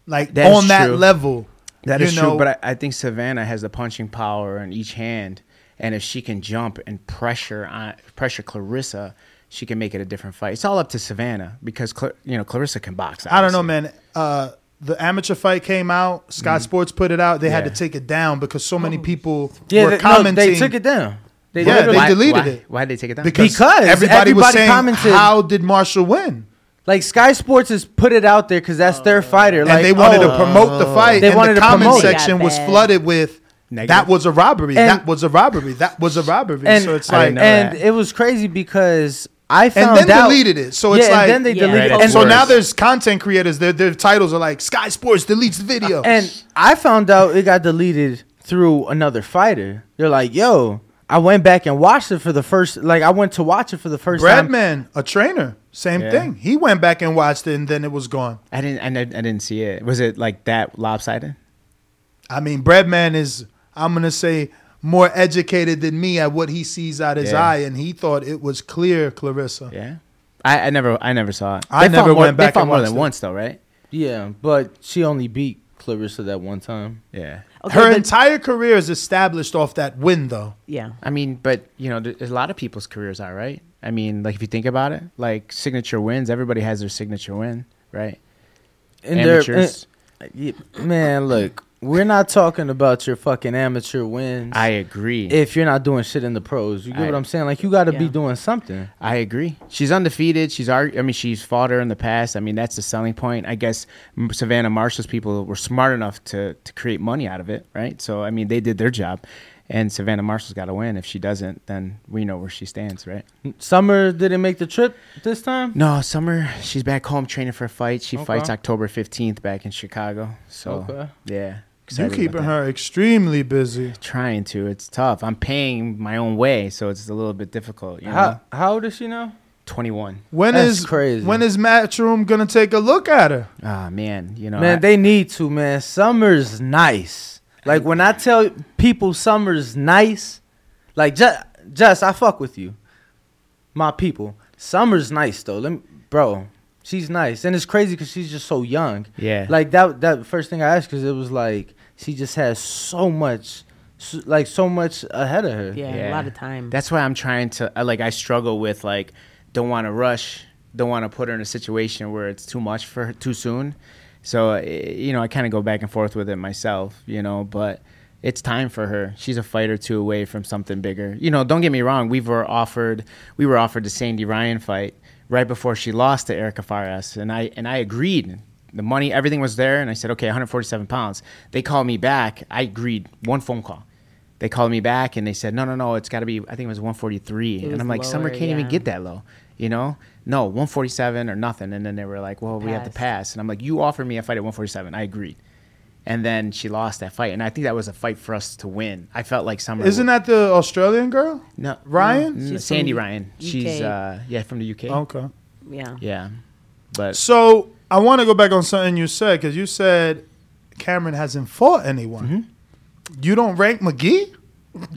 like That on that true. level. That is know? true, but I, I think Savannah has the punching power in each hand, and if she can jump and pressure on pressure Claressa, she can make it a different fight. It's all up to Savannah because Cla- you know Claressa can box. I don't know, man. Uh, the amateur fight came out. Sky Sports put it out. They had to Mm-hmm. Take it down because so many people Yeah, were they, no, commenting. they took it down. They yeah, literally- they deleted why, it Why did they take it down? because, Because everybody, was everybody saying, commented- "How did Marshall win?" Like Sky Sports has put it out there because that's their fighter. And Like they wanted oh, to promote the fight. They and wanted the to comment promote it. section was flooded with Negative. that was a robbery. And- that was a robbery. That was a robbery. And, so it's I like didn't know and that. it was crazy because I found and then out deleted it. So it's yeah, like and then they Yeah. deleted Right, it. and so worse. now there's content creators. Their their titles are like Sky Sports deletes the video. And I found out it got deleted through another fighter. They're like, "Yo, I went back and watched it for the first. Like, I went to watch it for the first time. Breadman, a trainer, same Yeah. thing. He went back and watched it, and then it was gone. I didn't. I, didn't- I didn't see it. Was it like that lopsided? I mean, Breadman is, I'm gonna say, more educated than me at what he sees out his Yeah. eye, and he thought it was clear, Claressa. Yeah. I, I never. I never saw it. I They never fought more, went back They fought more than it. once, though, right? Yeah, but she only beat Claressa that one time. Yeah. Okay, Her but- entire career is established off that win, though. yeah. I mean, but you know, there's a lot of people's careers are right. I mean, like if you think about it, like signature wins, everybody has their signature win, right? And they're- Amateurs. and- man, look, we're not talking about your fucking amateur wins. I agree. if you're not doing shit in the pros, you get I- what I'm saying? Like, you got to be doing something. I agree. She's undefeated. She's ar- I mean, she's fought her in the past. I mean, that's the selling point. I guess Savannah Marshall's people were smart enough to to create money out of it, right? So I mean, they did their job, and Savannah Marshall's got to win. If she doesn't, then we know where she stands, right? Summer didn't make the trip this time. No, Summer, she's back home training for a fight. She Okay. fights October fifteenth back in Chicago. So Okay. yeah, You excited about keeping her extremely busy. Trying to. It's tough. I'm paying my own way, so it's a little bit difficult. You know, How how old is she now? twenty one. When That's is crazy. When is Matchroom gonna take a look at her? Ah man, you know, man, I- they need to, man. Summer's nice. Like when I tell people summer's nice, like just just I fuck with you, my people. Summer's nice though. Let me, bro. She's nice, and it's crazy because she's just so young. Yeah. Like that. That first thing I asked because it was like she just has so much, s- like so much ahead of her. Yeah, a lot of time. That's why I'm trying to I, like I struggle with like don't want to rush, don't want to put her in a situation where it's too much for her too soon. So uh, you know, I kind of go back and forth with it myself, you know, but it's time for her. She's a fight or two away from something bigger. You know, don't get me wrong, we were offered we were offered the Sandy Ryan fight right before she lost to Erica Farias and I and I agreed. The money, everything was there, and I said, okay, 147 pounds. They called me back. I agreed. One phone call. They called me back and they said, no, no, no, it's got to be, I think it was 143. It and was I'm like, Summer can't even get that low, you know? No, 147 or nothing. And then they were like, well, we have to Pass. pass. And I'm like, you offered me a fight at 147. I agreed. And then she lost that fight. And I think that was a fight for us to win. I felt like Summer. Isn't that the Australian girl? no, Ryan? Mm, She's Sandy Ryan. UK. She's, uh, yeah, from the UK. Okay. Yeah. Yeah. But So I want to go back on something you said because you said Cameron hasn't fought anyone. Mm-hmm. You don't rank McGee?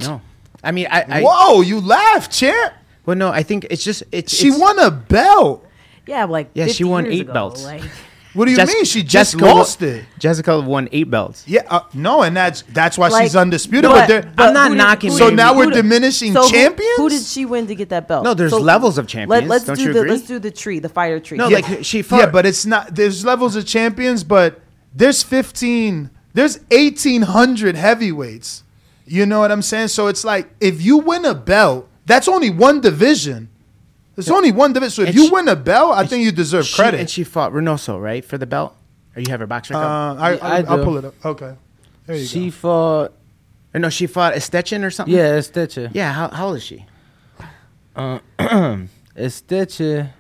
no. I mean, I. I Whoa, you laugh, champ. Well, no, I think it's just. It's, She it's- won a belt. Yeah, like Yeah, she won years eight ago, belts. Like, What do you Jessica- mean? She just Jessica lost it. Jessica won eight belts. Yeah, uh, no, and that's that's why like, she's undisputed. but- But, but I'm not who did- knocking who so now we're did- diminishing so champions. Who, did she win to get that belt? No, there's So levels of champions. Let, us Don't do you the agree? let's do the tree, the fire tree. No, Yeah. like she Fought. yeah, but it's not. There's levels of champions, but there's 15. There's 1,800 heavyweights. You know what I'm saying? So it's like if you win a belt, that's only one division. There's only one division. So if And you she- win a belt, I think you deserve She- credit. and she fought Reynoso, right, for the belt. Or you have her box record? uh, I, I, I I'll pull it up. Okay. There you She go. fought. or no, she fought Estetchen or something. Yeah, Estitcher. Yeah. How, how old is she? Uh, Estitcher.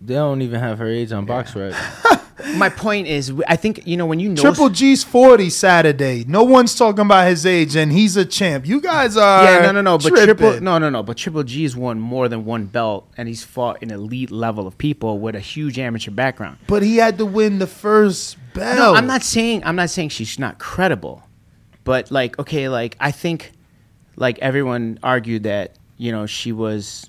They don't even have her age on box right. My point is, I think you know when you know Triple G's 40 Saturday. No one's talking about his age, and he's a champ. You guys are. Yeah, no, no, no. But tripping. triple, no, no, no. But Triple G's won more than one belt, and he's fought an elite level of people with a huge amateur background. But he had to win the first belt. No, I'm not saying I'm not saying she's not credible, but like okay, like I think like everyone argued that you know she was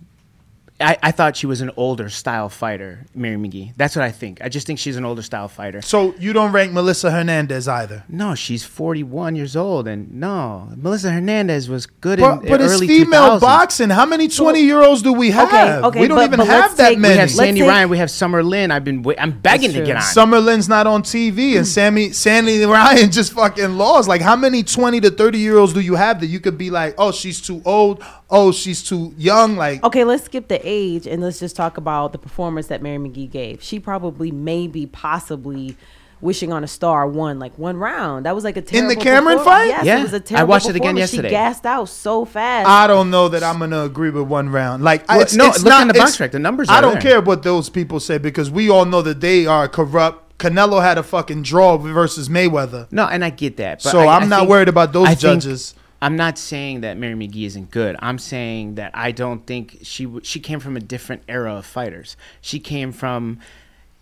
I, I thought she was an older style fighter, Mary McGee. That's what I think. I just think she's an older style fighter. So you don't rank Melissa Hernandez either. No, she's 41 years old, and no, Melissa Hernandez was good But, in but it's early female 2000s. boxing. How many 20 year olds do we have? Okay, okay, we don't but- even but have let's that take- many. We have Sandy take- Ryan. We have Summer Lynn. I've been. Wait, I'm begging to true. get on. Summer Lynn's not on TV, and hmm. Sammy Sandy Ryan just fucking lost. Like, how many twenty to thirty year olds do you have that you could be like, oh, she's too old, oh, she's too young? Like, Okay, let's skip the age and let's just talk about the performance that Mary McGee gave. She probably, maybe, possibly wishing on a star won like one round. That was like a terrible in the Cameron fight? Yes, Yeah. it was a I terrible I watched it again yesterday. She gassed out so fast. I don't know that I'm gonna agree with one round. Like, Well, it's, no, it's look not in the box track. The numbers I don't there. care what those people say because we all know that they are corrupt. Canelo had a fucking draw versus Mayweather. No, and I get that. But So I, I'm I not think- worried about those I think- judges. I'm not saying that Mary McGee isn't good. I'm saying that I don't think she w- she came from a different era of fighters. She came from,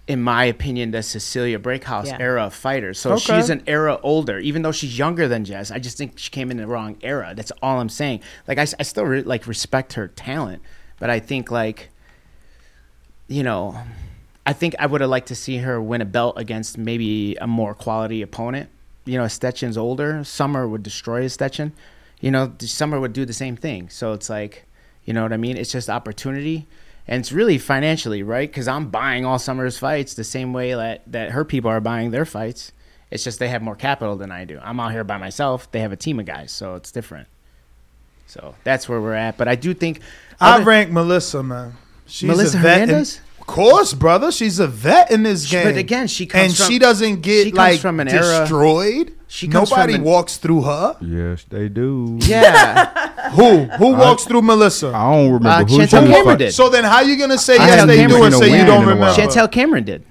in my opinion, the Cecilia Brækhus Yeah. era of fighters. So Okay. she's an era older, even though she's younger than Jess. I just think she came in the wrong era. That's all I'm saying. Like I, I still re- like respect her talent, but I think like, you know, I think I would have liked to see her win a belt against maybe a more quality opponent. You know, Stechen's older. Summer would destroy Stechen. You know, Summer would do the same thing. So it's like, you know what I mean? It's just opportunity. And it's really financially, right? Because I'm buying all Summer's fights the same way that, that her people are buying their fights. It's just they have more capital than I do. I'm out here by myself. They have a team of guys, so it's different. So that's where we're at. But I do think I other- rank Melissa, man. She's Melissa a vet in- Hernandez? Of course, brother. She's a vet in this game. but again, she comes and from- she doesn't get she like from an era- destroyed. She comes Nobody from an- walks through her. Yes, they do. Yeah. Who? Who walks through Melissa? I don't remember Uh, who Chantelle Cameron fought. did. So then, how you gonna say Chantelle yes they Cameron do and did. say you don't in a while. remember? Chantelle Cameron did.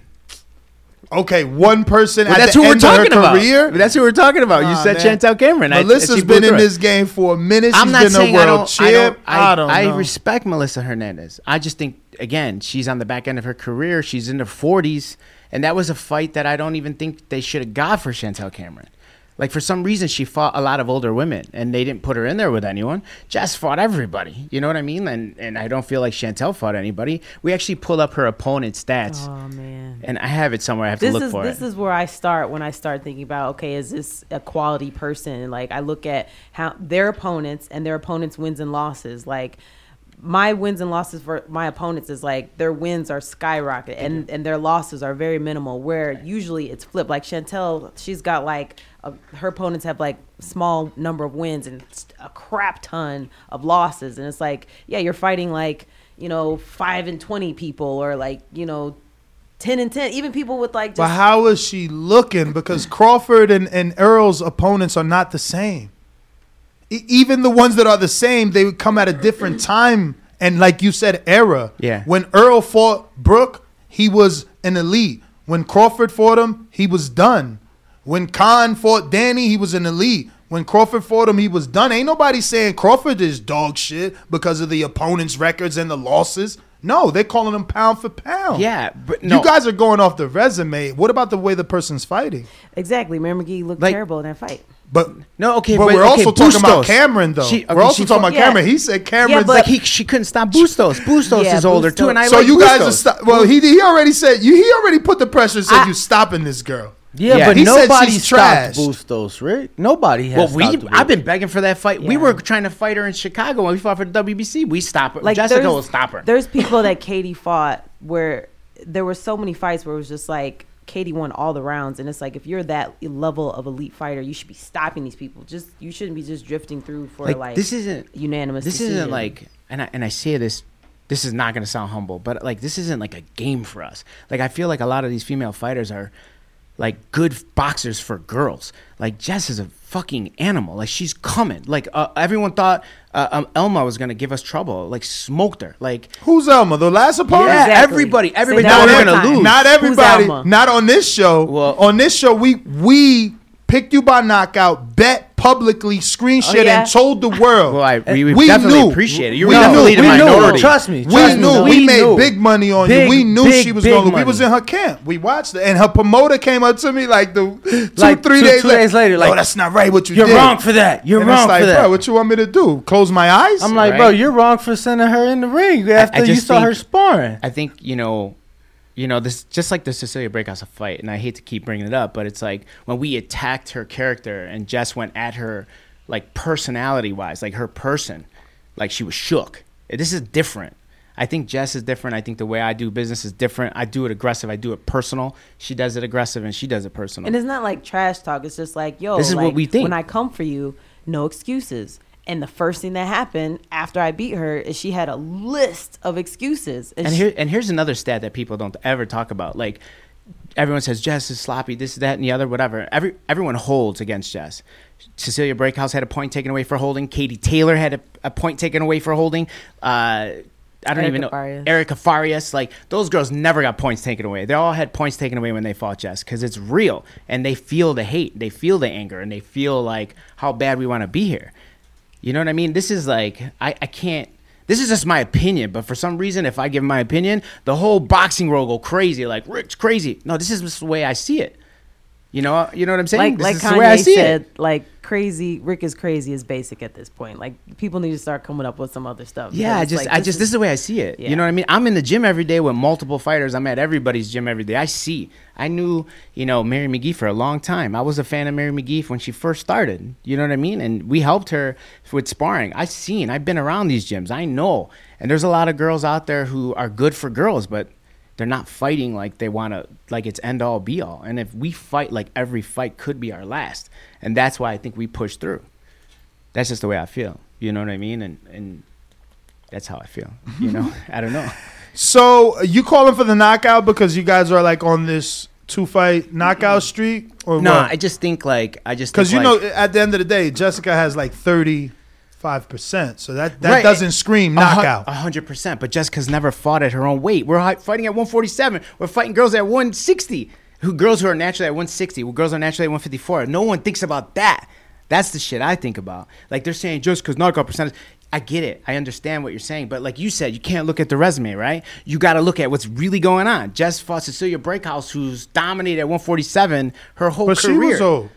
Okay, one person Well, at that's the who we're end of her talking about. career. That's who we're talking about. you Nah, said man. Chantelle Cameron. I- Melissa's been in this game for a minute. She's I'm not been saying a I world don't, I don't. I, I don't I know. respect Melissa Hernandez. I just think again, she's on the back end of her career. She's in her 40s, and that was a fight that I don't even think they should have got for Chantelle Cameron. Like for some reason, she fought a lot of older women, and they didn't put her in there with anyone. Jess fought everybody. You know what I mean? And and I don't feel like Chantelle fought anybody. We actually pulled up her opponent's stats, oh man. and I have it somewhere. I have to look is for this it. This is where I start when I start thinking about okay, is this a quality person? Like I look at how their opponents and their opponents' wins and losses. Like my wins and losses for my opponents is like their wins are skyrocket and and their losses are very minimal. Where usually it's flipped. Like Chantelle, she's got like a, her opponents have like small number of wins and a crap ton of losses, and it's like yeah, you're fighting like you know five and twenty people or like you know. 10 and 10 even people with like just But how is she looking? Because Crawford and, and Errol's opponents are not the same. E- even the ones that are the same, they would come at a different time and, like you said, era. Yeah. When Errol fought Brook, he was an elite. When Crawford fought him, he was done. When Khan fought Danny, he was an elite. When Crawford fought him, he was done. Ain't nobody saying Crawford is dog shit because of the opponent's records and the losses. No, they're calling him pound for pound. Yeah, but no. You guys are going off the resume. What about the way the person's fighting? Exactly. Mary McGee looked Like- terrible in that fight. But No, okay, but but we're okay, also talking about Cameron though. She- we're also talking fought- about Cameron. He said Cameron's like he, she couldn't stop Bustos. Bustos Yeah, is older too, and I so like you guys are Bustos. sto- well. He he already said you. He already put the pressure. and Said I- you stopping this girl. Yeah, Yeah. but He said nobody she's stopped trash. Bustos, right? Nobody has. Well, we stopped I've been begging for that fight. We were trying to fight her in Chicago when we fought for the WBC. We stop her. Like Jessica there's- will stop her. There's people that Katie fought where there were so many fights where it was just like Katie won all the rounds, and it's like if you're that level of elite fighter, you should be stopping these people. Just you shouldn't be just drifting through for like, Like, this isn't unanimous. This decision. isn't like, and I and I say this. This is not going to sound humble, but like this isn't like a game for us. Like I feel like a lot of these female fighters are like good boxers for girls. Like Jess is a fucking animal. Like she's coming. Like uh, everyone thought uh, um, Elma was going to give us trouble. Like smoked her. Like Who's Elma? The last opponent? yeah, Exactly. everybody, Say everybody that thought we one were more going to lose. Not everybody. Not on this show. Well- on this show, we we picked you by knockout, bet publicly screenshot Oh, yeah? and told the world. Well, I- we- we definitely appreciate it. You're we definitely knew. the we minority. Knew. Trust me, We trust me. knew. We We made knew. big money on Big, you. We knew big, she was going. to We was in her camp. We watched it, and her promoter came up to me like the two, Like three two- days, two later. days later, like, "No, that's not right. What you You're did. wrong for that. You're And wrong it's like, for that. Bro, what you want me to do? Close my eyes? I'm like, bro, you're wrong for sending her in the ring after you just saw her think- sparring. I think you know, you know this just like the Cecilia Brækhus fight, and I hate to keep bringing it up, but it's like when we attacked her character and Jess went at her like personality wise, like her person, like she was shook. This is different. I think Jess is different. I think the way I do business is different. I do it aggressive. I do it personal. She does it aggressive, and she does it personal. And it's not like trash talk. It's just like, yo, This is what we think. When I come for you, no excuses. And the first thing that happened after I beat her is she had a list of excuses. And she- here and here's another stat that people don't ever talk about. Like everyone says Jess is sloppy, this, is that, and the other, whatever. Every everyone holds against Jess. Cecilia Brækhus had a point taken away for holding. Katie Taylor had a, a point taken away for holding. Uh, I don't Erica even know. Farias. Erica Farias. Like those girls never got points taken away. They all had points taken away when they fought Jess because it's real and they feel the hate, they feel the anger, and they feel like how bad we want to be here. You know what I mean? This is like I, I can't. This is just my opinion, but for some reason, if I give my opinion, the whole boxing world go crazy. Like Rick's crazy. No, this is just the way I see it. You know, you know what I'm saying? like this like is the way I Kanye see said, it. like crazy. Rick is crazy is basic at this point. Like people need to start coming up with some other stuff. Yeah, I just, like, I just, this is the way I see it. Yeah. You know what I mean? I'm in the gym every day with multiple fighters. I'm at everybody's gym every day. I see. I knew, you know, Mary McGee for a long time. I was a fan of Mary McGee when she first started. You know what I mean? And we helped her with sparring. I've seen. I've been around these gyms. I know. And there's a lot of girls out there who are good for girls, but they're not fighting like they want to, like it's end all be all. And if we fight like every fight could be our last, and that's why I think we push through. That's just the way I feel. You know what I mean? And and that's how I feel. You know, I don't know. So you calling for the knockout because you guys are like on this two fight knockout streak, or No, what? I just think like I just Because you like- know, at the end of the day, Jessica has like thirty five percent, so that that Right. doesn't scream knockout. A hundred percent. But Jessica's never fought at her own weight. We're fighting at 147. We're fighting girls at 160. Who girls who are naturally at 160? Well, girls are naturally at 154. No one thinks about that. That's the shit I think about. Like they're saying just because knockout percentage. I get it. I understand what you're saying, but like you said, you can't look at the resume, right? You got to look at what's really going on. Jess fought Cecilia Brækhus, who's dominated at 147 her whole But she career. was old.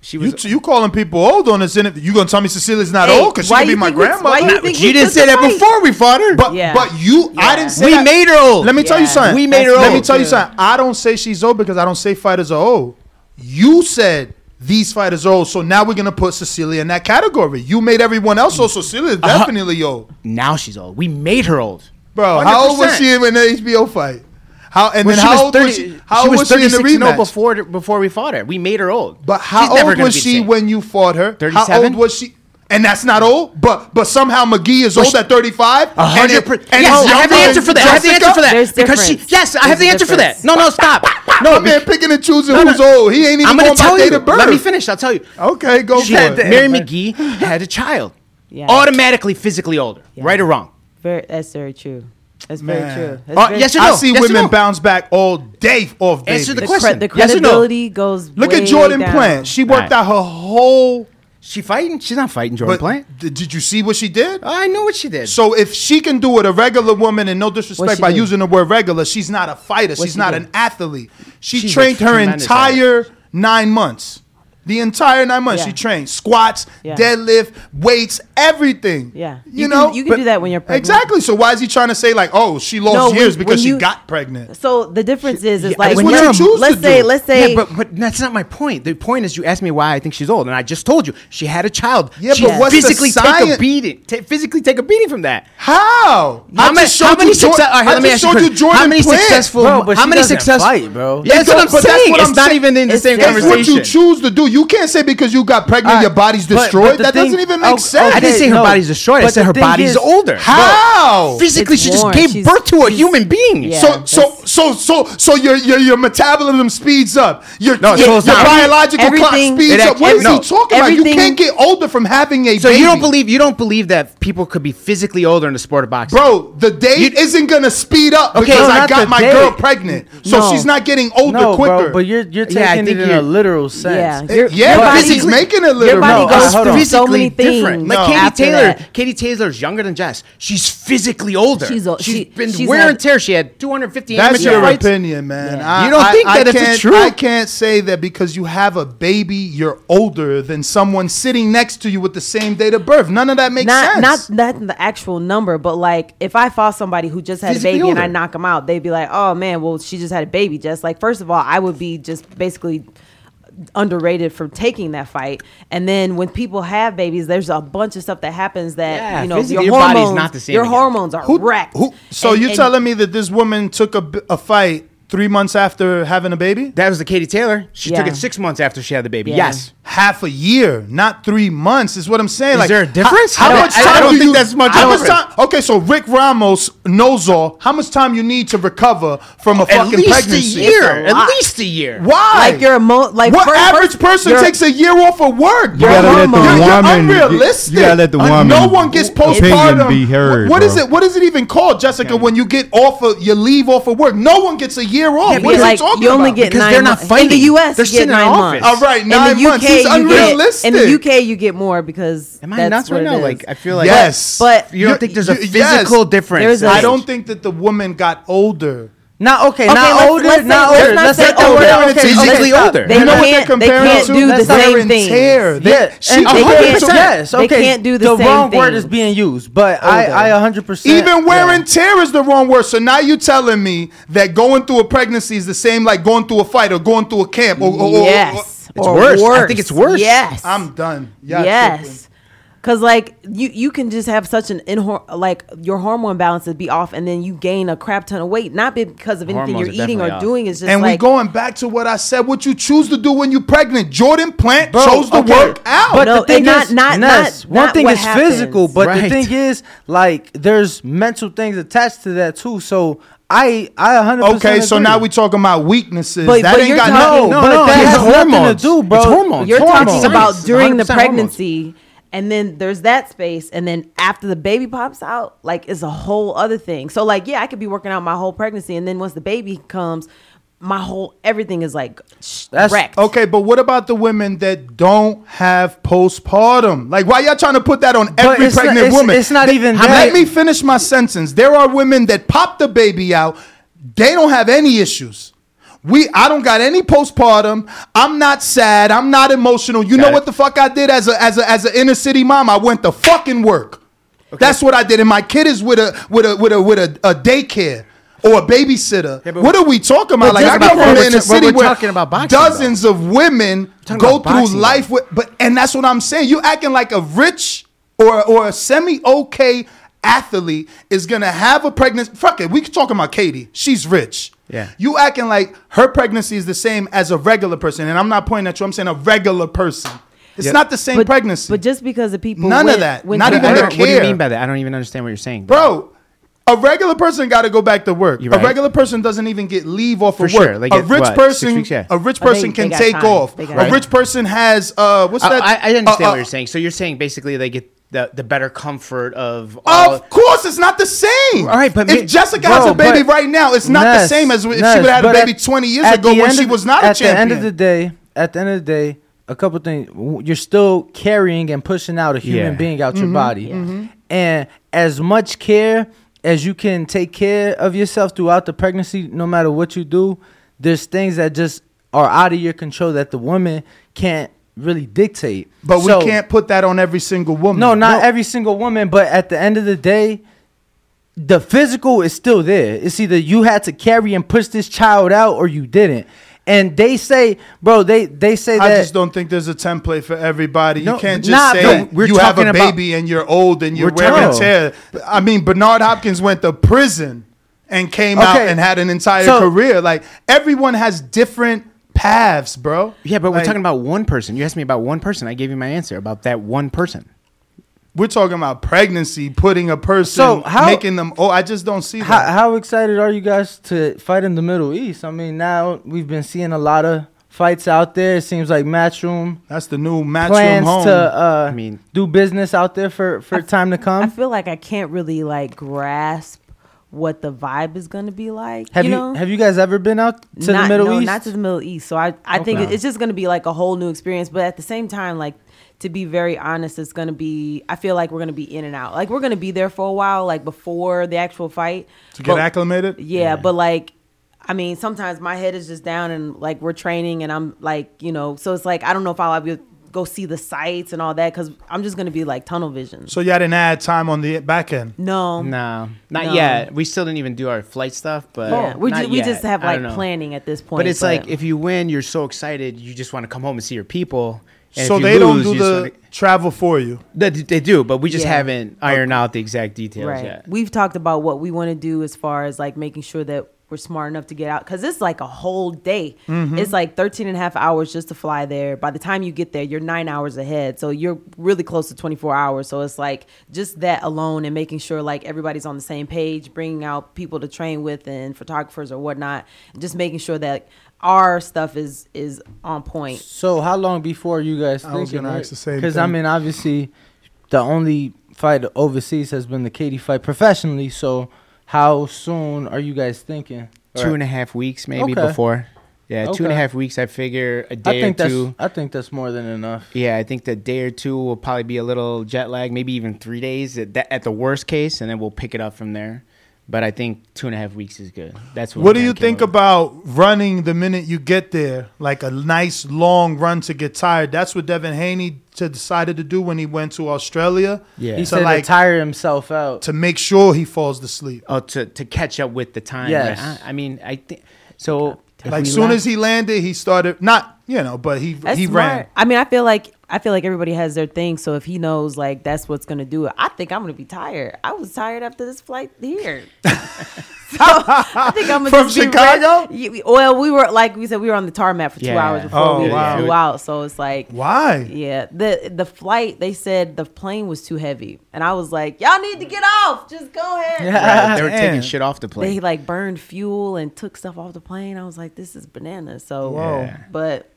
She was. You, you calling people old on this interview? You gonna tell me Cecilia's not Hey, old because she why could be my grandmother? why you think You didn't say that fight? before we fought her. But Yeah. but you, I didn't say We that. made her old. Let me tell you something. We made her old. Let me old. tell you something. I don't say she's old because I don't say fighters are old. You said these fighters are old, so now we're gonna put Cecilia in that category. You made everyone else old, so Cecilia's Uh-huh. definitely old. Now she's old. We made her old. Bro, how old was 100%. she in the HBO fight? How and When then she how was old 30 was she? How she old was was she in the rematch? old before before we fought her. We made her old. But how She's old was she when you fought her? How 37? old was she? And that's not old, but but somehow McGee is But old she- at 35. A hundred per- and Yes, I have the answer for that. I have the answer for that. There's because she, difference. yes, I have the There's answer for that. No, no, stop. No, My man picking and choosing No, no. who's old. He ain't even I'm gonna going by tell date you. of birth. Let me finish. I'll tell you. Okay, go She for had, it. Mary McGee had a child. Yeah. Automatically physically older. Right or wrong? Very, that's very true. That's very Man. true. That's Uh, very yes or true. no? I see Yes or women no? bounce back all day off baby. Answer the The, question. cre- the Yes or no? credibility goes. Look way at Jordan down. Plant. She worked Right. out her whole. She fighting? She's not fighting Jordan But Plant. d- did you see what she did? I know what she did. So if she can do it, a regular woman, and no disrespect she by do? using the word regular, she's not a fighter. What she's she not do? an athlete. She She's a trained her tremendous entire nine months. The entire nine months Yeah. she trained squats, Yeah. deadlift, weights, everything. Yeah. you, You know can- you can But- do that when you're pregnant. Exactly. So why is he trying to say like, oh, she lost No, when- years because when she got pregnant? So the difference is, is Yeah, like when you're, you choose let's to say, do. let's say, yeah, but but that's not my point. The point is, you asked me why I think she's old, and I just told you she had a child. Yeah, she but what's the physically take science- a beating. Ta physically take a beating from that. How? How I many? just How showed you Jor- success? All right, let me ask you. a showed you question. Jordan How many successful? How many successful? bro. Yeah, that's what I'm But that's saying. what It's I'm not even in the same different. Conversation. what you choose to do. You can't say because you got pregnant, Alright, your body's but- but destroyed. the that doesn't even make oh, sense. Oh, I didn't say her no. body's destroyed. I said her body's is- older. How? Physically, It's she just more. gave She's- birth to a human being. Yeah. So so so so so your your your metabolism speeds up. Your No, your, slows your biological clock speeds It up. What is actually- he talking about? You can't get older from having a So baby. you don't believe you don't believe that people could be physically older in the sport of boxing, Bro, the date You- isn't gonna speed up Okay, because no, I got my date. girl pregnant. So No. she's not getting older no, quicker. bro, but you're you're taking Yeah, it in a literal sense. Yeah, It- you're, Yeah, your body- he's making it Your body No, goes hold on. physically So many different. Like No. Katie after Taylor. that. Katie Taylor's younger than Jess. She's physically older. She's o- she's she- been she's wear had- and tear. She had 250 That's amateur your fights. opinion, man. Yeah. I, You don't I- think I that it's can't- true? I can't say that because you have a baby, you're older than someone sitting next to you with the same date of birth. None of that makes not sense. not not the actual number, but like if I fought somebody who just had Physically a baby and I knock them out, they'd be like, "Oh man, well she just had a baby." Just like first of all, I would be just basically underrated for taking that fight. And then when people have babies, there's a bunch of stuff that happens that Yeah, you know physically your your body's hormones, not the same Your again. hormones are wrecked. So And- you and- telling me that this woman took a, a fight three months after having a baby? That was the Katie Taylor. She took it six months after she had the baby. Yeah. Yes. Half a year, not three months, is what I'm saying. Is like, there a difference? How, I how don't- much I- time I don't do think you- that's much how much difference. time? Okay, so Rick Ramos knows all. How much time you need to recover from a fucking pregnancy. At fucking least a pregnancy? year. At least a year. Why? Like your emo- like what first- average first- person your- takes a year off of work? You gotta let the You're- you're woman- you- unrealistic. you gotta let the Uh, woman No one gets opinion postpartum. be heard, what is bro. it? What is it even called, Jessica? When you get off of, you leave off of work. No one gets a year off. Yeah, what are like, you talking you only about? get nine months. In the U.S., They're sitting get in nine office. months. All right, In nine the months UK, is you get- in the UK, you get more because Am I that's nuts right what now? it Like. I feel like yes, but you don't think there's a physical difference. I don't think that the woman got older. Not okay, Okay, not let's- older, let's not let's older. not Let's say older. older. Okay, physically okay, older. They You know what they're can't- they can't do the same thing. tear. They- Yeah, she- they okay, can't- yes, they can't do the same wrong word is being used, but I, Older. I 100 percent Even wear and tear is the wrong word. So now you telling me that going through a pregnancy is the same like going through a fight or going through a camp or, or, or- yes, It's or worse. I think it's worse. Yes, I'm done. Y'all tripping. Yes. Cause like you, you can just have such an inhor- like your hormone balances be off, and then you gain a crap ton of weight, not because of anything Hormones you're are eating or definitely off. doing. It's just and we like going back to what I said. What you choose to do when you're pregnant. Jordan Plant Bro, chose to okay, work out. But No, the thing and not- is, not- Ness, not- one not thing what is happens. physical, but Right. the thing is, like, there's mental things attached to that too. So I, I 100. okay, so now we talking about weaknesses. But- that but ain't you're got talking- nothing. no, No, but no, that it's has nothing hormones. to do, bro. It's hormones. You're It's talking about during the 100% hormones. pregnancy, and then there's that space, and then after the baby pops out, like it's a whole other thing. So like, yeah, I could be working out my whole pregnancy, and then once the baby comes, my whole everything is like That's wrecked. okay, but what about the women that don't have postpartum? Like, why y'all trying to put that on every it's not- pregnant it's- woman? it's not They- even Let me finish my sentence. There are women that pop the baby out. They don't have any issues. We, I don't got any postpartum. I'm not sad. I'm not emotional. You know it. what the fuck I did as a as a as an inner city mom? I went to fucking work. That's what I did. And my kid is with a with a with a with a, a daycare or a babysitter. but- what are we talking about? Like I come from the inner city where talking about boxing, dozens of women go through boxing, life with, but and that's what I'm saying. You acting like a rich or or a semi okay athlete is gonna have a pregnancy. Fuck it, we can talk about Katie. She's rich. Yeah. You acting like her pregnancy is the same as a regular person, and I'm not pointing at you. I'm saying a regular person. It's Yeah. not the same but, pregnancy, But just because the people None of that. went Not even the don't- What do you mean by that? I don't even understand what you're saying. bro. A regular person got to go back to work. You're A regular person doesn't even get leave off For of work. sure. They a rich what, person, weeks, yeah. a rich Oh, person can take time. off. A rich person has uh, what's I, that? I, I understand Uh, what uh, you're saying. So you're saying basically they get the, the better comfort of all. Of course, it's not the same. All right, but if me- Jessica Bro, has a baby right now, it's not the same as if she would have had a baby at- 20 years ago when she of- was not a At the end of the day, at the end of the day, a couple things. You're still carrying and pushing out a human Yeah. being out Mm-hmm. your body, and as much care as you can take care of yourself throughout the pregnancy, no matter what you do, there's things that just are out of your control that the woman can't really dictate. But So- we can't put that on every single woman. no, not every single woman, but at the end of the day, the physical is still there. It's either you had to carry and push this child out or you didn't. And they say, bro, they they say I that I just don't think there's a template for everybody. No, you can't just nah, say no, you have a about- baby and you're old and you're wearing talking- tear. I mean, Bernard Hopkins went to prison and came out and had an entire So- career. Like everyone has different paths, bro. yeah, but we're Like, talking about one person. You asked me about one person. I gave you my answer about that one person. We're talking about pregnancy, putting a person, So how- making them. Oh, I just don't see that. how, how excited are you guys to fight in the Middle East? I mean, now we've been seeing a lot of fights out there. It seems like Matchroom That's the new matchroom plans home. to uh, I mean- do business out there for, for time to come. I come. feel like I can't really like grasp what the vibe is going to be like. Have you, know? have you guys ever been out to not, the Middle no, East? not to the Middle East. So I, I think Okay. it's just going to be like a whole new experience. But at the same time, like to be very honest, it's going to be. I feel like we're going to be in and out. Like we're going to be there for a while, like before the actual fight. To get acclimated? Yeah, but like. I mean, sometimes my head is just down and like we're training and I'm like, you know, so it's like I don't know if I'll be able to go see the sights and all that because I'm just gonna be like tunnel vision. So y'all didn't add time on the back end. No, No, not No. yet. We still didn't even do our flight stuff, but Yeah, we not just- we just have, like, planning at this point, But it's but- like if you win, you're so excited, you just want to come home and see your people. And so if you they don't do the wanna- travel for you. They, they do, but we just Yeah. haven't ironed out the exact details right. yet. We've talked about what we want to do as far as like making sure that we're smart enough to get out because it's like a whole day. Mm-hmm. Mhm. It's like 13 and a half hours just to fly there. By the time you get there, you're nine hours ahead. So you're really close to 24 hours. So it's like just that alone and making sure like everybody's on the same page, bringing out people to train with and photographers or whatnot, just making sure that our stuff is is on point. So how long before you guys I was thinking? gonna ask the same Because I mean, obviously, the only fight overseas has been the Katie fight professionally. So how soon are you guys thinking? Two and a half weeks, maybe Okay. before. Yeah, two and a Okay. half weeks. I figure a I day think or that's two. I think that's more than enough. Yeah, I think the day or two will probably be a little jet lag, maybe even three days at, that, at the worst case, and then we'll pick it up from there. But I think two and a half weeks is good. That's what. What do you think with. about running the minute you get there? Like a nice long run to get tired. That's what Devin Haney t- decided to do when he went to Australia. Yeah. He to said like to tire himself out. to make sure he falls asleep. Oh, to to catch up with the time. Yes. right? I, I mean, I think so. if Like we soon left- as he landed, he started not you know, but he That's he smart. ran. I mean, I feel like I feel like everybody has their thing. So if he knows like that's what's gonna do it, I think I'm gonna be tired. I was tired after this flight here. so I think I'm gonna From Chicago? re- well, we were like we said, we were on the tarmac for two Yeah. hours before Oh, we wow. flew out. So it's like Why? yeah, the the flight they said the plane was too heavy, and I was like, y'all need to get off. Just go ahead. Right, they were Damn. taking shit off the plane. They like burned fuel and took stuff off the plane. I was like, this is bananas. So, Whoa. Yeah. but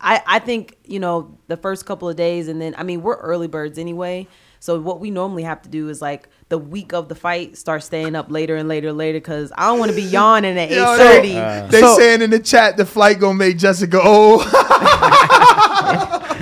I I think you know the first couple of days, and then I mean we're early birds anyway. So what we normally have to do is like the week of the fight, start staying up later and later, and later, because I don't want to be yawning at eight thirty. Yo, thirty. they, uh. they saying in the chat the flight gonna make Jessica old.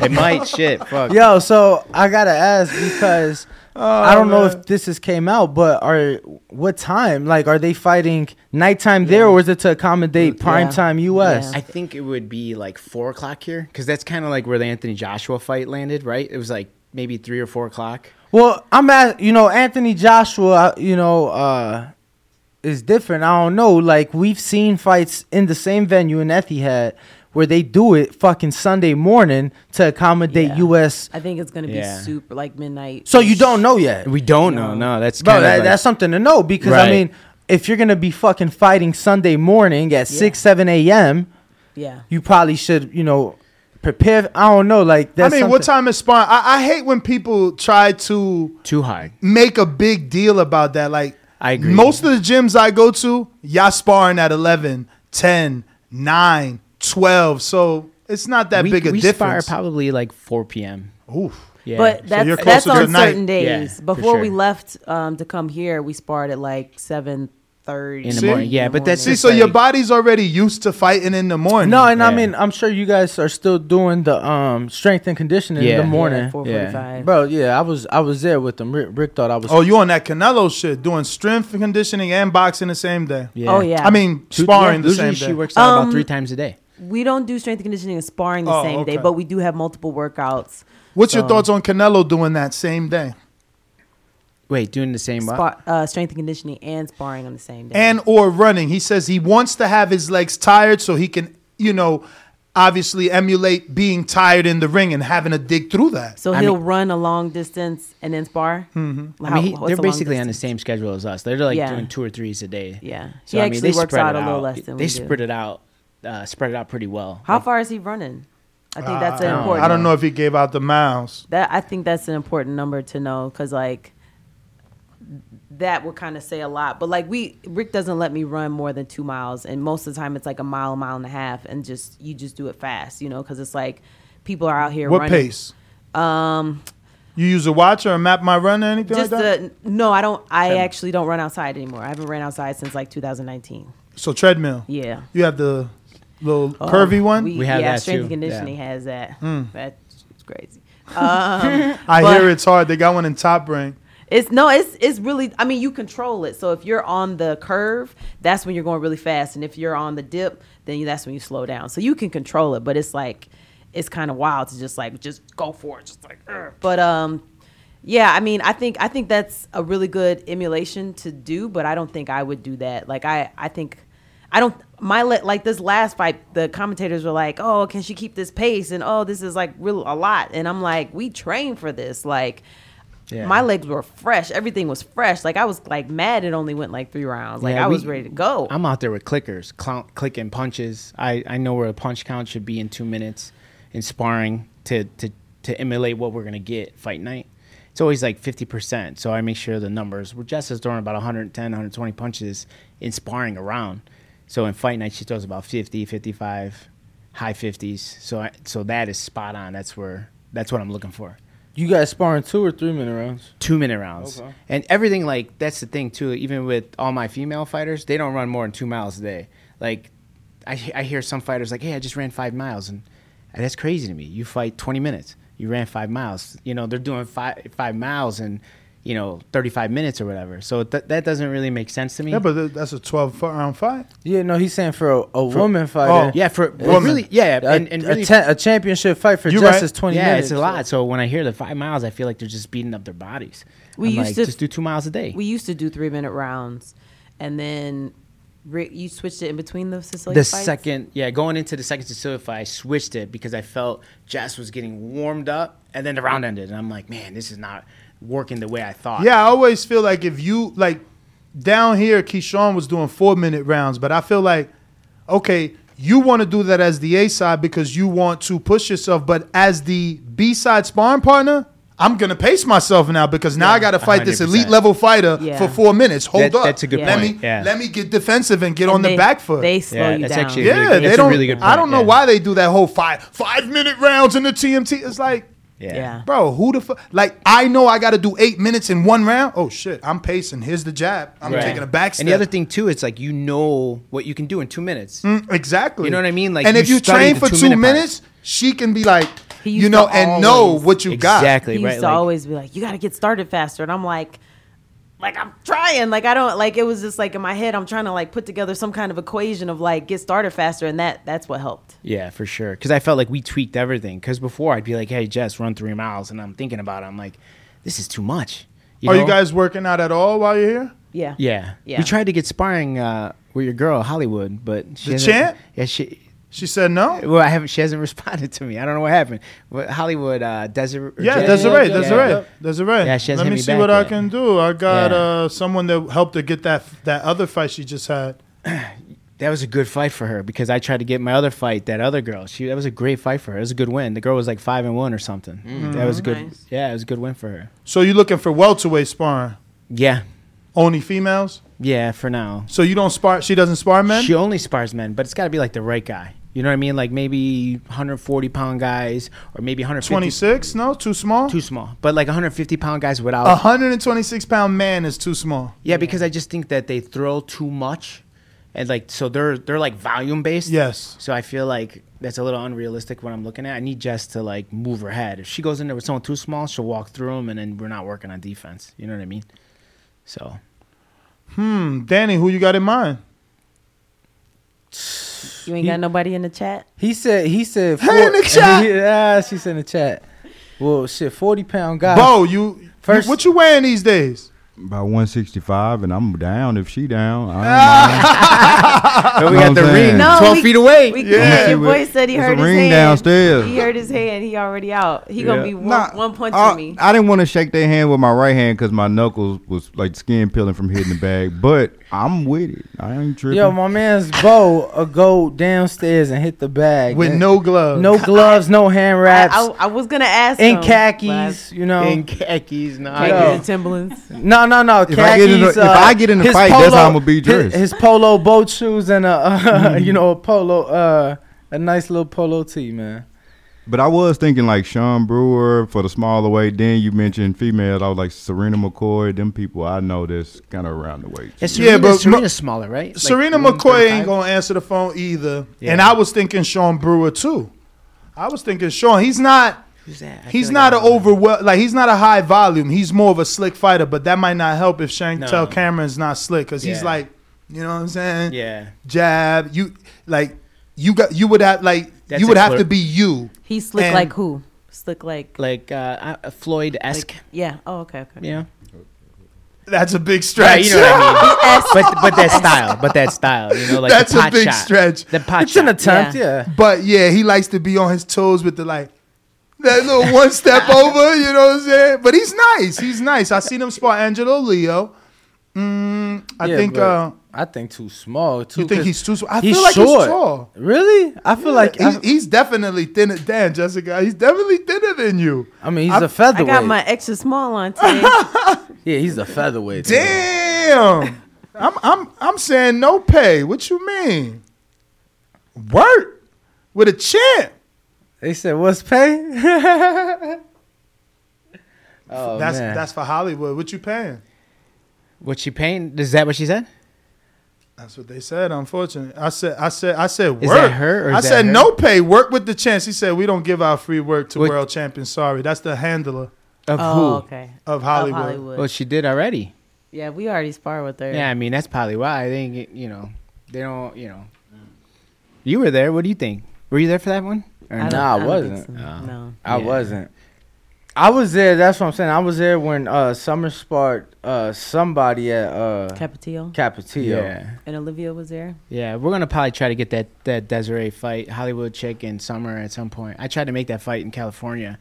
it might shit. Fuck. Yo, so I gotta ask because I don't know if this has came out, but are what time? Like, are they fighting nighttime there, or is it to accommodate prime Yeah. time U.S.? I think it would be like four o'clock here because that's kind of like where the Anthony Joshua fight landed, right? It was like maybe three or four o'clock. Well, I'm at you know Anthony Joshua. You know, uh, is different. I don't know. Like we've seen fights in the same venue in Etihad where they do it fucking Sunday morning to accommodate Yeah. U.S. I think it's gonna be Yeah. super like midnight. So you don't know yet. We don't know. No, that's Bro, kind that, of that's something to know because I Right. mean, if you're gonna be fucking fighting Sunday morning at Yeah. six, seven a.m., Yeah. you probably should, you know, prepare. I don't know, like I that's mean, what something- time is sparring? I, I hate when people try to too high. make a big deal about that. Like, I agree. most of the gyms I go to, y'all sparring at 11, 10, 9, 12. So it's not that we, big a difference. we spar probably like four p.m. Oof. Yeah. But that's you're that's to on night. certain days. Yeah, for Before we left um, to come here, we sparred at like seven thirty In the morning. Yeah, but that's See, just so your body's already used to fighting in the morning. No, and I mean, I'm sure you guys are still doing the um strength and conditioning in Yeah. the Yeah, morning. four Yeah. Bro, yeah, I was I was there with them. Rick, Rick thought I was. Oh, you on that Canelo shit, doing strength and conditioning and boxing the same day. Yeah. Oh yeah. I mean, Two- sparring yeah, the usually same she works out Um, about three times a day. We don't do strength and conditioning and sparring the Oh, same day, but we do have multiple workouts. What's your thoughts on Canelo doing that same day? Wait, doing the same? Spar, uh, strength and conditioning and sparring on the same day. and or running. He says he wants to have his legs tired so he can, you know, obviously emulate being tired in the ring and having to dig through that. so I he'll mean- run a long distance and then spar. Mm-hmm. I mean, he, they're basically on the same schedule as us. They're like Yeah. doing two or threes a day. Yeah. So He I mean, actually they works spread out it a little less than they we do. spread it out, uh, spread it out pretty well. How Like, far is he running? I think that's an Uh, important. I don't know if he gave out the miles. That I think that's an important number to know because like that would kind of say a lot. But like we Rick doesn't let me run more than two miles, and most of the time it's like a mile, a mile and a half, and just you just do it fast, you know, because it's like people are out here. What running. pace? Um, You use a watch or a map my run or anything Just like that? uh, no, I don't. I actually don't run outside anymore. I haven't ran outside since like 2019. so treadmill. Yeah. You have the little Oh, curvy one. We, have. yeah, strength and conditioning has that. Mm. That's crazy. Um, I but hear it's hard. They got one in Top Rank. It's no, it's it's really. I mean, you control it. So if you're on the curve, that's when you're going really fast, and if you're on the dip, then that's when you slow down. So you can control it, but it's like it's kind of wild to just like just go for it, just like. "Ugh." But um, yeah, I mean, I think I think that's a really good emulation to do, but I don't think I would do that. Like I I think I don't my le- like this last fight, the commentators were like, "Oh, can she keep this pace?" and "Oh, this is like real a lot," and I'm like, "We train for this, like." Yeah. My legs were fresh. Everything was fresh. Like I was like mad. It only went like three rounds. Like Yeah, I we- was ready to go. I'm out there with clickers, clou- clicking punches. I, I know where a punch count should be in two minutes in sparring to, to, to emulate what we're going to get fight night. It's always like 50%. So I make sure the numbers. Well, Jess is throwing about 110, 120 punches in sparring around. So in fight night, she throws about 50, 55, high 50s. So I, so that is spot on. That's where that's what I'm looking for. You guys sparring two or three minute rounds? Two minute rounds. Okay. And everything like that's the thing too. Even with all my female fighters, they don't run more than two miles a day. Like I, I hear some fighters like, "Hey, I just ran five miles," and, and that's crazy to me. You fight twenty minutes, you ran five miles. You know they're doing five five miles in, you know, thirty five minutes or whatever. So th- that doesn't really make sense to me. Yeah, but th- that's a 12 round fight. Yeah, no, he's saying for a, a For- woman oh, fighter. Oh. Yeah, for- It's- really- yeah, a, and- and a really- cha- a championship fight for You're just right. is twenty yeah, minutes. it's a lot. So when I hear the five miles, I feel like they're just beating up their bodies. we I'm used like, to just do two miles a day. We used to do three minute rounds, and then re- you switched it in between the Cecilia the fights? second, yeah, going into the second Cecilia fight, I switched it because I felt Jess was getting warmed up, and then the round ended, and I'm like, man, this is not working the way I thought. Yeah, I always feel like if you like down here, Keyshawn was doing four minute rounds, but I feel like okay, you want to do that as the A side because you want to push yourself, but as the B side sparring partner. I'm gonna pace myself now because now I got to fight this 100%. elite level fighter Yeah. for four minutes. Hold That- up, that's a good let point, Me, yeah. Let me get defensive and get And on the back foot. they slow Yeah, you that's down. actually yeah, really good- they don't. really good I don't know yeah. why they do that whole five five minute rounds in the TMT. It's like Yeah. Yeah. Bro, who the fuck? Like, I know I got to do eight minutes in one round. Oh shit, I'm pacing. Here's the jab. I'm Right. taking a back step. And the other thing too, it's like you know what you can do in two minutes. Mm, exactly. You know what I mean? Like, and if you train for two two-minute minutes, she can be like, you know, to and know what you got. Exactly. He used to always be like, "You got to get started faster," and I'm like, "Like I'm trying. Like I don't like." It was just like in my head, I'm trying to like put together some kind of equation of like get started faster, and that that's what helped. Yeah, for sure. Because I felt like we tweaked everything. Because before I'd be like, "Hey, Jess, run three miles," and I'm thinking about it. I'm like, "This is too much." Are know? you guys working out at all while you're here? Yeah. Yeah. Yeah. We tried to get sparring uh, with your girl Hollywood, but she The hasn't- champ? Yeah, she. She said no. Well, I haven't. She hasn't responded to me. I don't know what happened. What, Hollywood, uh, Desiree. Yeah, Desiree, Desiree, Desiree. Yeah, she hasn't Let hit me me see back what I can do. I got Yeah. uh, someone that helped her get that that other fight she just had. That was a good fight for her because I tried to get my other fight, that other girl. She that was a great fight for her. It was a good win. The girl was like five and one or something. Mm. That was a good. Nice. Yeah, it was a good win for her. So you looking for welterweight sparring? Yeah, Only females? Yeah. For now, So you don't spar? She doesn't spar men? she only spars men, but it's got to be like the right guy. You know what I mean? Like maybe 140 pound guys, or maybe 150. 26? No, too small. Too small, but like 150 pound guys without. A 126 pound man is too small. Yeah, because I just think that they throw too much, and like so they're they're like volume based. Yes. So I feel like that's a little unrealistic what I'm looking at. I need Jess to like move her head. If she goes in there with someone too small, she'll walk through them, and then we're not working on defense. You know what I mean? So Hmm, Danny, who you got in mind? You ain't got nobody in the chat. He said. He said. Hey, in the chat. yeah, she said in the chat. Well, shit, forty pound guy. Bo, you, you First- what you wearing these days? About 165, and I'm down if she down. I But we got the saying? ring No, 12 we- feet away. We, Yeah. yeah, your boy said he there's a heard his ring hand. downstairs. He heard his hand. He already out. He gonna be one, Nah, one punch I, to me. I didn't want to shake their hand with my right hand because my knuckles was like skin peeling from hitting the bag. But I'm with it. I ain't tripping. Yo, my man's Bo a go downstairs and hit the bag With man. no gloves. no gloves, no hand wraps, I, I was gonna ask in him, khakis. You know, In khakis, no. but khakis and Timberlands. no, no, no. If I get in a- if I get in a his fight, that's how I'ma be dressed. His, polo boat shoes and a, uh, you know, a polo, uh, a nice little polo tee, man. But I was thinking like Sean Brewer for the smaller weight. Then you mentioned females. I was like Serena McCoy. Them people I know that's kind of around the weight. Yeah, too. Serena, but Serena's smaller, right? Like Serena 135? McCoy ain't gonna answer the phone either. Yeah. And I was thinking Sean Brewer too. I was thinking Sean. He's not. Who's that? I He's not like an overwhel like he's not a high volume. He's more of a slick fighter, but that might not help if Chantelle No. Cameron's not slick because he's like, you know what I'm saying? Yeah. Jab. You like you got you would have like That's you would have to be you. He's slick And- like who? Slick like like uh, uh, Floyd esque. yeah. Oh, okay, okay. Yeah. That's a big Right, stretch. you know what I mean. but but that style, but that style, you know, like That's the a big shot. stretch. The pot It's an attempt, yeah. But yeah, he likes to be on his toes with the like that little one step over, you know what I'm saying? But he's nice. He's nice. I seen him spar Angelo Leo. Mm, I Yeah, think but uh I think too small. Too, you think he's too small? I he's feel like short. he's tall. Really? I feel like he's, I, he's definitely thinner than Jessica. He's definitely thinner than you. I mean, he's I- a I featherweight. I got my extra small on today. yeah, he's a featherweight. Damn. I'm I'm I'm saying no pay. What you mean? Work with a champ. They said, "What's pay?" oh that's man, that's for Hollywood. What you paying? What she paying? Is that what she said? That's what they said. Unfortunately, I said, I said, I said, work. Is that her or I is that said her? no pay. Work with the chance. He said we don't give out free work to What- world champions. Sorry, that's the handler Of oh, who? okay. of Hollywood. Hollywood. Well, she did already. Yeah, we already sparred with her. Yeah, I mean that's probably why. I think you know they don't. You know, you were there. What do you think? Were you there for that one? Or I no? I I wasn't. so. Oh. No. I Yeah. wasn't. I was there. That's what I'm saying. I was there when uh, Summer sparred uh, somebody at uh, Capetillo. Capetillo. Yeah, And Olivia was there. yeah. We're gonna probably try to get that that Desiree fight, Hollywood chick in summer at some point. I tried to make that fight in California.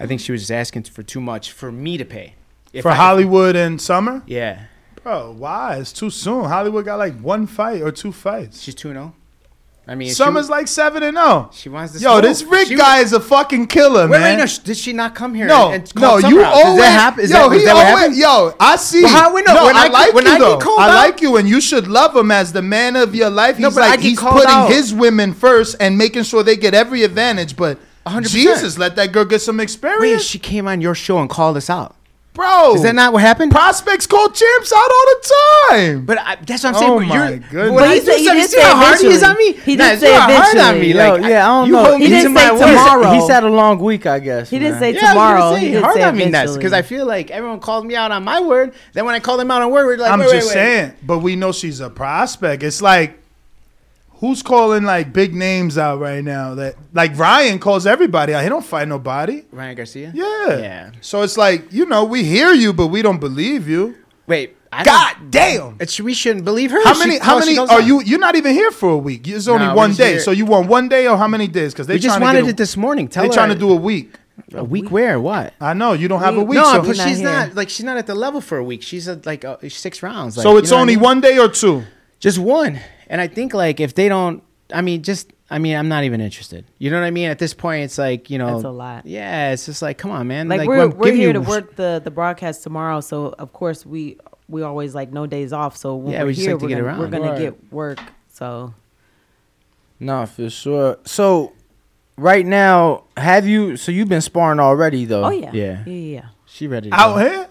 I think she was just asking for too much for me to pay. If for I- Hollywood and Summer, Yeah, bro. Why? It's too soon. Hollywood got like one fight or two fights. she's two zero. I mean, she- Summer's like seven and zero. She wants to. Yo, smoke. this Rick She- guy is a fucking killer, Wait, man. wait, no. sh- Did she not come here? No, and no, call you out? Does that happen? Is yo, that, he that always. Yo, I see. Well, how we know? No, When I, I like when you I get though. called I out- like you, and you should love him as the man of your life. No, He's but like he's putting out. his women first and making sure they get every advantage. But 100%. Jesus, let that girl get some Wait, experience, she came on your show and called us out. Bro. Is that not what happened? prospects call champs out all the time? But I, that's what I'm saying. Oh my you're, goodness. When But I he said- he something, did see say how hard he is on me? He Nah, did see say hard on eventually. me. Yo, Like, yeah, I don't you know. He didn't say tomorrow. He's had a long week, I guess. He didn't say Yeah, I was tomorrow. gonna he say, did hard say on me nuts because I feel like everyone called me out on my word. Then when I call them out on word, we're like, I'm wait, just wait, wait. saying, but we know she's a prospect. It's like who's calling like big names out right now? That like Ryan calls everybody out. He don't fight nobody. Ryan Garcia. Yeah. Yeah. So it's like you know we hear you, but we don't believe you. Wait. I God damn. It's, we shouldn't believe her. How She many? How calls- she many are out. you? You're not even here for a week. It's only Nah, one day. here. So you want one day or how many days? Because they just trying to wanted get a- it this morning. Tell They her trying to do a week. a week where what? I know you don't have a week. no, so but she's here. not like she's not at the level for a week. She's at like uh, six rounds. Like, so you it's know what I only mean? one day or two. just one. And I think like if they don't, I mean, just I mean, I'm not even interested. You know what I mean? At this point, it's like you know, That's a lot. Yeah, it's just like, come on, man. like, we're I'm we're here you- to work the the broadcast tomorrow, so of course we we always like no days off. So when Yeah, we're we just here, like to we're get gonna, around. we're gonna Right. get work. So No, for sure. So, right now, have you? So you've been sparring already, though. oh yeah, Yeah. yeah, yeah. She ready to Out go. here?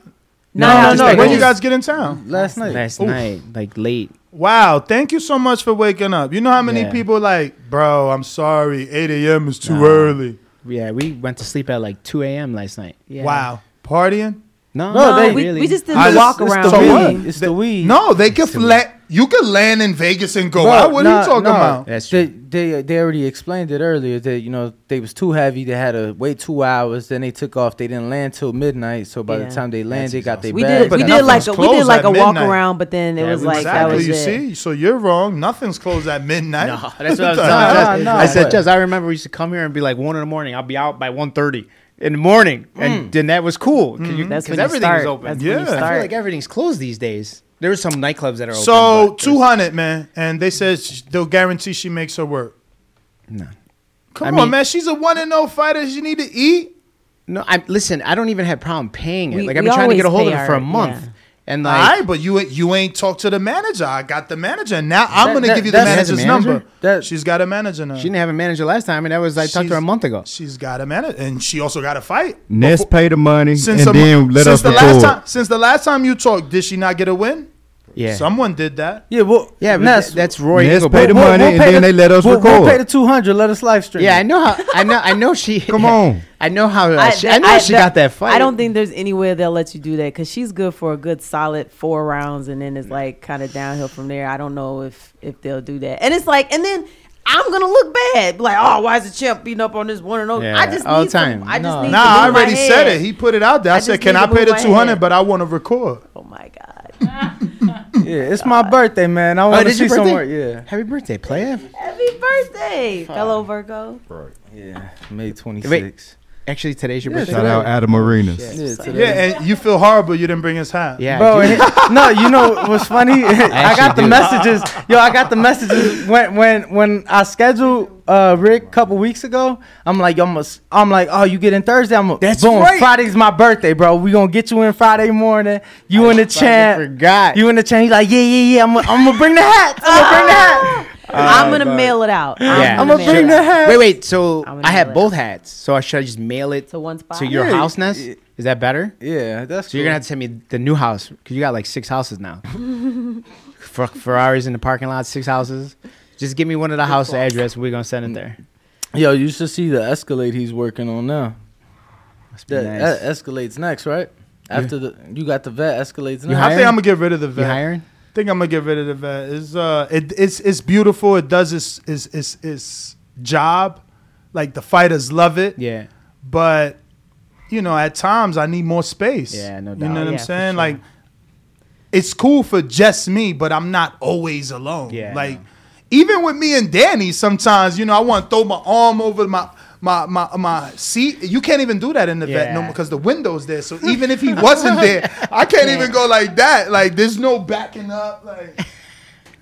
No, No, no, just no. When you guys get in town? last night. last Oof. night, like late. Wow, thank you so much for waking up. You know how many Yeah. people like, bro, I'm sorry, 8 a.m. is too Nah. early. Yeah, we went to sleep at like 2 a.m. last night. yeah. Wow. Partying? No, No, they- we, really. we just did I the just- walk it's around. the So weed. It's the weed. No, they could la- you could land in Vegas and go Bro, out. What are you talking nah. about? That's They, true. they they already explained it earlier that you know they was too heavy. They had to wait two hours. Then they took off. They didn't land till midnight. So by Yeah. the time they landed, they got their We bags. did we did like a, we did like at a walk midnight. around, but then it Yeah, was we- like that exactly. was you it. see, so you're wrong. Nothing's closed at midnight. No, that's what I was What telling the no, I said, but- Jess, I remember we used to come here and be like one in the morning. I'll be out by 1.30 in the morning, and then that was cool because Mm. That's when because you everything start. was open. That's when you Yeah. I feel start. like everything's closed these days. There are some nightclubs that are open. So but two hundred, man, and they said sh- they'll guarantee she makes her work. No. Come I on, mean- man. She's a one and zero fighter. She need to eat. No, I listen. I don't even have problem paying it. We- like I've we been trying to get a always hold of pay it for a our- month, yeah. And All like, right, but you you ain't talked to the manager. I got the manager, and now I'm That- gonna that- give you the that manager's manager? number. She's got a manager now. she didn't have a manager last time, and that was I talked to her a month ago. She's got a manager, and she also got a fight. Ness pay the money Since and the, then let since us the record. last time, since the last time you talked, did she not get a win? Yeah. someone did that. Yeah, well, Yeah, but Ness, th- that's Roy. Ness Engelbert. pay the We'll- money we'll and pay then the- they let us we'll, record. We'll pay the two hundred. Let us live stream. Yeah, I know how. I know. I know she. Come on. I know how. uh, I, she, I know I- she got that fight. I don't think there's any way they'll let you do that because she's good for a good solid four rounds, and then it's like kind of downhill from there. I don't know if if they'll do that. And it's like, and then I'm gonna look bad, like, oh, why is the champ beating up on this one and only? Yeah, I just all need the time. Some, I just No. need Nah, to I move my already said head. it. He put it out there. I, I said, just "Can need I to pay move the my 200, head. but I want to record." Oh my god. Yeah, it's my birthday, man. I Oh, want to is see your birthday? somewhere. Yeah, Happy birthday, player. Happy birthday, fellow Virgo. Right. yeah. May twenty Wait. Sixth. Actually, today's your Yeah, birthday. Shout out Adam Arenas. Yeah, today. Yeah, and you feel horrible. You didn't bring his hat. Yeah, Bro, I do. and it- no, you know what's funny? I, got the do. messages. Yo, I got the messages when when when I scheduled uh Rick a couple weeks ago. I'm like, yo, I'm, a, I'm like, oh, you get in Thursday. I'm a, That's boom. right. Friday's my birthday, bro. We gonna get you in Friday morning. You in the chant. forgot. You in the chant. He's like, yeah, yeah, yeah. I'm gonna I'm gonna bring the hat. I'm gonna bring the hat. Uh, I'm gonna mail it out. Yeah. I'm gonna gonna bring it the hat. Wait, wait. So I'm gonna I mail had it both hats. So I should I just mail it to one spot. to your Yeah, house, Ness? y- Is that better? Yeah, that's So you're gonna have to send me the new house because you got like six houses now. For Ferraris in the parking lot, six houses. Just give me one of the house address. We're gonna send it there. Yo, you should see the Escalade he's working on now. Must be That nice. Escalade's next, right? After the you got the vet, Escalade's You next. I think hiring? I'm gonna get rid of the You vet. hiring? I think I'm gonna get rid of the vet. It's uh, it, it's it's beautiful. It does its its its, its job. Like the fighters love it, Yeah. but you know, at times I need more space. Yeah, no doubt. You know what Yeah, I'm saying? sure. Like, it's cool for just me, but I'm not always alone. Yeah, like, even with me and Danny, sometimes you know I want to throw my arm over my. My, my my seat you can't even do that in the vet no Yeah. because the window's there so even if he wasn't there I can't even go like that like there's no backing up like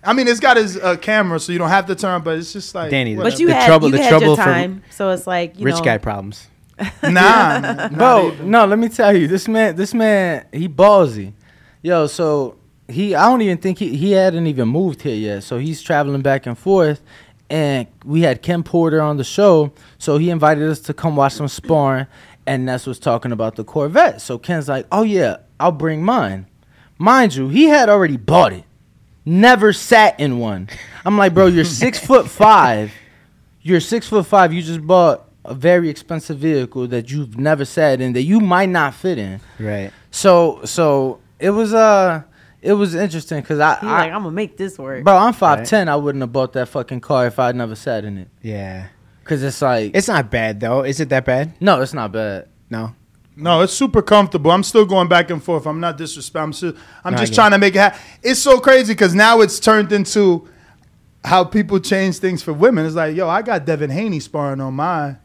I mean it's got his uh, camera so you don't have to turn but it's just like Danny, whatever. But you The had trouble- you the had trouble your for time, so it's like you Rich know, guy problems. nah Bro, no, let me tell you, this man, this man, he ballsy. Yo, so he, I don't even think he, he hadn't even moved here yet. So he's traveling back and forth, and we had Ken Porter on the show. So he invited us to come watch some sparring, and Ness was talking about the Corvette. So Ken's like, "Oh yeah, I'll bring mine." Mind you, he had already bought it, never sat in one. I'm like, bro, you're six foot five. You're six foot five. You just bought a very expensive vehicle that you've never sat in that you might not fit in. Right. So so it was uh it was interesting because I, He I like I'm gonna make this work. bro I'm five ten. I wouldn't have bought that fucking car if I'd never sat in it. Yeah. Cause it's like It's not bad though. Is it that bad? no, it's not bad. No. No, it's super comfortable. I'm still going back and forth. I'm not disrespecting. I'm, still, I'm No, I just get trying to make it happen. It's so crazy because now it's turned into how people change things for women. It's like, yo, I got Devin Haney sparring on my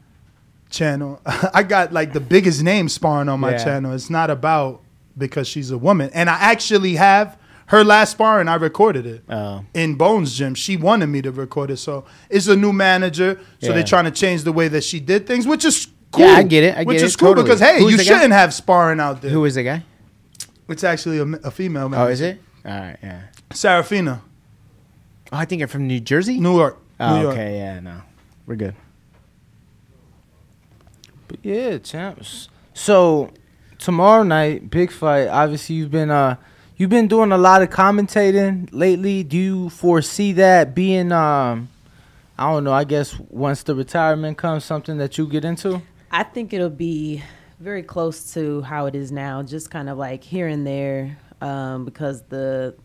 channel. I got like the biggest name sparring on my Yeah. channel. It's not about because she's a woman. And I actually have her last sparring. I recorded it Oh. in Bones Gym. She wanted me to record it. So it's a new manager. So Yeah. they're trying to change the way that she did things, which is cool. Yeah, I get it. I which get is it, cool totally. because hey, Who's you shouldn't have sparring out there. Who is the guy? It's actually a, a female. Oh, manager. is it? All right. Yeah. Sarafina, Oh, I think you're from New Jersey. New York. Oh, New York. okay. Yeah. No. We're good. But yeah, champs. So tomorrow night, big fight. Obviously, you've been uh you've been doing a lot of commentating lately. Do you foresee that being um I don't know. I guess once the retirement comes, something that you get into. I think it'll be very close to how it is now, just kind of like here and there, um, because the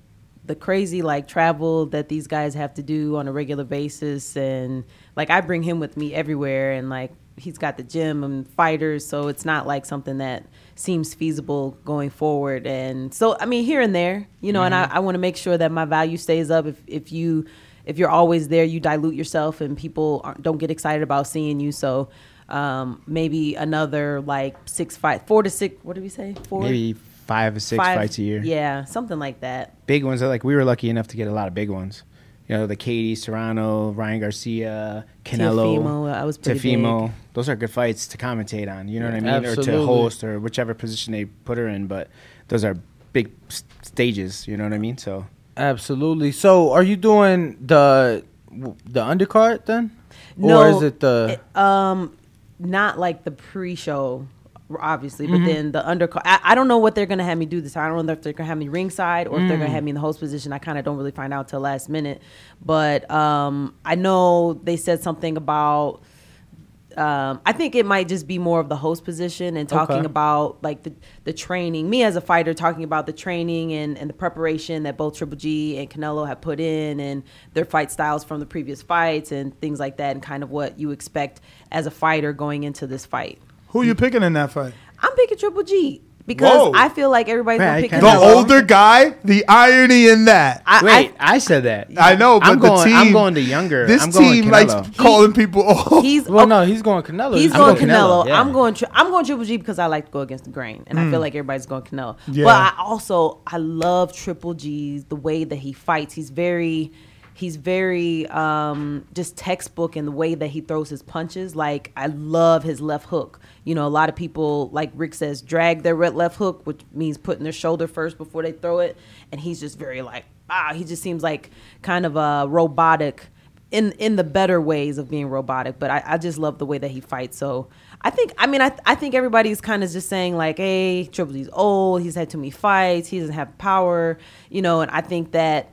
the crazy like travel that these guys have to do on a regular basis, and like I bring him with me everywhere, and like he's got the gym and fighters, so it's not like something that seems feasible going forward. And so, I mean, here and there, you know, and I, I want to make sure that my value stays up. If if you if you're always there, you dilute yourself, and people aren't, don't get excited about seeing you. So um, maybe another like six fight, four to six. What did we say? Four, Maybe five or six Five- fights a year. Yeah, something like that. Big ones. Like we were lucky enough to get a lot of big ones. You know, the Katie Serrano, Ryan Garcia, Canelo, Teofimo, that was pretty Teofimo. big. Those are good fights to commentate on. You know what I mean, or to host or whichever position they put her in. But those are big s- stages. You know what I mean? So Absolutely. So, are you doing the the undercard then, No, or is it the? um, not like the pre-show, obviously, but Mhm. then the undercard. I, I don't know what they're gonna have me do this time. I don't know if they're gonna have me ringside or if they're gonna Mm. have me in the host position. I kind of don't really find out till last minute, but um, I know they said something about. Um, I think it might just be more of the host position and talking Okay. about like the, the training. Me as a fighter talking about the training and, and the preparation that both Triple G and Canelo have put in and their fight styles from the previous fights and things like that and kind of what you expect as a fighter going into this fight. Who are you picking in that fight? I'm picking Triple G because Whoa. I feel like everybody's Man, gonna I pick kinda- The Canelo. older guy. The irony in that. I, wait, I, said that. I know, but I'm the going. team. I'm going to younger. This I'm going team likes Canelo. calling people old. He's well, no, he's going Canelo. He's I'm going going Canelo. Canelo, yeah. I'm going. Tri- I'm going Triple G because I like to go against the grain, and I feel hmm. like everybody's going Canelo. Yeah. But I also I love Triple G's the way that he fights. He's very, he's very um, just textbook in the way that he throws his punches. Like I love his left hook. You know, a lot of people like Rick says drag their left hook, which means putting their shoulder first before they throw it, and he's just very like ah. He just seems like kind of a robotic in in the better ways of being robotic. But I, I just love the way that he fights. So I think I mean I I think everybody's kind of just saying like, hey, Triple G's old. He's had too many fights. He doesn't have power. You know, and I think that.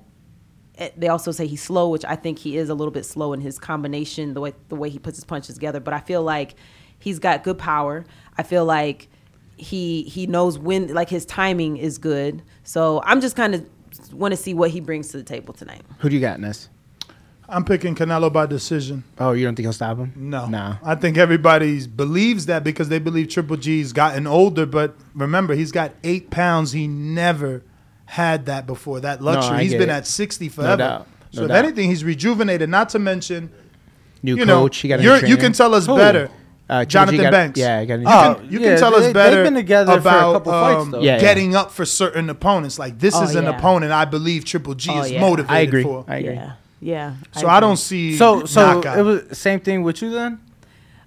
Eh, They also say he's slow, which I think he is a little bit slow in his combination, the way the way he puts his punches together. But I feel like he's got good power. I feel like he he knows when like his timing is good. So I'm just kind of want to see what he brings to the table tonight. Who do you got, Ness? I'm picking Canelo by decision. Oh, you don't think he'll stop him? No. No. I think everybody believes that because they believe Triple G's gotten older. But remember, he's got eight pounds. He never had that before. That luxury. I he's get been it. at 60 No forever. doubt. So No if anything, he's rejuvenated. Not to mention, New you know, coach. he got a you're- you can tell us Who? better. Uh, Johnathon got- Banks. Yeah, got a new You trainer. can, you Yeah, can tell they- us they've better been together for a about couple fights, um, though. Yeah, yeah. getting up for certain opponents. Like this Oh, is an yeah. opponent I believe Triple G Oh, is yeah. motivated I agree. for. I agree. Yeah, yeah. So I don't see So, so knockout. it was same thing with you then.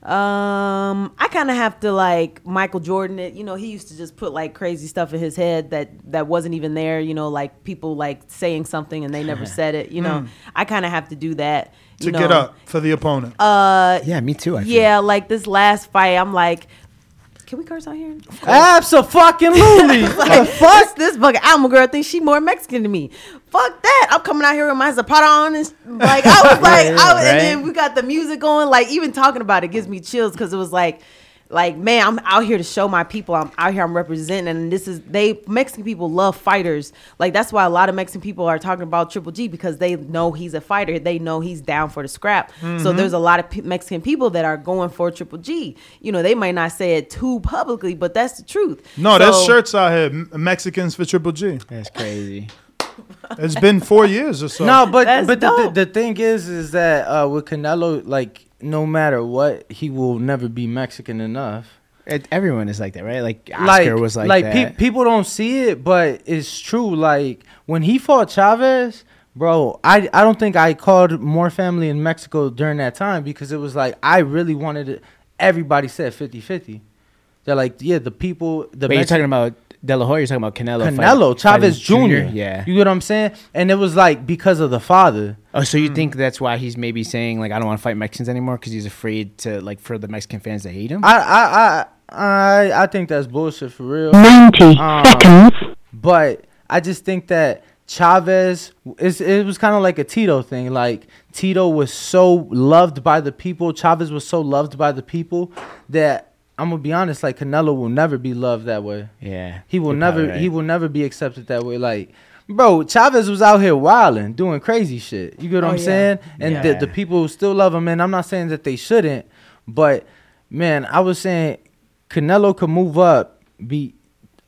Um, I kind of have to like Michael Jordan. It you know he used to just put like crazy stuff in his head that that wasn't even there. You know, like people like saying something and they never said it. You know, Mm. I kind of have to do that to know. get up for the opponent. Uh, Yeah, me too. I feel. yeah, like this last fight, I'm like, can we curse out here? Absolutely. like, fuck this fucking animal girl thinks she more Mexican than me. Fuck that! I'm coming out here with my Zapata on and like I was like, Yeah, I was, right? and then we got the music going. Like even talking about it gives me chills because it was like, like man, I'm out here to show my people. I'm out here. I'm representing, and this is they Mexican people love fighters. Like that's why a lot of Mexican people are talking about Triple G because they know he's a fighter. They know he's down for the scrap. So Mhm. there's a lot of P- Mexican people that are going for Triple G. You know, they might not say it too publicly, but that's the truth. No, there's shirts out here, Mexicans for Triple G. That's crazy. It's been four years or so. No, but That's but the, the, the thing is, is that uh, with Canelo, like no matter what, he will never be Mexican enough. It, everyone is like that, right? Like Oscar was like, like that. pe- people don't see it, but it's true. Like when he fought Chavez, bro, I I don't think I called more family in Mexico during that time because it was like I really wanted it. Everybody said 50-50. They're like, yeah, the people. The Wait, you're talking about De La Hoya. You're talking about Canelo. fight- Canelo, Chavez fighting Jr. Yeah. you get what I'm saying? And it was like because of the father. Oh, so Mm. you think that's why he's maybe saying like I don't want to fight Mexicans anymore because he's afraid to like for the Mexican fans to hate him? I I I I, I think that's bullshit for real. 90 Um, seconds. But I just think that Chavez is it was kind of like a Tito thing. Like Tito was so loved by the people, Chavez was so loved by the people that I'm gonna be honest, like Canelo will never be loved that way. yeah. He will never probably he will never be accepted that way. Like Bro, Chavez was out here wilding, doing crazy shit. You get what Oh, I'm yeah. saying? And Yeah. the, the people still love him. And I'm not saying that they shouldn't, but man, I was saying Canelo could move up, beat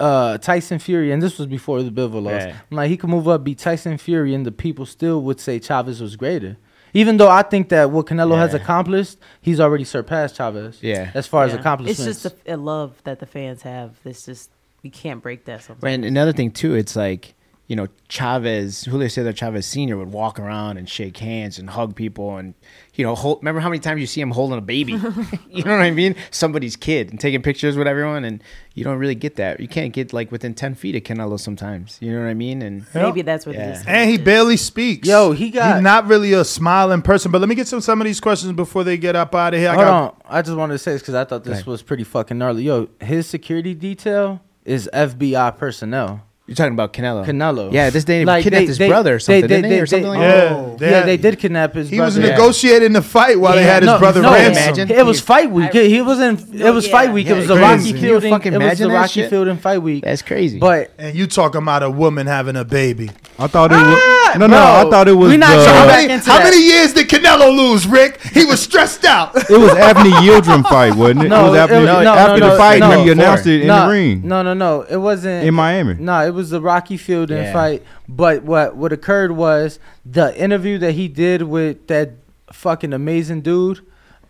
uh, Tyson Fury, and this was before the Bivol loss. Yeah. I'm like he could move up, beat Tyson Fury, and the people still would say Chavez was greater. Even though I think that what Canelo has accomplished, he's already surpassed Chavez. Yeah. As far as accomplishments. It's just a, a love that the fans have. It's just we can't break that sometimes. And another thing too, it's like you know, Chavez, Julio Cesar Chavez Sr. would walk around and shake hands and hug people and, you know, hold, remember how many times you see him holding a baby? you know what I mean? Somebody's kid and taking pictures with everyone. And you don't really get that. You can't get like within 10 feet of Canelo sometimes. You know what I mean? And Maybe that's what it yeah. is. And he barely speaks. Yo, he got- He's not really a smiling person. But let me get to some of these questions before they get up out of here. I Hold got on. I just wanted to say this because I thought this was pretty fucking gnarly. Yo, his security detail is FBI personnel. You're talking about Canelo. Canelo. Yeah, this day kidnapped his brother or something, didn't they? Or something like Yeah, that? they yeah, had- they did kidnap his brother. He brother. was negotiating the fight while they had his brother no, ransomed. It was fight week. he was in. It was fight week. Yeah, it was the crazy. Rocky Can you Fielding. fucking It was imagine the Rocky shit? Fielding fight week. That's crazy. But And you talking about a woman having a baby? I thought it Ah, was no, no. I thought it was. we not the- How back many, into how that. many years did Canelo lose, Rick? He was stressed out. It was Avni Yildirim fight, wasn't it? No, it was after, no, no, after the fight, he announced it in the ring No, no, no. It wasn't in Miami. No, it was the Rocky Fielding Yeah. fight. But what what occurred was the interview that he did with that fucking amazing dude.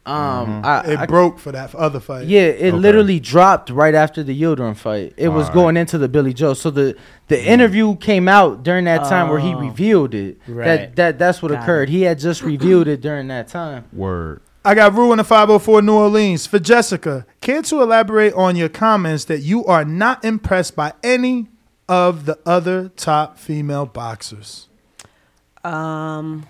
Um, I, It I- broke for that other fight. Yeah, it Okay. literally dropped right after the Yildirim fight. It was Alright. going into the Billy Joe. So the the interview came out during that time where he Oh. revealed it. Right. That that that's what Got occurred. He had just revealed it during that time. Word. I got Rue in the 504 New Orleans. For Jessica, care to elaborate on your comments that you are not impressed by any of the other top female boxers? Um,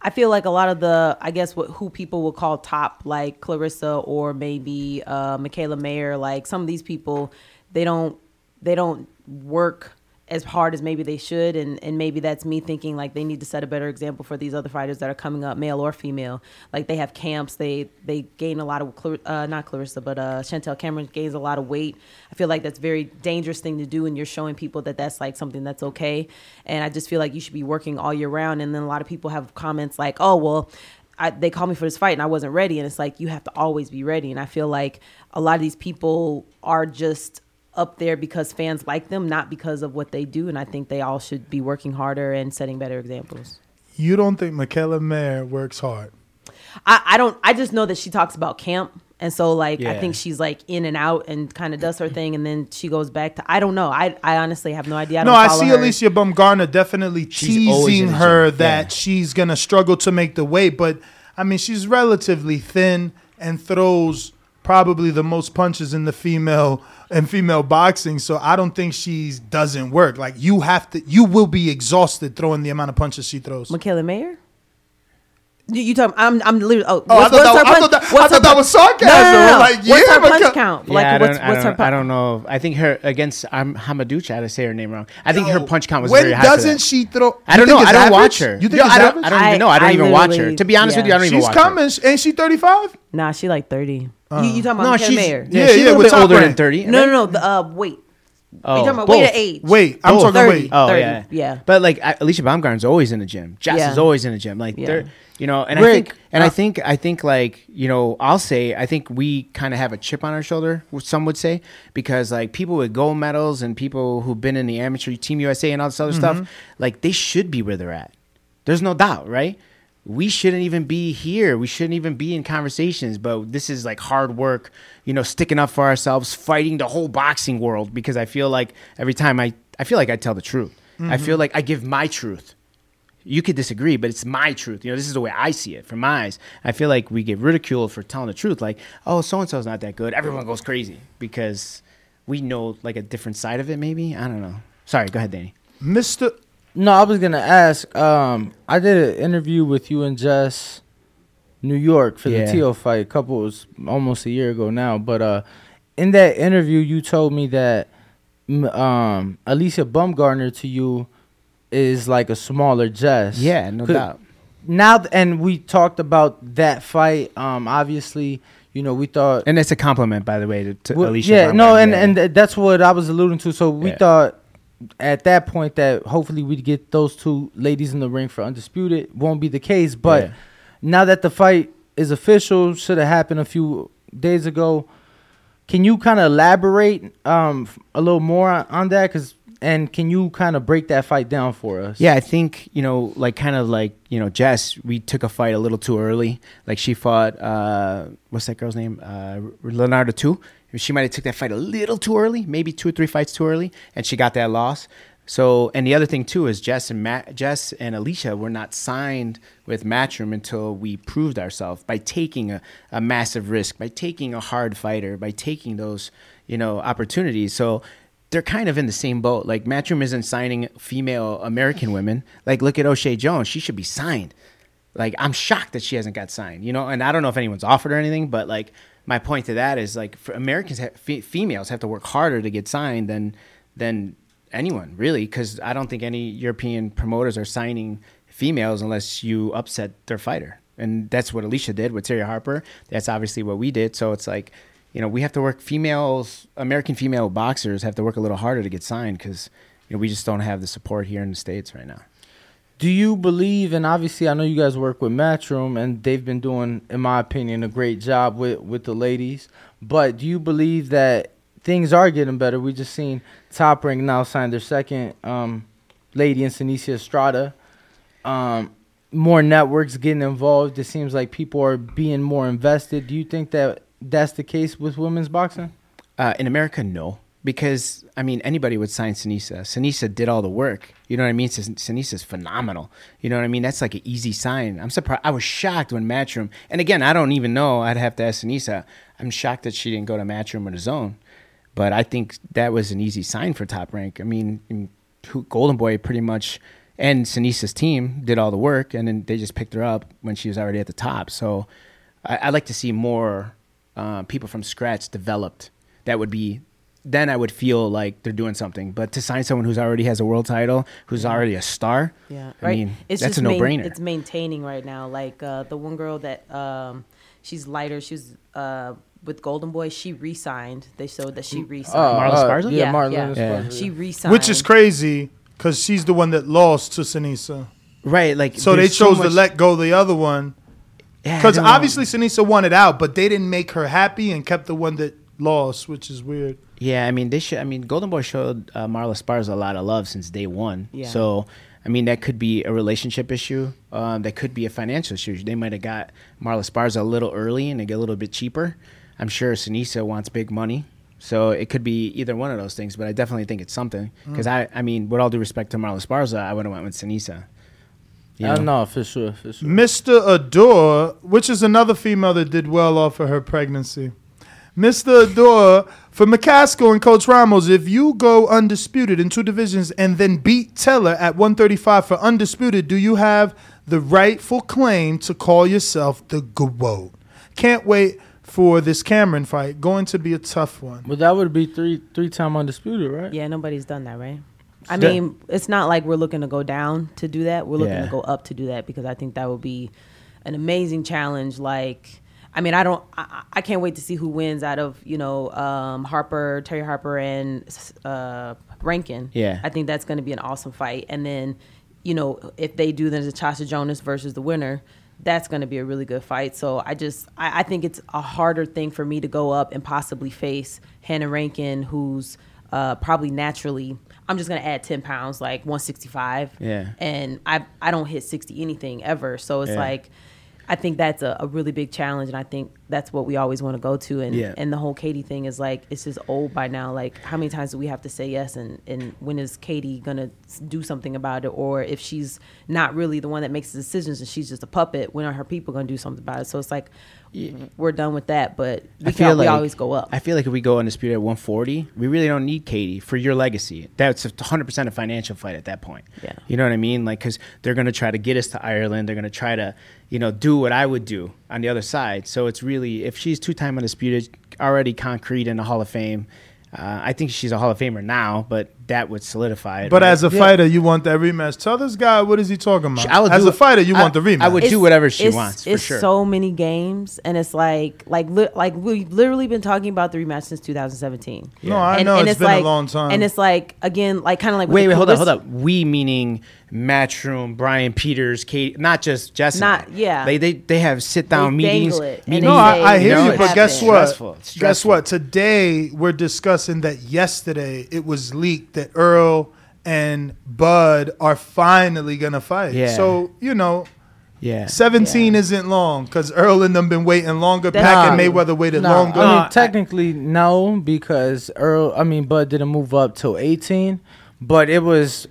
I feel like a lot of the, I guess, what who people would call top, like Claressa or maybe uh, Mikaela Mayer, like some of these people, they don't, they don't work as hard as maybe they should, and and maybe that's me thinking like they need to set a better example for these other fighters that are coming up, male or female. Like they have camps, they they gain a lot of, uh, not Claressa, but uh, Chantelle Cameron gains a lot of weight. I feel like that's very dangerous thing to do, and you're showing people that that's like something that's okay. And I just feel like you should be working all year round. And then a lot of people have comments like, "Oh, well." I, they called me for this fight and I wasn't ready. And it's like, you have to always be ready. And I feel like a lot of these people are just up there because fans like them, not because of what they do. And I think they all should be working harder and setting better examples. You don't think Mikaela Mayer works hard? I, I don't, I just know that she talks about camp. And so, like, I think she's like in and out and kind of does her thing. And then she goes back to, I don't know. I, I honestly have no idea. I no, don't I see her. Alicia Baumgartner definitely She's teasing her gym, that yeah. she's gonna struggle to make the weight, but I mean she's relatively thin and throws probably the most punches in the female in female boxing. So I don't think she doesn't work. Like you have to, you will be exhausted throwing the amount of punches she throws. Mikaela Mayer? You, you talking? I'm I'm literally. Oh, Oh, I what's, thought that- her I thought that- I what's thought that was sarcasm. No, no, no, no. Like, what's yeah, her punch Mikaela- count? Yeah, Like, I what's don't, what's her don't, punch? I don't know. I think her against um, I'm Hamadouche. I had to say her name wrong. I think her punch count was when very high. for doesn't she throw? I don't know. I don't average? watch her. You think Yo, it's I don't, average? I don't even know. I don't I even watch her. To be honest with you, I don't She's even watch coming. Ain't she thirty five? Nah, she like thirty. Uh. you, you talking about No, Mikaela she's- Mayer? yeah, she's a little bit top older than 30. No, no, no. The uh, weight. Oh, you talking about both. weight or age? Wait, I'm Both. talking 30. weight. Oh 30, yeah, yeah. But like I, Alicia Baumgartner's always in the gym. Jess Yeah. is always in the gym. Like Yeah. they're, you know, and I think, and I uh, think, I think, like you know, I'll say, I think we kind of have a chip on our shoulder. Some would say because like people with gold medals and people who've been in the amateur team USA and all this other Mm-hmm. stuff, like they should be where they're at. There's no doubt, right? We shouldn't even be here. We shouldn't even be in conversations. But this is like hard work, you know, sticking up for ourselves, fighting the whole boxing world. Because I feel like every time I, I feel like I tell the truth. I Mm-hmm. feel like I give my truth. You could disagree, but it's my truth. You know, this is the way I see it from my eyes. I feel like we get ridiculed for telling the truth. Like, oh, so and so's not that good. Everyone goes crazy because we know like a different side of it. Maybe I don't know. Sorry, go ahead, Danny. Mister. No, I was gonna ask. Um, I did an interview with you and Jess, New York for Yeah. the Teo fight. A couple was almost a year ago now. But uh, in that interview, you told me that um, Alicia Baumgartner to you is like a smaller Jess. Yeah, no Could- doubt. Now, and we talked about that fight. Um, obviously, you know, we thought And it's a compliment, by the way, to, to well, Alicia. Yeah, no, and and th- that's what I was alluding to. So we Yeah. thought at that point that hopefully we'd get those two ladies in the ring for undisputed. Won't be the case, but Yeah. now that the fight is official, should have happened a few days ago. Can you kind of elaborate um, a little more on, on that? Cause and can you kind of break that fight down for us? Yeah, I think you know, like kind of like you know, Jess. We took a fight a little too early. Like she fought, uh, what's that girl's name? Uh, Leonardo two. She might have took that fight a little too early, maybe two or three fights too early, and she got that loss. So, and the other thing too is Jess and Matt, Jess and Alicia were not signed with Matchroom until we proved ourselves by taking a, a massive risk, by taking a hard fighter, by taking those you know opportunities. So they're kind of in the same boat. Like Matchroom isn't signing female American women. Like look at Oshae Jones, she should be signed. Like I'm shocked that she hasn't got signed. You know, and I don't know if anyone's offered her anything, but like my point to that is like Americans, fe- females have to work harder to get signed than than anyone really, because I don't think any European promoters are signing females unless you upset their fighter, and that's what Alicia did with Terri Harper. That's obviously what we did. So it's like, you know, we have to work. Females, American female boxers have to work a little harder to get signed because you know we just don't have the support here in the states right now. Do you believe, and obviously I know you guys work with Matchroom, and they've been doing, in my opinion, a great job with, with the ladies. But do you believe that things are getting better? We just seen Top Rank now sign their second um, lady in Seniesa Estrada. Um, more networks getting involved. It seems like people are being more invested. Do you think that that's the case with women's boxing? Uh, in America, no, because I mean anybody would sign Seniesa. Seniesa did all the work. You know what I mean? Sin- Seniesa's phenomenal. You know what I mean? That's like an easy sign. I'm surprised. I was shocked when Matchroom. And again, I don't even know. I'd have to ask Seniesa. I'm shocked that she didn't go to Matchroom or DAZN. But I think that was an easy sign for Top Rank. I mean, Golden Boy pretty much and Seniesa's team did all the work, and then they just picked her up when she was already at the top. So I'd like to see more uh, people from scratch developed. That would be then I would feel like they're doing something. But to sign someone who's already has a world title, who's already a star, Yeah, I right. mean it's that's just a no main- brainer. It's maintaining right now. Like uh, the one girl that um, she's lighter. She was uh, with Golden Boy. She re-signed. They showed that she re-signed. Oh, Marlen uh, Esparza? yeah, Marlen yeah. Esparza, She re-signed. Which is crazy because she's the one that lost to Seniesa. Right, like so they there's so chose to let go the other one. Because don't obviously Seniesa won it out, but they didn't make her happy and kept the one that lost, which is weird. Yeah, I mean they should. I mean Golden Boy showed uh, Marla Spars a lot of love since day one. Yeah. So I mean that could be a relationship issue. Um, that could be a financial issue. They might have got Marla Spars a little early and they get a little bit cheaper. I'm sure Seniesa wants big money. So it could be either one of those things, but I definitely think it's something. Because Mm. I, I mean, with all due respect to Marlen Esparza, I would have went with Seniesa. You Uh, know? no, for sure, for sure. Mr. Adore, which is another female that did well off of her pregnancy. Mr. Adore, for McCaskill and Coach Ramos, if you go undisputed in two divisions and then beat Taylor at 135 for undisputed, do you have the rightful claim to call yourself the GOAT? Can't wait for this Cameron fight. Going to be a tough one. But that would be three three time undisputed, right? Yeah, nobody's done that, right? I Yeah. mean, it's not like we're looking to go down to do that. We're looking Yeah. to go up to do that because I think that would be an amazing challenge. Like, I mean, I don't, I, I can't wait to see who wins out of you know um, Harper, Terri Harper, and uh, Rankin. Yeah. I think that's going to be an awesome fight. And then, you know, if they do the Natasha Jonas versus the winner. That's going to be a really good fight. So I just, I, I think it's a harder thing for me to go up and possibly face Hannah Rankin, who's uh, probably naturally I'm just gonna add 10 pounds, like 165. Yeah. And I I don't hit 60 anything ever, so it's Yeah. like I think that's a, a really big challenge, and I think that's what we always want to go to. And Yeah. and the whole Katie thing is like it's just old by now. Like how many times do we have to say yes? And and when is Katie gonna do something about it? Or if she's not really the one that makes the decisions and she's just a puppet, when are her people gonna do something about it? So it's like we're done with that, but we, I feel we like always go up. I feel like if we go undisputed at 140, we really don't need Katie for your legacy. That's 100 percent a financial fight at that point. Yeah. you know what I mean? Like, because they're gonna try to get us to Ireland. They're gonna try to, you know, do what I would do on the other side. So it's really if she's two time undisputed, already concrete in the Hall of Fame. Uh, I think she's a Hall of Famer now, but that would solidify it. But right? as a fighter, you want that rematch. Tell this guy what is he talking about. I would as do a fighter, you I- want the rematch. I would do whatever she it's- wants, for It's sure. so many games, and it's like like li- like we've literally been talking about the rematch since 2017. No, I And- know, and it's been a like- long time. And it's like again, like kind of like wait, wait, hold up, hold up. We meaning Matchroom, Brian Peters, Kate, not just Jessica. Not- yeah. They they they have sit down meetings. it, meetings, No, I, I hear know, you, but it's guess what? stressful. It's Guess what? Today we're discussing that yesterday it was leaked that Errol and Bud are finally gonna fight. Yeah. So you know, Yeah. seventeen isn't long because Errol and them been waiting longer. Nah. Pac and Mayweather waited Nah, longer. I mean, uh, technically no, because Errol. I mean, Bud didn't move up till eighteen, but it was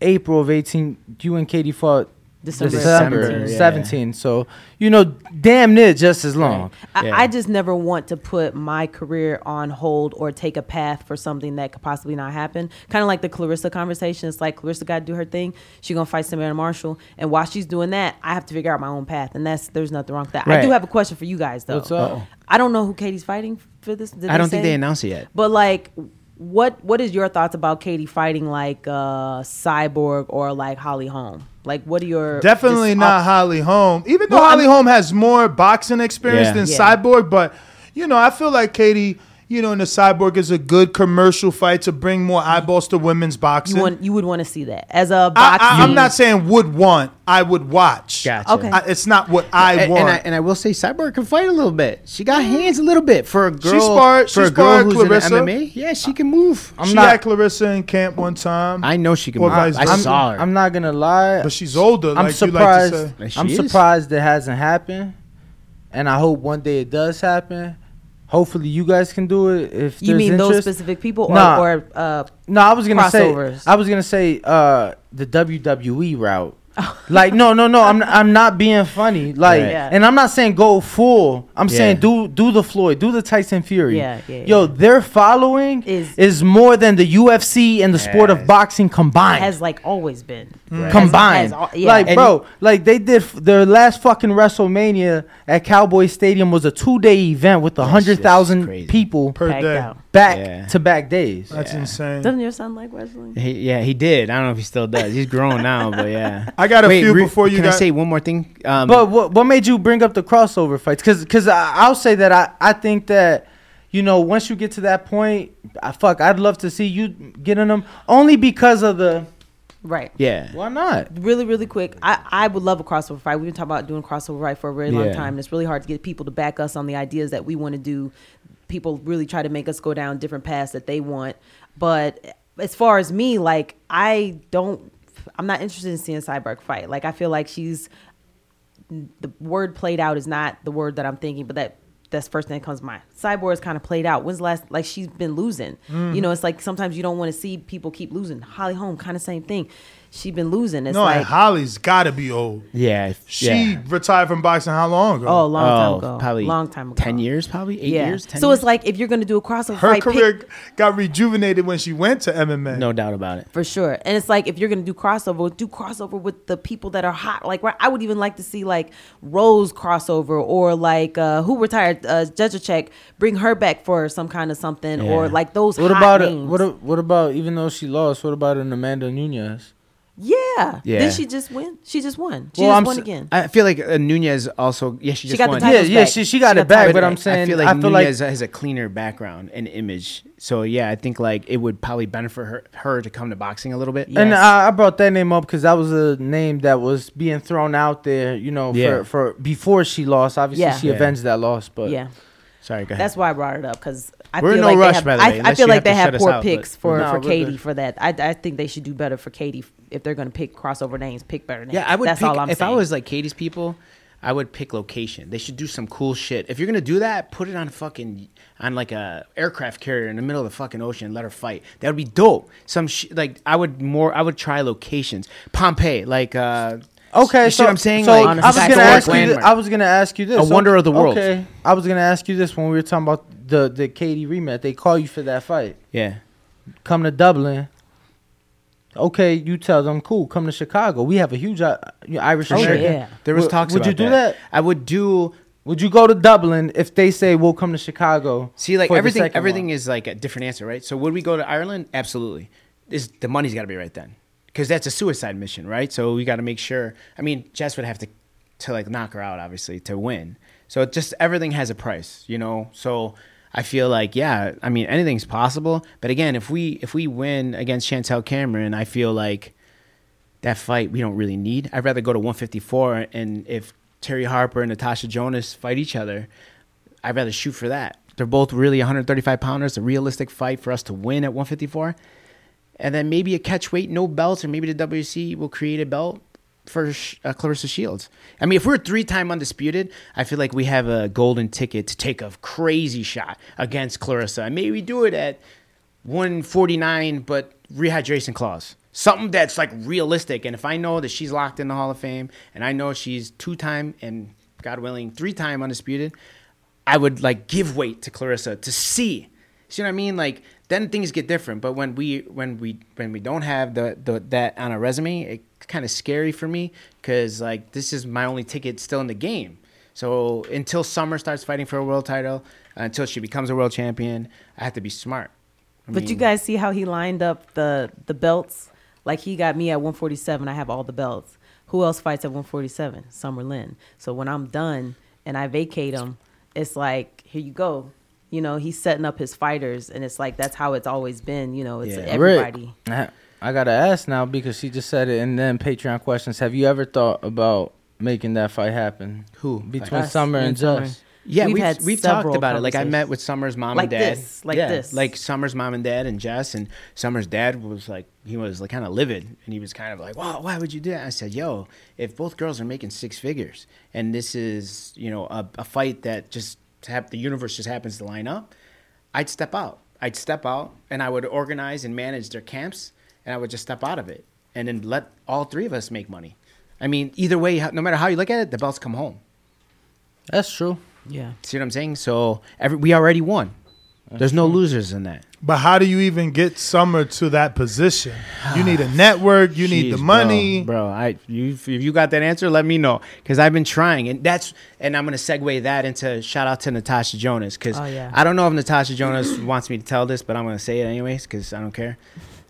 April of 18. You and Katie fought December December, 17. 17. So you know, damn near just as long. I, I just never want to put my career on hold or take a path for something that could possibly not happen. Kind of like the Claressa conversation. It's like Claressa got to do her thing. She's gonna fight Savannah Marshall, and while she's doing that, I have to figure out my own path, and that's there's nothing wrong with that. I do have a question for you guys though. What's up? Uh-oh. I don't know who Katie's fighting for this. Did I don't think they announced it yet. But like, what what is your thoughts about Katie fighting like uh, Cyborg or like Holly Holm? Like, what are your Definitely just not Holly Holm. Even though Well, I Holly mean- Holm has more boxing experience Yeah. than Yeah. Cyborg, but you know, I feel like Katie, you know, in the Cyborg is a good commercial fight to bring more eyeballs to women's boxing. You want you would want to see that as a I, boxing. I, am not saying would want. I would watch. Gotcha. Okay. I- it's not what I and, want. and I, and I will say, Cyborg can fight a little bit. She got hands a little bit for a girl. She sparred- for she a girl sparred who's Claressa. in MMA. Yeah, she can move. she had Claressa in camp one time. I know she can Or move. vice I versa. saw her. I'm not gonna lie, But she's older, I'm like you like to surprised. say. Like I'm is. surprised it hasn't happened, and I hope one day it does happen. Hopefully, you guys can do it if You mean those specific people or, Nah. or uh, No, I was gonna crossovers? say I was gonna say uh the WWE route. like no no no I'm I'm not being funny like Right. Yeah. and I'm not saying go full I'm Yeah. saying do do the Floyd do the Tyson Fury Yeah, yeah, yo their following is is more than the UFC and the sport of boxing combined has like always been Right. combined. Has- has yeah. Like, And- bro, like they did f- their last fucking WrestleMania at Cowboy Stadium was a two day event with a hundred thousand people Per Packed day. out. Back Yeah. to back days. That's insane. Doesn't your son like wrestling? He, yeah, he did. I don't know if he still does. He's grown now, but yeah. I got a few before you Can I say one more thing? Um, But what what made you bring up the crossover fights? Because because I'll say that I I think that. You know, once you get to that point, I, fuck, I'd love to see you get in them only because of the. Right. yeah. Why not? Really, really quick. I, I would love a crossover fight. We've been talking about doing crossover fight for a very long time. And it's really hard to get people to back us on the ideas that we want to do. People really try to make us go down different paths that they want. But as far as me, like I don't I'm not interested in seeing Cyborg fight. Like I feel like she's the word played out is not the word that I'm thinking, but that that's the first thing that comes to mind. Cyborg is kind of played out. When's the last like she's been losing? Mhm. You know, it's like sometimes you don't want to see people keep losing. Holly Holm, kind of same thing. She been losing. It's no, and like Holly's got to be old. Yeah. if- She yeah. retired from boxing how long ago? oh, a long time Oh, ago, probably long time ago, 10 years, probably? Eight yeah. years? 10 so years? it's like if you're gonna do a crossover Her fight, pick- career got rejuvenated when she went to MMA. No doubt about it. For sure. And it's like if you're gonna do crossover, do crossover with the people that are hot. Like right- I would even like to see like Rose crossover or like uh who retired uh Jedrzejczyk, bring her back for some kind of something or like those What hot about it? names. What a- what about even though she lost? What about an Amanda Nunes? Yeah. Yeah. Did she just win? She just won. She Well, just I'm won s- again. I feel like uh, Nunes also, yeah, she She just got the won. yeah, back. she she got She it got back, but I'm saying I feel like I feel Nunes like has a cleaner background and image. So yeah, I think like it would probably benefit her, her to come to boxing a little bit. And I, I brought that name up because that was a name that was being thrown out there, you know, Yeah. for, for before she lost. Obviously, Yeah. she Yeah. avenged that loss, but yeah. Sorry, go ahead. That's why I brought it up because I We're feel no like rush, they have, by the I, way, I unless feel like have they have poor out, picks for No, for Katie good. for that. I, I think they should do better for Katie if they're gonna pick crossover names. Pick better names. Yeah, I would That's pick, all I'm if saying. I was like Katie's people, I would pick location. They should do some cool shit. If you're gonna do that, put it on fucking on like a aircraft carrier in the middle of the fucking ocean and let her fight. That would be dope. Some sh- like I would more I would try locations. Pompeii, like uh Okay, you so see what I'm saying? So like I was gonna ask you. This, landmark. I was gonna ask you this. A wonder of the world. Okay, I was gonna ask you this when we were talking about the the Katie rematch. They call you for that fight. Yeah. Come to Dublin. Okay, you tell them cool. Come to Chicago. We have a huge uh, Irish For sure. yeah. There was Would- talks Would you do that. that? I would do. Would you go to Dublin if they say we'll come to Chicago? See, like for everything, second everything one? is like a different answer, right? So would we go to Ireland? Absolutely. Is the money's got to be right then, because that's a suicide mission, right? So we got to make sure. I mean, Jess would have to to like knock her out, obviously, to win. So just everything has a price, you know. So I feel like yeah, I mean anything's possible. But again, if we if we win against Chantelle Cameron, I feel like that fight we don't really need. I'd rather go to 154 and if Terri Harper and Natasha Jonas fight each other, I'd rather shoot for that. They're both really 135 pounders, a realistic fight for us to win at 154. And then maybe a catch weight, no belts, or maybe the WC will create a belt for uh, Claressa Shields. I mean, if we're three time undisputed, I feel like we have a golden ticket to take a crazy shot against Claressa. And maybe we do it at 149, but rehydration clause. Something that's like realistic. And if I know that she's locked in the Hall of Fame and I know she's two time and God willing, three time undisputed, I would like give weight to Claressa to see. See what I mean? Like then things get different. But when we when we when we don't have the, the that on a resume, it's kind of scary for me because like this is my only ticket still in the game. So until Summer starts fighting for a world title, until she becomes a world champion, I have to be smart. I But you guys see how he lined up the the belts? Like he got me at 147. I have all the belts. Who else fights at 147? Summer Lynn. So when I'm done and I vacate him, it's like here you go. You know, he's setting up his fighters, and it's like that's how it's always been. You know, it's everybody. Rick, I- I gotta ask now because she just said it, and then Patreon questions. Have you ever thought about making that fight happen? Who between Us, Summer and and Summer. Just? Yeah, We've we've, had we've talked about it. Like I met with Summer's mom Like and dad. this, like yeah, this. Like Summer's mom and dad and Jess and Summer's dad was like he was like kind of livid and he was kind of like, "Wow, why would you do that?" I said, "Yo, if both girls are making six figures and this is you know a, a fight that just hap- the universe just happens to line up, I'd step out. I'd step out and I would organize and manage their camps and I would just step out of it and then let all three of us make money. I mean, either way, no matter how you look at it, the belts come home. That's true. Yeah. See what I'm saying? So every, we already won. There's no losers in that. But how do you even get Summer to that position? You need a network. You need the money. bro, bro. I you if you got that answer, let me know because I've been trying, and that's and I'm gonna segue that into shout out to Natasha Jonas because Oh, yeah. I don't know if Natasha Jonas wants me to tell this, but I'm gonna say it anyways because I don't care.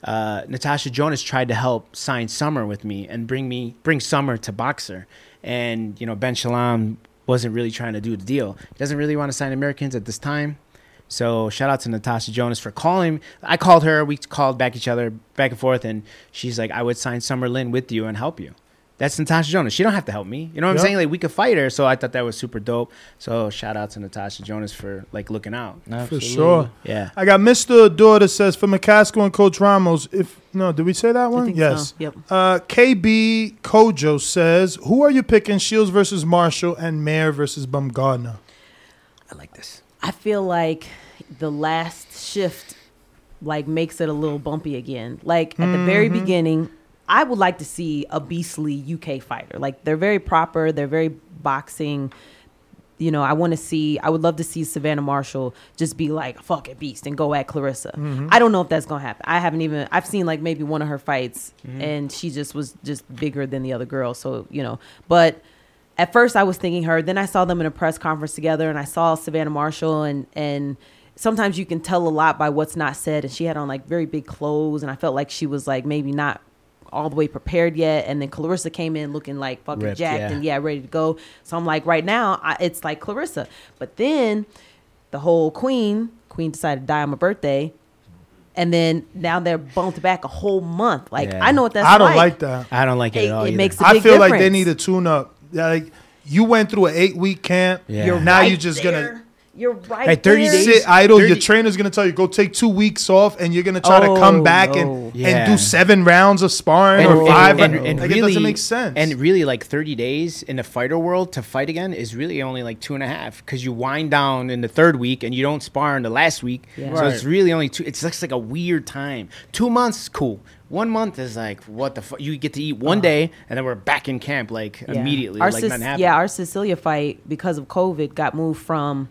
Uh, Natasha Jonas tried to help sign Summer with me and bring me bring Summer to Boxxer, and you know Ben Shalom wasn't really trying to do the deal. He doesn't really want to sign Americans at this time. So shout out to Natasha Jonas for calling. I called her. We called back each other back and forth, and she's like, "I would sign Summer Lynn with you and help you." That's Natasha Jonas. She don't have to help me. You know what I'm saying? Like we could fight her. So I thought that was super dope. So shout out to Natasha Jonas for like looking out. For sure. Yeah. I got Mr. Adore that says for McCaskill and Coach Ramos. If no, did we say that one? think yes. so. Yep. Uh, KB Kojo says, "Who are you picking? Shields versus Marshall and Mayer versus Baumgartner." I like this. I feel like the last shift like makes it a little bumpy again. Like at the very Mhm. beginning, I would like to see a beastly UK fighter. Like they're very proper, they're very boxing. You know, I want to see. I would love to see Savannah Marshall just be like a fucking beast and go at Claressa. Mm-hmm. Mhm. I don't know if that's gonna happen. I haven't even. I've seen like maybe one of her fights, Mhm. and she just was just bigger than the other girl. So you know, but at first I was thinking her. Then I saw them in a press conference together, and I saw Savannah Marshall, and and sometimes you can tell a lot by what's not said. And she had on like very big clothes, and I felt like she was like maybe not all the way prepared yet. And then Claressa came in looking like fucking Ripped, jacked yeah. and yeah, ready to go. So I'm like, right now, I, it's like Claressa. But then the whole Queen, Queen decided to die on my birthday. And then now they're bumped back a whole month. Like Yeah. I know what that's I don't like. like that. I don't like it, It- at all. it either. makes a I big feel like they need a tune up. Like you went through an eight week camp. Yeah. You're now right you're just there. gonna You're right. Hey, 30 there. days- sit idle. Your trainer's gonna tell you go take two weeks off, and you're gonna try to oh, come Oh, back no. and Yeah. and do seven rounds of sparring And- or and- five. and- like and it really- doesn't make sense. And really, like 30 days in the fighter world to fight again is really only like two and a half because you wind down in the third week and you don't spar in the last week. Yeah. So it's really only two. It's just like a weird time. Two months is cool. One month is like what the fuck? You get to eat one uh-huh. day and then we're back in camp like Yeah. immediately. Our like Cis- nothing happened. yeah, our Cecilia fight because of COVID got moved from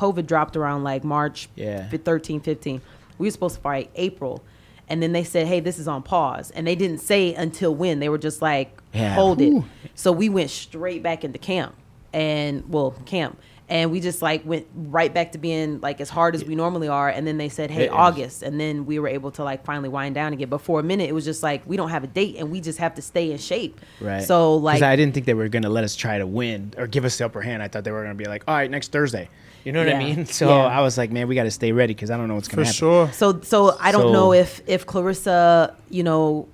COVID dropped around like March Yeah. fi- 13, 15. We were supposed to fight April. And then they said, "Hey, this is on pause," and they didn't say until when. They were just like, Yeah. "Hold it." So we went straight back into camp, and well, camp, and we just like went right back to being like as hard as we normally are. And then they said, "Hey, It is. August," and then we were able to like finally wind down again. But for a minute, it was just like we don't have a date, and we just have to stay in shape. Right. So like I didn't think they were gonna let us try to win or give us the upper hand. I thought they were gonna be like, all right, next Thursday. You know what I mean? So Yeah. I was like, man, we got to stay ready because I don't know what's gonna happen. For sure. So so I don't So- know if if Claressa, you know,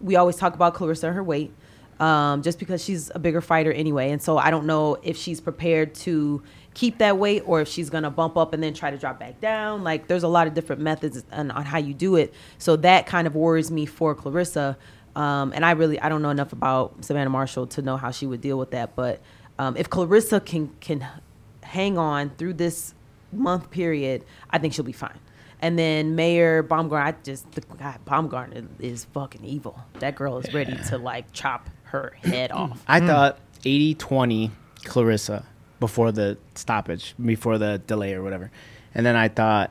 we always talk about Claressa and her weight, um, just because she's a bigger fighter anyway, and so I don't know if she's prepared to keep that weight or if she's gonna bump up and then try to drop back down. Like there's a lot of different methods on, on how you do it. So that kind of worries me for Claressa. Um, and I really I don't know enough about Savannah Marshall to know how she would deal with that. But um, if Claressa can can hang on through this month period, I think she'll be fine. And then Mayer Baumgartner, I just the God Baumgartner is fucking evil. That girl is ready to like chop her head off. I thought 80-20 Claressa before the stoppage, before the delay or whatever. And then I thought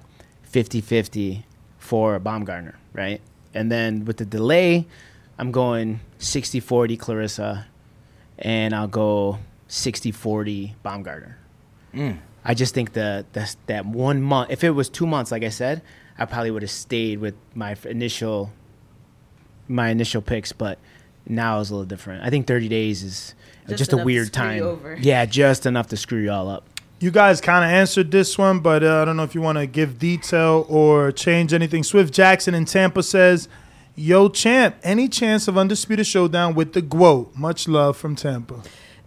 50-50 for Baumgartner, right? And then with the delay, I'm going 60-40 Claressa and I'll go 60-40 Baumgartner. Mm. I just think that that that one month, if it was two months, like I said, I probably would have stayed with my initial my initial picks. But now it's a little different. I think 30 days is Just just, a weird time. Yeah, just enough to screw you all up. You guys kind of answered this one, but uh, I don't know if you want to give detail or change anything. Swift Jackson in Tampa says, "Yo, champ, any chance of undisputed showdown with the Guo? Much love from Tampa."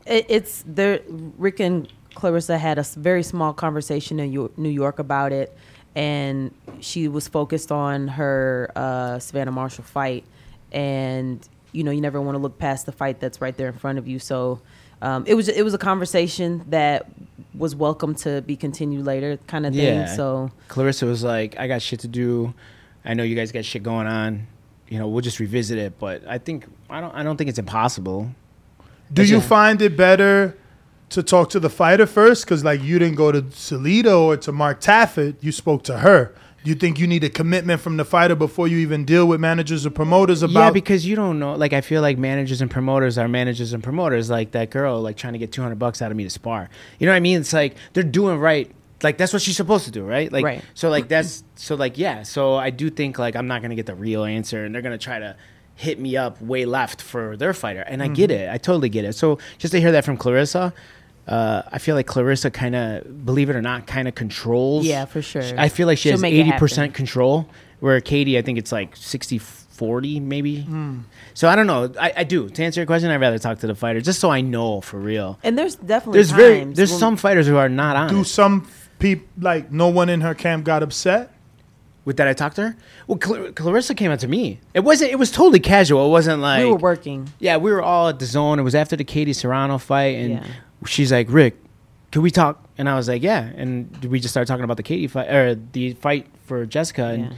It's there. Rick and Claressa had a very small conversation in New York about it, and she was focused on her uh, Savannah Marshall fight, and you know you never want to look past the fight that's right there in front of you. So um, it was it was a conversation that was welcome to be continued later, kind of thing. So Claressa was like, "I got shit to do. I know you guys got shit going on. You know, we'll just revisit it." But I think I don't. I don't think it's impossible. Do It's you just- find it better to talk to the fighter first? Because like you didn't go to Salita or to Mark Taffet, you spoke to her. Do you think you need a commitment from the fighter before you even deal with managers or promoters about? yeah, because you don't know. Like, I feel like managers and promoters are managers and promoters. Like that girl, like trying to get two hundred bucks out of me to spar. You know what I mean? It's like they're doing right. Like that's what she's supposed to do, right? Like, Right. so like that's so like yeah. So I do think like I'm not gonna get the real answer, and they're gonna try to hit me up way left for their fighter, and I get Mm-hmm. it. I totally get it. So just to hear that from Claressa. Uh, I feel like Claressa kind of, believe it or not, kind of controls. Yeah, for sure. I feel like she She'll has make eighty percent control, where Katie, I think it's like 60 40 maybe. Hmm. So I don't know. I, I do. To answer your question, I'd rather talk to the fighter just so I know for real. and there's definitely There's very times there's when- some fighters who are not on do some people like no one in her camp got upset? with that I talked to her. Well, Cl- Claressa came out to me. It wasn't. It was totally casual. It wasn't like we were working. Yeah, we were all at DAZN. It was after the Katie Serrano fight, and Yeah. She's like, "Rick, can we talk?" And I was like, "Yeah." And we just started talking about the Katie fight or the fight for Jessica, and Yeah.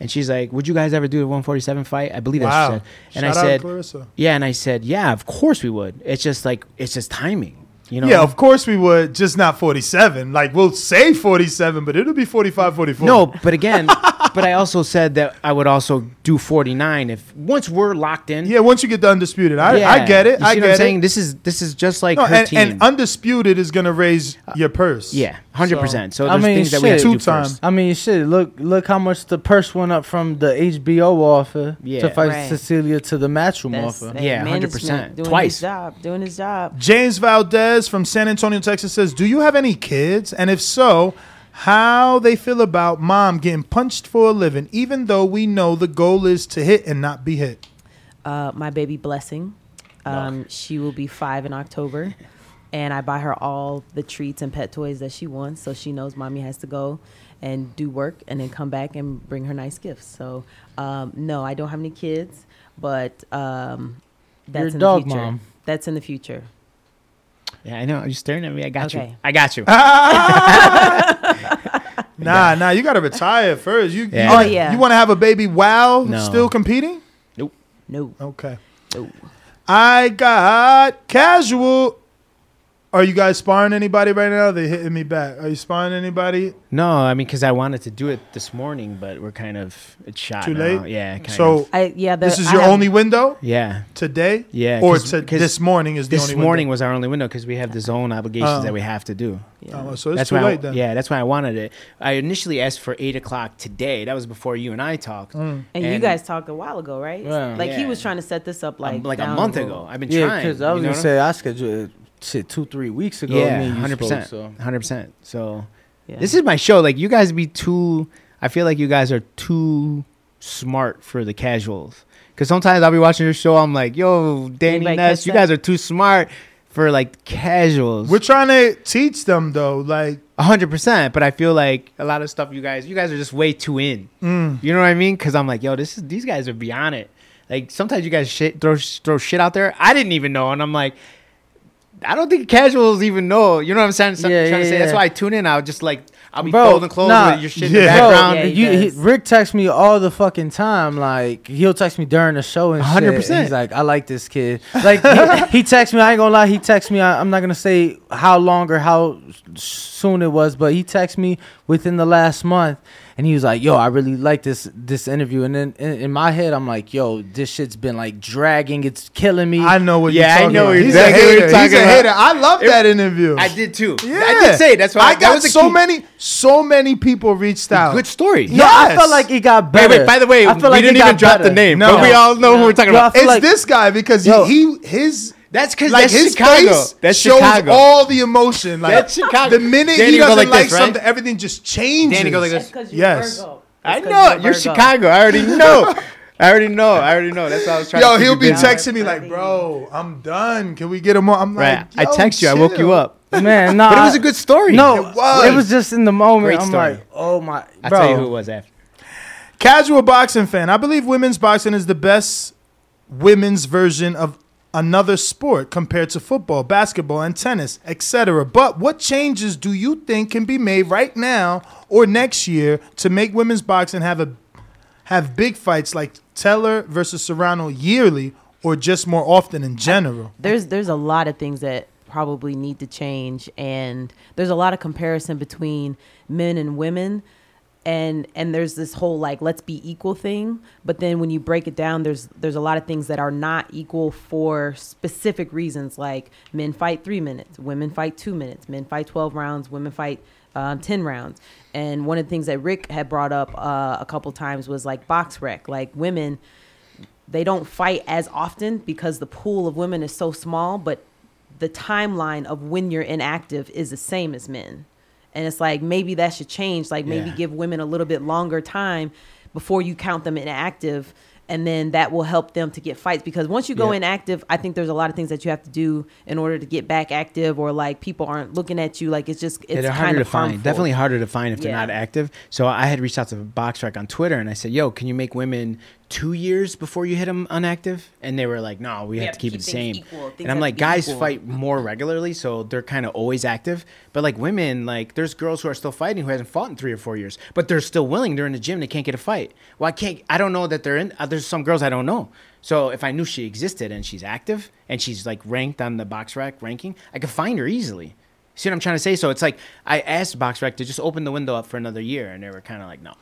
and she's like, "Would you guys ever do the 147 fight?" I believe Wow. that's what she said. And Shout I out said, Claressa. "Yeah," and I said, "Yeah, of course we would." It's just like it's just timing, you know? yeah, of course we would, just not 47. Like we'll say 47, but it'll be 45, 44. No, but again, but I also said that I would also do 49 if once we're locked in. Yeah, once you get the undisputed, I, Yeah. I get it. You I get what I'm saying? it. This is this is just like No, and, and undisputed is gonna raise uh, your purse. yeah, hundred percent. So I there's mean, things that we have shit. to do Two-time. first. I mean, shit. Look, look how much the purse went up from the HBO offer Yeah. to fight Right. Cecilia to the matchroom That's, offer. Yeah, 100%. Doing Twice. his job. Doing his job. James Valdez from San Antonio, Texas says, "Do you have any kids? And if so, how they feel about mom getting punched for a living, even though we know the goal is to hit and not be hit." Uh, my baby blessing. Um, She will be five in October, and I buy her all the treats and pet toys that she wants, so she knows mommy has to go and do work and then come back and bring her nice gifts. So, um, no, I don't have any kids, but um, that's You're in dog the future. mom. That's in the future. Yeah, I know. Are You're staring at me. I got you. I got you. Nah, nah, you gotta retire first. You, Yeah. you, Oh, yeah. you want to have a baby while No. still competing? Nope. No. Okay. No. I got casual. Are you guys sparring anybody right now? They hitting me back. Are you sparring anybody? No, I mean, because I wanted to do it this morning, but we're kind of it's shot Too now. late? Yeah. Kind So of. I yeah. The, this is I your have- only window Yeah. today. Yeah. Or 'cause- to 'cause this morning is the this only morning window. was our only window because we have DAZN obligations Oh. that we have to do. Oh, so it's that's too late I, then. Yeah, that's why I wanted it. I initially asked for eight o'clock today. That was before you and I talked. Mm. And, you guys talked a while ago, right? Yeah. Like he was trying to set this up like Um, like a month ago. I've been Yeah, trying. because I was you know gonna say I scheduled it shit two three weeks ago. Yeah, me and hundred percent, So hundred percent. So Yeah. this is my show. Like you guys be too. I feel like you guys are too smart for the casuals. Because sometimes I'll be watching your show. I'm like, yo, Danny Anybody Ness, you guys are too smart for like casuals. We're trying to teach them though. Like hundred percent. But I feel like a lot of stuff you guys, you guys are just way too in. Mm. You know what I mean? Because I'm like, yo, this is these guys are beyond it. Like sometimes you guys shit, throw throw shit out there. I didn't even know, and I'm like, I don't think casuals even know. You know what I'm saying? So- Yeah, trying to yeah, say. That's why I tune in. I would just like I'll be Bro, folding clothes nah, with your shit in the bro, background. He you- he- Rick texts me all the fucking time. Like he'll text me during the show and shit. 100%. He's like, I like this kid. Like he, he texts me. I ain't gonna lie. He texts me. I, I'm not gonna say how long or how soon it was, but he texts me within the last month, and he was like, "Yo, I really like this this interview." And then in, in my head, I'm like, "Yo, this shit's been like dragging. It's killing me." I know what Yeah, you're talking I know about. He's exactly a what hater. you're talking He's a about. hater. I love that interview. I did too. Yeah. I did say that's why I that got was so key- many, so many people reached out. good story. No, I felt like it got better. wait. By the way, I feel we like didn't even drop better. the name, No. but we all know who we're talking Yo, about. It's like- this guy because Yo. he, he his That's because like that's his Chicago. face That's shows Chicago. all the emotion. Like That's Chicago. the minute Danny he go doesn't like like, this, right? something, everything just changes. Danny goes like this. Because Yes. I know you're Chicago. I already know. I already know. I already know. That's why I was trying. Yo, to keep he'll be texting me like, "Bro, I'm done. Can we get him on?" I'm Right. like, I text you. I woke you chill." up. Man, no, But it was a good story. No, It was. It was just in the moment. Great I'm story. like, oh my. I'll bro. tell you who it was after. Casual boxing fan. I believe women's boxing is the best women's version of another sport compared to football, basketball, and tennis, etc. But what changes do you think can be made right now or next year to make women's boxing have a have big fights like Taylor versus Serrano yearly or just more often in general? there's there's a lot of things that probably need to change and there's a lot of comparison between men and women and and there's this whole like let's be equal thing. But then when you break it down there's there's a lot of things that are not equal for specific reasons like men fight three minutes women fight two minutes men fight 12 rounds women fight um, 10 rounds. And one of the things that rick had brought up uh, a couple times was like BoxRec. Like women they don't fight as often because the pool of women is so small, but the timeline of when you're inactive is the same as men. And it's like maybe that should change. Like maybe Yeah. give women a little bit longer time before you count them inactive. And then that will help them to get fights because once you go Yeah. inactive, I think there's a lot of things that you have to do in order to get back active, or like people aren't looking at you. Like it's just Yeah, it's they're kind harder to find. harmful. Definitely harder to find if they're not active. So I had reached out to Box BoxRec on Twitter and I said, "Yo, can you make women two years before you hit them unactive?" And they were like, "No, we, have, to keep, it the same." equal. And I'm like, guys equal. fight more regularly, so they're kind of always active. But like women, like there's girls who are still fighting who hasn't fought in three or four years, but they're still willing. They're in the gym. They can't get a fight. Well, I can't. I don't know that they're in. Uh, there's some girls I don't know. So if I knew she existed and she's active and she's like ranked on the BoxRec ranking, I could find her easily. See what I'm trying to say? So it's like I asked BoxRec to just open the window up for another year, and they were kind of like, no.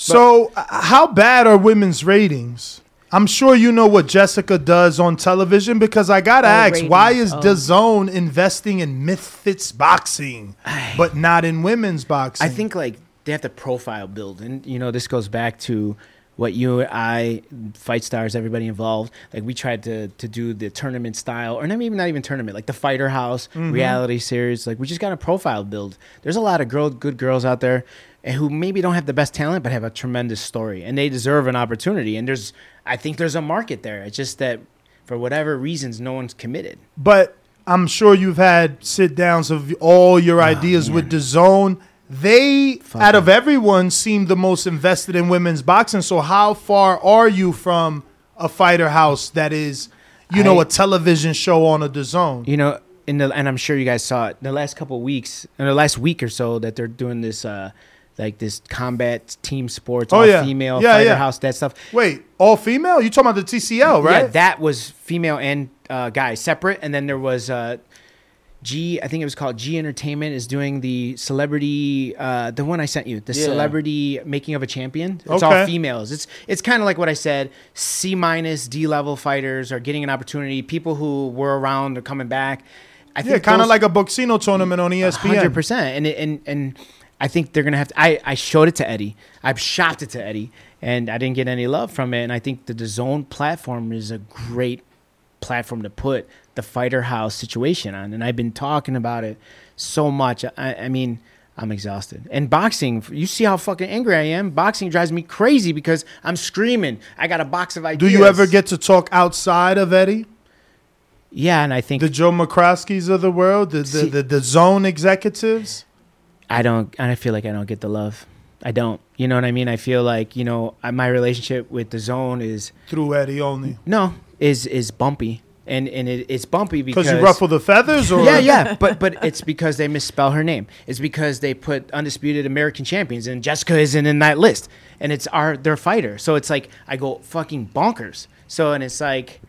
So, uh, how bad are women's ratings? I'm sure you know what Jessica does on television because I gotta Oh, ask, ratings. why is Oh. DAZN investing in Misfits boxing, but not in women's boxing? I think like they have to profile build, and you know this goes back to what you, I, fight stars, everybody involved. Like we tried to to do the tournament style, or not even not even tournament, like the Fighter House Mhm. reality series. Like we just got a profile build. There's a lot of girl, good girls out there. And who maybe don't have the best talent, but have a tremendous story, and they deserve an opportunity. And there's, I think there's a market there. It's just that, for whatever reasons, no one's committed. But I'm sure you've had sit downs of all your ideas with DAZN. They, out of everyone, seem the most invested in women's boxing. So, how far are you from a fighter house that is, you know, a television show on a zone? You know, in the and I'm sure you guys saw it the last couple of weeks, in the last week or so, that they're doing this, uh, like this combat team sports, Oh, all yeah. female Yeah, fighter yeah. house, that stuff. Wait, all female? You talking about the TCL, right? Yeah, that was female and uh, guy separate, and then there was uh, G. I think it was called G Entertainment is doing the celebrity, uh, the one I sent you, the Yeah. celebrity making of a champion. It's all females. It's it's kind of like what I said. C minus D level fighters are getting an opportunity. People who were around are coming back. I yeah, kind of like a Boxcino tournament on ESPN. Hundred percent, and and and I think they're gonna have to. I I showed it to Eddie. I've shopped it to Eddie, and I didn't get any love from it. And I think the DAZN platform is a great platform to put the fighter house situation on. And I've been talking about it so much. I, I mean. I'm exhausted. And boxing, you see how fucking angry I am. Boxing drives me crazy because I'm screaming. I got a box of ideas. Do you ever get to talk outside of Eddie? Yeah, and I think the Joe McCroskeys of the world, the the, See- the, DAZN executives. I don't. I feel like I don't get the love. I don't. You know what I mean? I feel like you know I- my relationship with DAZN is Through Eddie only. no is is bumpy, and and it, it's bumpy because Because you ruffle the feathers, or yeah, yeah, but but it's because they misspell her name. It's because they put undisputed American champions and Jessica isn't in that list, and it's our their fighter. So it's like I go fucking bonkers. So and it's like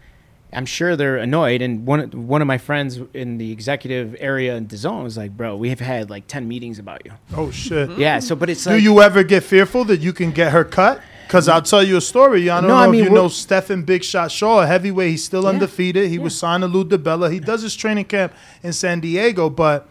I'm sure they're annoyed. And one one of my friends in the executive area in DAZN was like, "Bro, we have had like ten meetings about you." Oh shit. Mm-hmm. Yeah. So, but it's Do you ever get fearful that you can get her cut? Because I'll tell you a story. I don't No, know I if mean, you we're- know Stephan Big Shot Shaw, a heavyweight. He's still undefeated. He was signed to Lou DiBella. He does his training camp in San Diego, but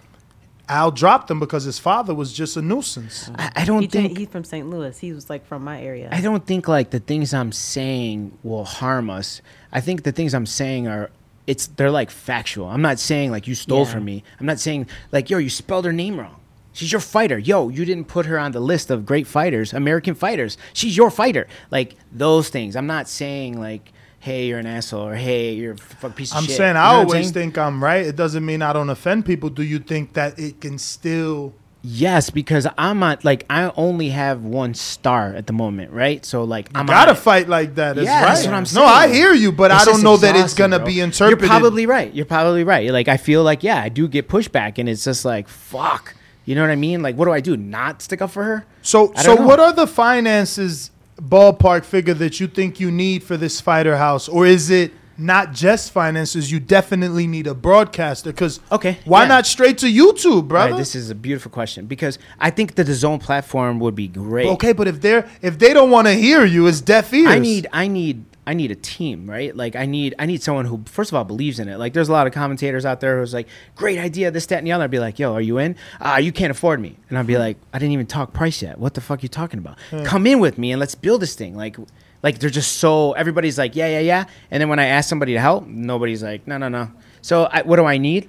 Al dropped him because his father was just a nuisance. I, I don't he think did- he's from St. Louis. He was like from my area. I don't think like the things I'm saying will harm us. I think the things I'm saying are it's they're like factual. I'm not saying like you stole Yeah. from me. I'm not saying like yo you spelled her name wrong. She's your fighter. Yo, you didn't put her on the list of great fighters, American fighters. She's your fighter. Like those things. I'm not saying like hey you're an asshole or hey you're a fuck piece of shit. I'm shit. saying You I know I'm always think I'm right. It doesn't mean I don't offend people. Do you think that it can still? Yes, because I'm on like I only have one star at the moment, right? So like I'm gotta fight like that. That's Yeah, right. that's what I'm saying. No, I hear you, but It's I don't know that it's gonna bro. be interpreted. You're probably right. You're probably right. Like I feel like yeah, I do get pushback, and it's just like fuck. You know what I mean? Like what do I do? Not stick up for her? So, so know. what are the finances ballpark figure that you think you need for this fighter house, or is it not just finances? You definitely need a broadcaster. Because okay, why yeah. not straight to YouTube, brother? Right, this is a beautiful question because I think that DAZN platform would be great. okay, but if they're if they don't want to hear you, it's deaf ears. I need I need I need a team, right? Like I need I need someone who first of all believes in it. Like there's a lot of commentators out there who's like, great idea, this, that, and the other. I'd be like, yo, are you in? Ah, you can't afford me. And I'd be like, I didn't even talk price yet. What the fuck are you talking about? Hmm. Come in with me and let's build this thing. Like like they're just so everybody's like, yeah, yeah, yeah. And then when I ask somebody to help, nobody's like, no, no, no. So I, what do I need?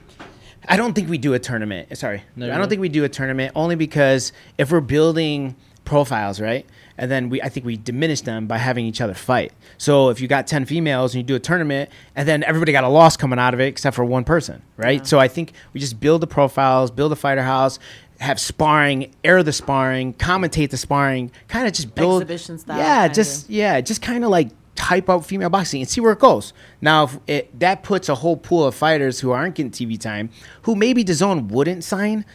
I don't think we do a tournament. Eh, sorry, No, I don't think we do a tournament only because if we're building profiles, right, and then we, I think we diminish them by having each other fight. So if you got ten females and you do a tournament, and then everybody got a loss coming out of it except for one person, right? So I think we just build the profiles, build a fighter house, have sparring, air the sparring, commentate the sparring, kind of just build Exhibition style, Yeah, just yeah, just kind of like type out female boxing and see where it goes. Now, if it, that puts a whole pool of fighters who aren't getting TV time, who maybe DAZN wouldn't sign,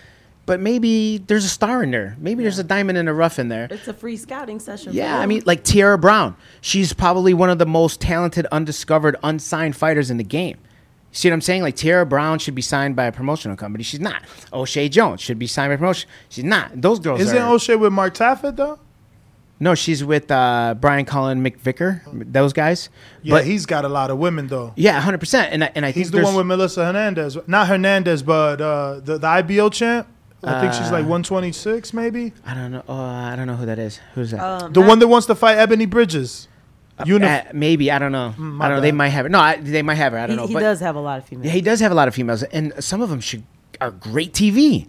but maybe there's a star in there. Maybe there's a diamond in the rough in there. It's a free scouting session. Yeah, I mean, like Tiara Brown. She's probably one of the most talented, undiscovered, unsigned fighters in the game. You see what I'm saying? Like Tiara Brown should be signed by a promotional company. She's not. Oshae Jones should be signed by a promotion. She's not. Those girls Isn't are. Oshae with Mark Taffet though? no, she's with uh, Brian Cullen, McVicker, those guys. Yeah, but he's got a lot of women though. yeah, 100. percent And I, and I think He's the one with Melissa Hernandez, not Hernandez, but uh, the the IBO champ. I think she's like Uh, 126, maybe. I don't know. Uh, I don't know who that is. Who's that? Um, The one that wants to fight Ebony Bridges. Uni- Uh, maybe I don't know. my I don't know. They might have it. No, I, they might have it. I don't he, know. he but does have a lot of females. Yeah, he does have a lot of females, and some of them should are great TV.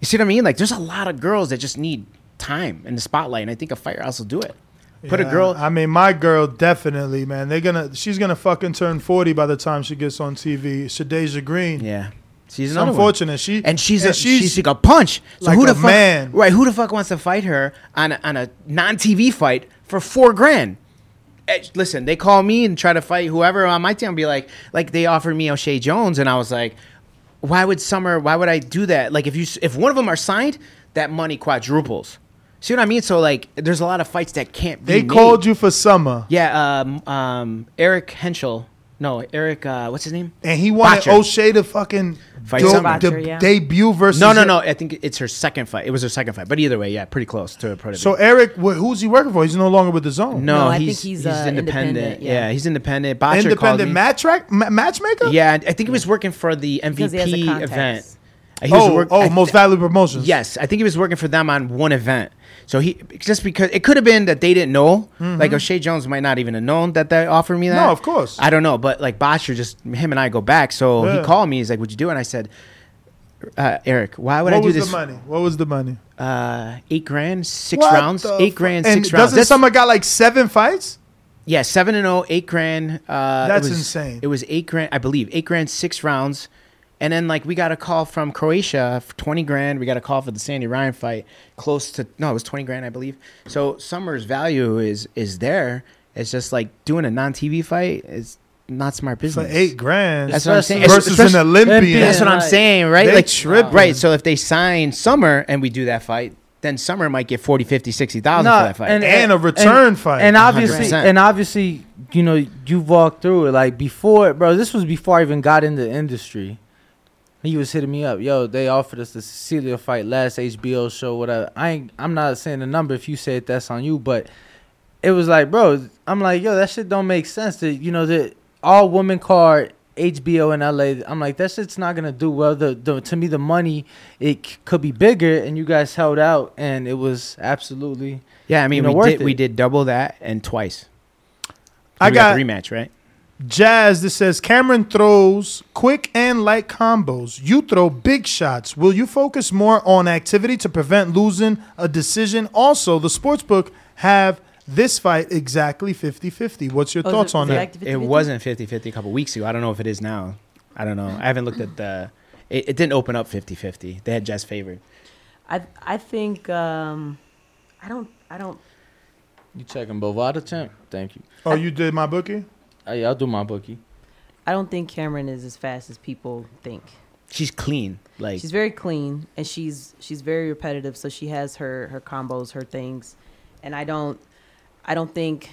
You see what I mean? Like, there's a lot of girls that just need time in the spotlight, and I think a firehouse will do it. Put a girl. I mean, my girl definitely, man. They're gonna. She's gonna fucking turn 40 by the time she gets on TV. Shadasia Green. Yeah. She's It's another one. unfortunate. She and she's and a she's, like a punch. So like who the a fuck, man. Right? Who the fuck wants to fight her on a, on a non TV fight for four grand? Eh, Listen, they call me and try to fight whoever on my team. and Be like, like they offered me Oshae Jones, and I was like, why would Summer? Why would I do that? Like, if you if one of them are signed, that money quadruples. See what I mean? So like, there's a lot of fights that can't be. They made. called you for summer, Yeah, um, um, Eric Henschel. No, Eric. Uh, what's his name? and he wanted Bottjer. Oshae to fucking Fight do- Summer. de- yeah. debut versus. No, no, no. I think it's her second fight. It was her second fight, but either way, yeah, pretty close to a pro. So Eric, wh- who's he working for? He's no longer with DAZN. no, No, I think he's he's, he's, uh, independent. independent, Yeah. yeah. he's independent. Bottjer independent called me. match track ma- matchmaker. Yeah, I think he was working for the Because he has a MVP contest. event. He was Oh, work- oh, I most th- valuable promotions. Yes, I think he was working for them on one event. So he just because it could have been that they didn't know, like Oshae Jones might not even have known that they offered me that. Mm-hmm. No, of course. I don't know, but like Bottjer, just him and I go back. So Yeah. he called me. He's like, what "Would you do?" it? And I said, uh, "Eric, why would What I do was this?" the money? What was the money? Uh, eight grand, six What rounds, eight grand, and six rounds. Doesn't someone got like seven fights? yeah, seven and oh, eight grand. Uh, it That's was- insane. It was eight grand, I believe, eight grand, six rounds, and then like we got a call from Croatia for twenty grand. We got a call for the Sandy Ryan fight, close to no, it was twenty grand, I believe. So Summer's value is is there. It's just like doing a non TV fight is not smart business. eight grand That's what I'm saying. versus Especially- an Olympian. That's what I'm saying, right? they like tripping. right. So if they sign Summer and we do that fight, then Summer might get 40, 50, 60,000 Nah, for that fight. And and a return fight. And obviously, 100%. and obviously, you know, you walked through it like before, bro. This was before I even got in the industry. He was hitting me up, yo. They offered us the Cecilia fight last HBO show, whatever. I ain't, I'm not saying the number. If you say it, that's on you, but it was like, bro. I'm like, yo, that shit don't make sense. That you know the all woman card HBO in LA. I'm like, that shit's not gonna do well. The, the to me, the money it c- could be bigger, and you guys held out, and it was absolutely yeah, I mean, you know, we worth did it. we did double that and twice. I We got the rematch, right? Jazz this says Cameron throws quick and light combos. You throw big shots. Will you focus more on activity to prevent losing a decision? Also, the sportsbook have this fight exactly 50-50. What's your Oh, thoughts it- on is it that? It wasn't 50-50 a couple weeks ago. I don't know if it is now. I don't know. I haven't looked at the. It, it didn't open up 50-50. They had Jess favored. I I think um, I don't I don't You checking Bovada champ? Thank you. Oh, you did my bookie? Oh, I'll do my bookie. I don't think Cameron is as fast as people think. She's clean. Like she's very clean and she's she's very repetitive. So she has her her combos, her things, and I don't I don't think.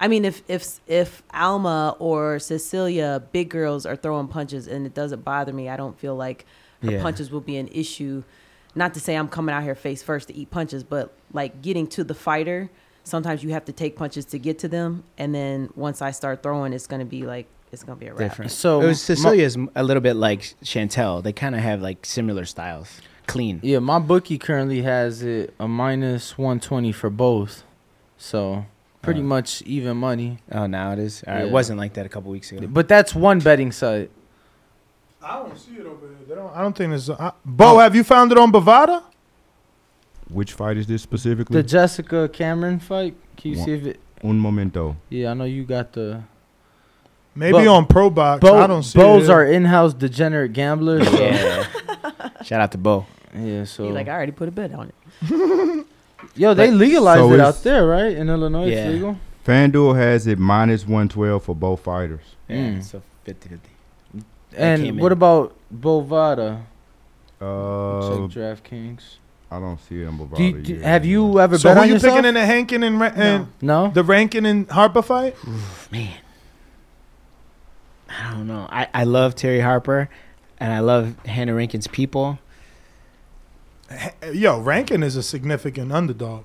I mean, if if if Alma or Cecilia, big girls, are throwing punches and it doesn't bother me, I don't feel like her Yeah. punches will be an issue. Not to say I'm coming out here face first to eat punches, but like getting to the fighter, sometimes you have to take punches to get to them, and then once I start throwing, it's gonna be like it's gonna be a wrap. different. So it was my- Cecilia's m a little bit like Chantelle. They kind of have like similar styles. Clean. Yeah, my bookie currently has it a minus 120 for both. So pretty Uh, much even money. Oh, now it is. All right, It wasn't like that a couple weeks ago. But that's one betting site. I don't see it over there. They don't, I don't think there's. Bo, have you found it on Bovada? Which fight is this specifically? The Jessica Cameron fight. Can you One- see if it? Un momento. Yeah, I know you got the. Maybe on Pro Box. Bo- I don't see Bows it. are in-house degenerate gamblers. So. Yeah. Shout out to Bo. Yeah, so He's like, I already put a bet on it. yo, they But- legalized so it it's- out there, right? In Illinois, Yeah. it's legal. FanDuel has it minus 112 for both fighters. Yeah, Mm. so 50-50. And came what in. about Bovada? Uh, Check DraftKings. I don't see it on Do you, do- yet. have you ever So bet who on you picking in the Hankin and, Ra- and no. the Rankin and Harper fight? Man, I don't know. I, I love Terri Harper, and I love Hannah Rankin's people. Yo, Rankin is a significant underdog,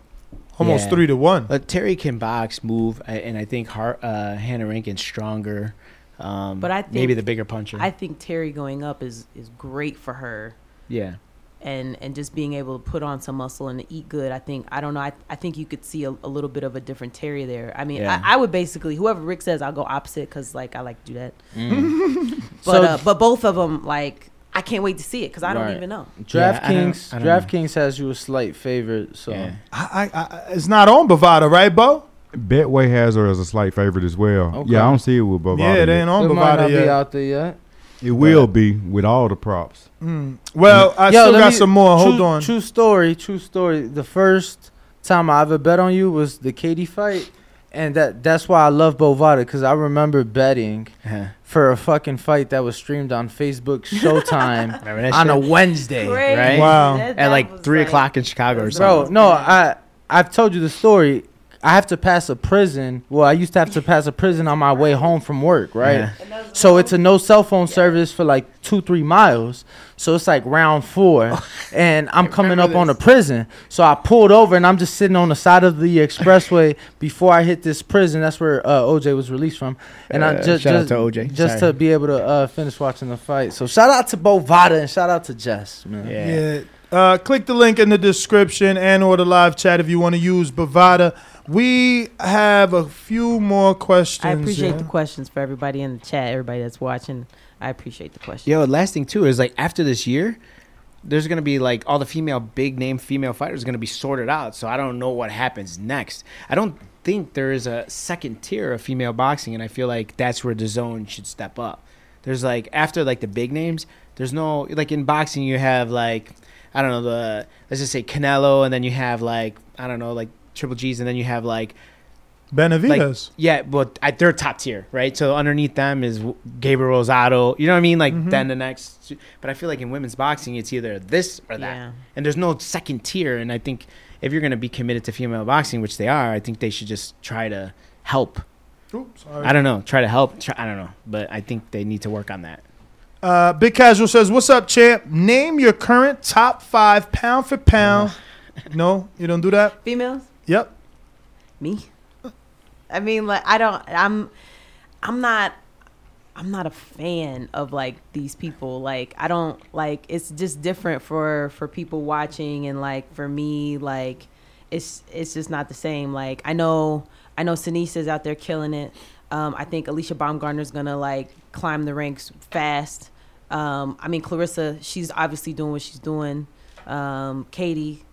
almost Yeah. three to one. But Terri can box, move, and I think Har- uh, Hannah Rankin's stronger. Um, But I think maybe the bigger puncher. I think Terri going up is is great for her. yeah. And and just being able to put on some muscle and eat good. I think I don't know. I, I think you could see a, a little bit of a different Terri there. I mean, Yeah. I, I would basically whoever Rick says, I'll go opposite because like I like to do that. Mm. but So- uh, but both of them like I can't wait to see it because I don't even know. Yeah, I don't- DraftKings, I. DraftKings has you a slight favorite. So Yeah. I, I, I, it's not on Bovada, right, Bo? Betway has her as a slight favorite as well. Okay. Yeah, I don't see it with Bovada. Yeah, they yet. ain't on it might Bovada not be out there yet. It will be with all the props. Mm. Well, I Yo, still got me- some more. True, Hold on. True story. True story. The first time I ever bet on you was the Katie fight, and that that's why I love Bovada because I remember betting Uh-huh. for a fucking fight that was streamed on Facebook Showtime on a? Wednesday. Crazy. Right? Wow. That- At like three like- o'clock in Chicago or something. Bro, no, I I've told you the story. I have to pass a prison. Well, I used to have to pass a prison on my way home from work, right? Yeah. So it's a no cell phone service for like two, three miles. So it's like round four, and I'm coming up on a prison. So I pulled over, and I'm just sitting on the side of the expressway before I hit this prison. That's where uh, OJ was released from, and I Uh, just shout out just, to OJ. just Sorry. to be able to uh, finish watching the fight. So shout out to Bovada and shout out to Jess, man. Yeah. Yeah. Uh, click the link in the description and or the live chat if you want to use Bovada. We have a few more questions. I appreciate yeah. the questions for everybody in the chat, everybody that's watching. I appreciate the questions. Yo, last thing too is like after this year, there's gonna be like all the female big name female fighters gonna be sorted out. So I don't know what happens next. I don't think there is a second tier of female boxing, and I feel like that's where DAZN should step up. There's like after like the big names, there's no like in boxing you have like I don't know the let's just say Canelo, and then you have like I don't know like Triple G's, and then you have like Benavidez. Like, yeah, but I, they're top tier, right? So underneath them is Gabriel Rosado. You know what I mean? Like Mm-hmm. Mhm. then the next. But I feel like in women's boxing, it's either this or that, Yeah. and there's no second tier. And I think if you're gonna be committed to female boxing, which they are, I think they should just try to help. Oops. I don't know. Try to help. Try, I don't know, but I think they need to work on that. Uh, Big Casual says, "What's up, champ? Name your current top five pound for pound." no, you don't do that. Females? Yep. Me? I mean, like I don't. I'm. I'm not. I'm not a fan of like these people. Like I don't like. It's just different for for people watching, and like for me, like it's it's just not the same. Like I know I know Seniesa is out there killing it. Um, I think Alicia Baumgartner's gonna like climb the ranks fast. Um, I mean Claressa, she's obviously doing what she's doing. Um, Katie,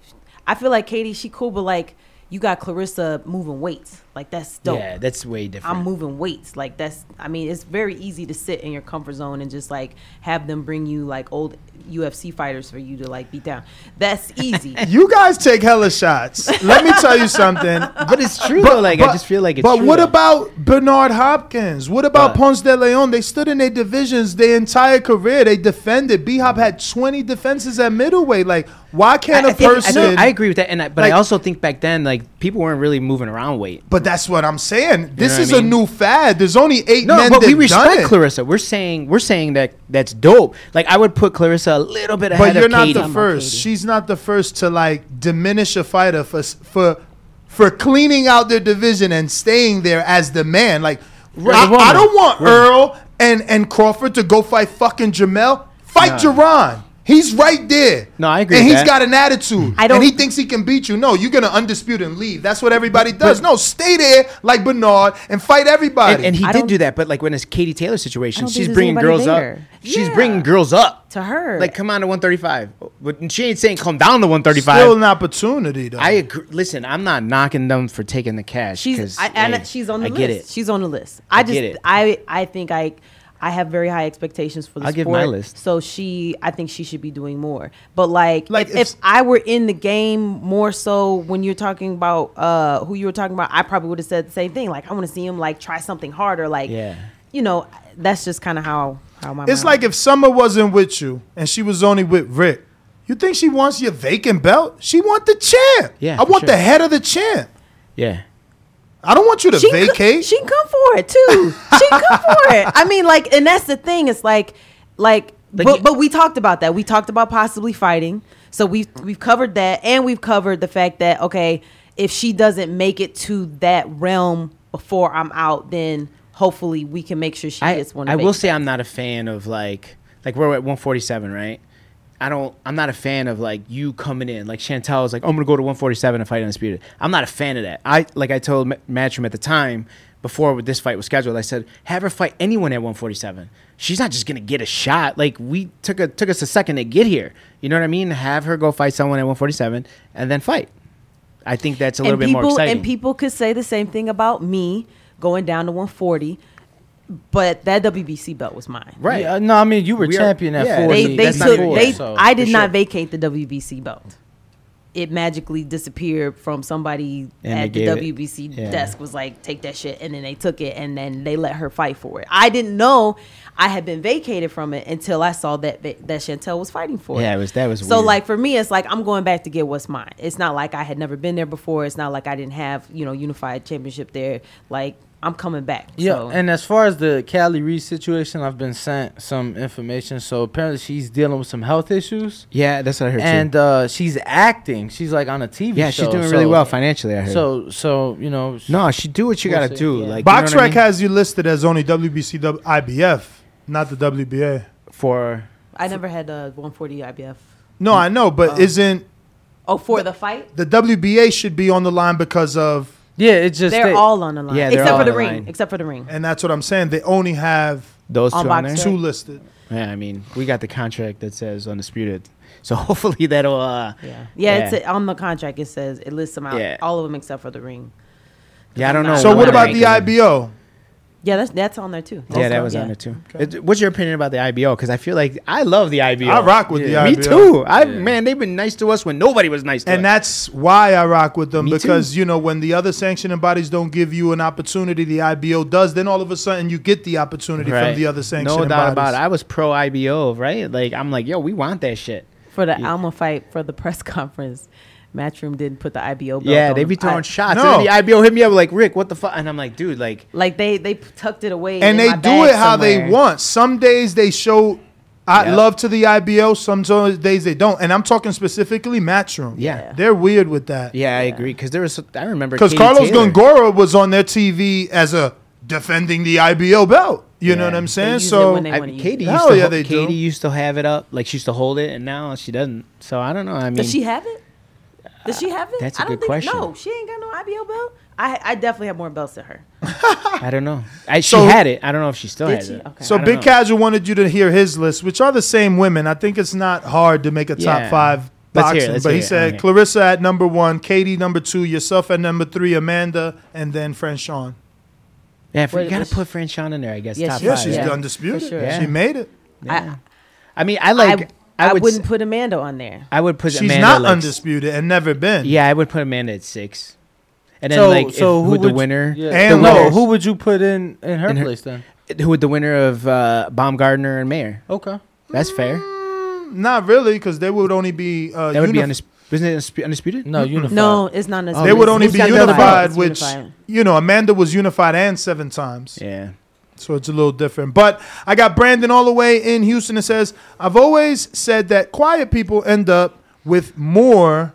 I feel like Katie, she cool, but like you got Claressa moving weights. Like that's dope. Yeah, that's way different. I'm moving weights. Like that's I mean, it's very easy to sit in your comfort zone and just like have them bring you like old UFC fighters for you to like beat down. That's easy. You guys take hella shots. Let me tell you something. But it's true though. Like I just feel like it's but true, what though. about Bernard Hopkins? What about But- Ponce de Leon? They stood in their divisions their entire career. They defended. B Hop had 20 defenses at middleweight. Like, why can't I a think- I person? know- I agree with that, and I, but Like- I also think back then, like people weren't really moving around weight. but that's what I'm saying. This is I a mean? new fad. There's only eight No, men but that we done respect it. Claressa. We're saying we're saying that that's dope. Like I would put Claressa a little bit ahead. But you're of not Katie. the first. She's not the first to like diminish a fighter for for for cleaning out their division and staying there as the man. Like I, woman. I don't want. Errol and and Crawford to go fight fucking Jermell. Fight Nah. Jaron. He's right there. No, I agree And with he's that. got an attitude. I don't- and he thinks he can beat you. No, you're gonna undispute and leave. That's what everybody does. no, stay there like Bernard and fight everybody. and, and he I did don't- that, but like when it's Katie Taylor situation, she's bringing anybody girls up. there. She's bringing girls up to her. Like come on to 135, but she ain't saying come down to 135. Still an opportunity though. I agree. Listen, I'm not knocking them for taking the cash. She's 'cause, I, and hey, she's on the I list. get it. She's on the list. I, I just get it. I I think I I have very high expectations for the I'll give sport. my list. So she I think she should be doing more. But like, Like if, if- if I were in the game more so when you're talking about uh who you were talking about, I probably would have said the same thing. Like I want to see him like try something harder. Like Yeah. you know, that's just kind of how how my It's mind like if Summer wasn't with you and she was only with Rick. You think she wants your vacant belt? She want the champ. Yeah, I want sure. the head of the champ. Yeah. I don't want you to She can- vacate. she can come for it too. She can come for it. I mean, like, and that's the thing. It's like, like, Like but you- but we talked about that. We talked about possibly fighting. So we've we've covered that, and we've covered the fact that okay, if she doesn't make it to that realm before I'm out, then hopefully we can make sure she I, gets one. I will these. say I'm not a fan of like like we're at 147, right? I don't. I'm not a fan of like you coming in like Chantelle was like, oh, I'm gonna go to 147 and fight undisputed. I'm not a fan of that. I like I told Ma- Matchroom at the time before this fight was scheduled. I said have her fight anyone at 147. She's not just gonna get a shot. Like we took a took us a second to get here. You know what I mean? Have her go fight someone at 147 and then fight. I think that's a little bit people more exciting. and people could say the same thing about me going down to 140, but that WBC belt was mine. right? Yeah, no, I mean you were We are- champion at yeah, 40. they they that's not took fair. they so- I did not sure. vacate the WBC belt. It magically disappeared from somebody And at the WBC yeah. desk was like take that shit and then they took it and then they let her fight for it. I didn't know I had been vacated from it until I saw that that Chantelle was fighting for Yeah, it. it was that was So weird. like for me, it's like I'm going back to get what's mine. It's not like I had never been there before. It's not like I didn't have you know unified championship there. Like I'm coming back. Yeah, So. and as far as the Kali Reis situation, I've been sent some information. So apparently she's dealing with some health issues, yeah, that's what I heard and too. uh, she's acting. She's like on a TV show. Yeah, show. she's doing so- really well financially. I heard. So, so you know, no, she do what you We'll gotta see. do. Yeah. Like you know Box I Rec mean? has you listed as only WBC W- IBF, not the WBA. for I never had a 140 IBF. No, I know, but isn't Oh, for the fight, the WBA should be on the line because of yeah, it's just they're they- all on the line. Yeah, except for the the ring. line. Except for the ring. and that's what I'm saying. They only have those two On on Box there. two listed. Yeah, I mean, we got the contract that says undisputed, so hopefully that'll. uh Yeah, yeah. It's on the contract. It says it lists them out. Yeah. All of them except for the ring. Yeah, I don't know. So what about rank the them. IBO? Yeah, that's that's on there too. Yeah, that was on there too. It- What's your opinion about the IBO? Because I feel like I love the IBO. I rock with the IBO. Me too. I man, they've been nice to us when nobody was nice to And us. And that's why I rock with them Me too. because you know when the other sanctioning bodies don't give you an opportunity, the IBO does. Then all of a sudden you get the opportunity Right. from the other sanctioning bodies. No doubt bodies. about it. I was pro IBO, right? Like I'm like, yo, we want that shit. For the Alma fight for the press conference, Matchroom didn't put the IBO belt Yeah, on they him. be throwing I- shots. No. And then the IBO hit me up like, Rick, what the fuck? And I'm like, dude, like, Like they they tucked it away, and in they my do bag it how they want. Some days they show I Yep. love to the IBO. Some zo- days they don't. And I'm talking specifically Matchroom. Yeah. they're weird with that. yeah, I agree. Because there was, I remember Because Carlos Taylor. Gongora was on their TV as a defending the IBO belt. You know what I'm They saying? use it So when they I, Katie it. used to yeah, they Katie do. used to have it up, like she used to hold it, and now she doesn't. So I don't know. I mean, Does she have it? Does she have it? That's a I don't good think, question. No, she ain't got no IBO belt. I I definitely have more belts than her. I don't know. I, So- she had it. I don't know if she still Did has she? it. Okay. So I don't Big know. Casual wanted you to hear his list, which are the same women. I think it's not hard to make a top Yeah. five Let's hear it, boxing. let's but he hear it, said okay. Claressa at number one, Katie number two, yourself at number three, Amanda, and then Franchon. Yeah, if What- you gotta what's- put Franchon in there, I guess. Yeah, top she- Yeah, five. she's Yeah, undisputed. for sure. Yeah. She made it. Yeah. I mean, I like. I, I, would. wouldn't s- put Amanda on there. I would put She's Amanda not like, undisputed and never been. Yeah, I would put Amanda at six. And then So, like, so who who the would- winner? Yeah. And no, winners. who would you put in in her In her- place then? Who would the winner of uh, Baumgartner and Mayer? Okay. That's fair. Not really, because they would only be. Uh, That would be unif- undisputed. Wasn't it undisputed? No, unified. No, it's not. Oh, They would only It's be not unified, It's which unified. you know Amanda was unified and seven times. Yeah. So it's a little different. But I got Brandon all the way in Houston. It says, I've always said that quiet people end up with more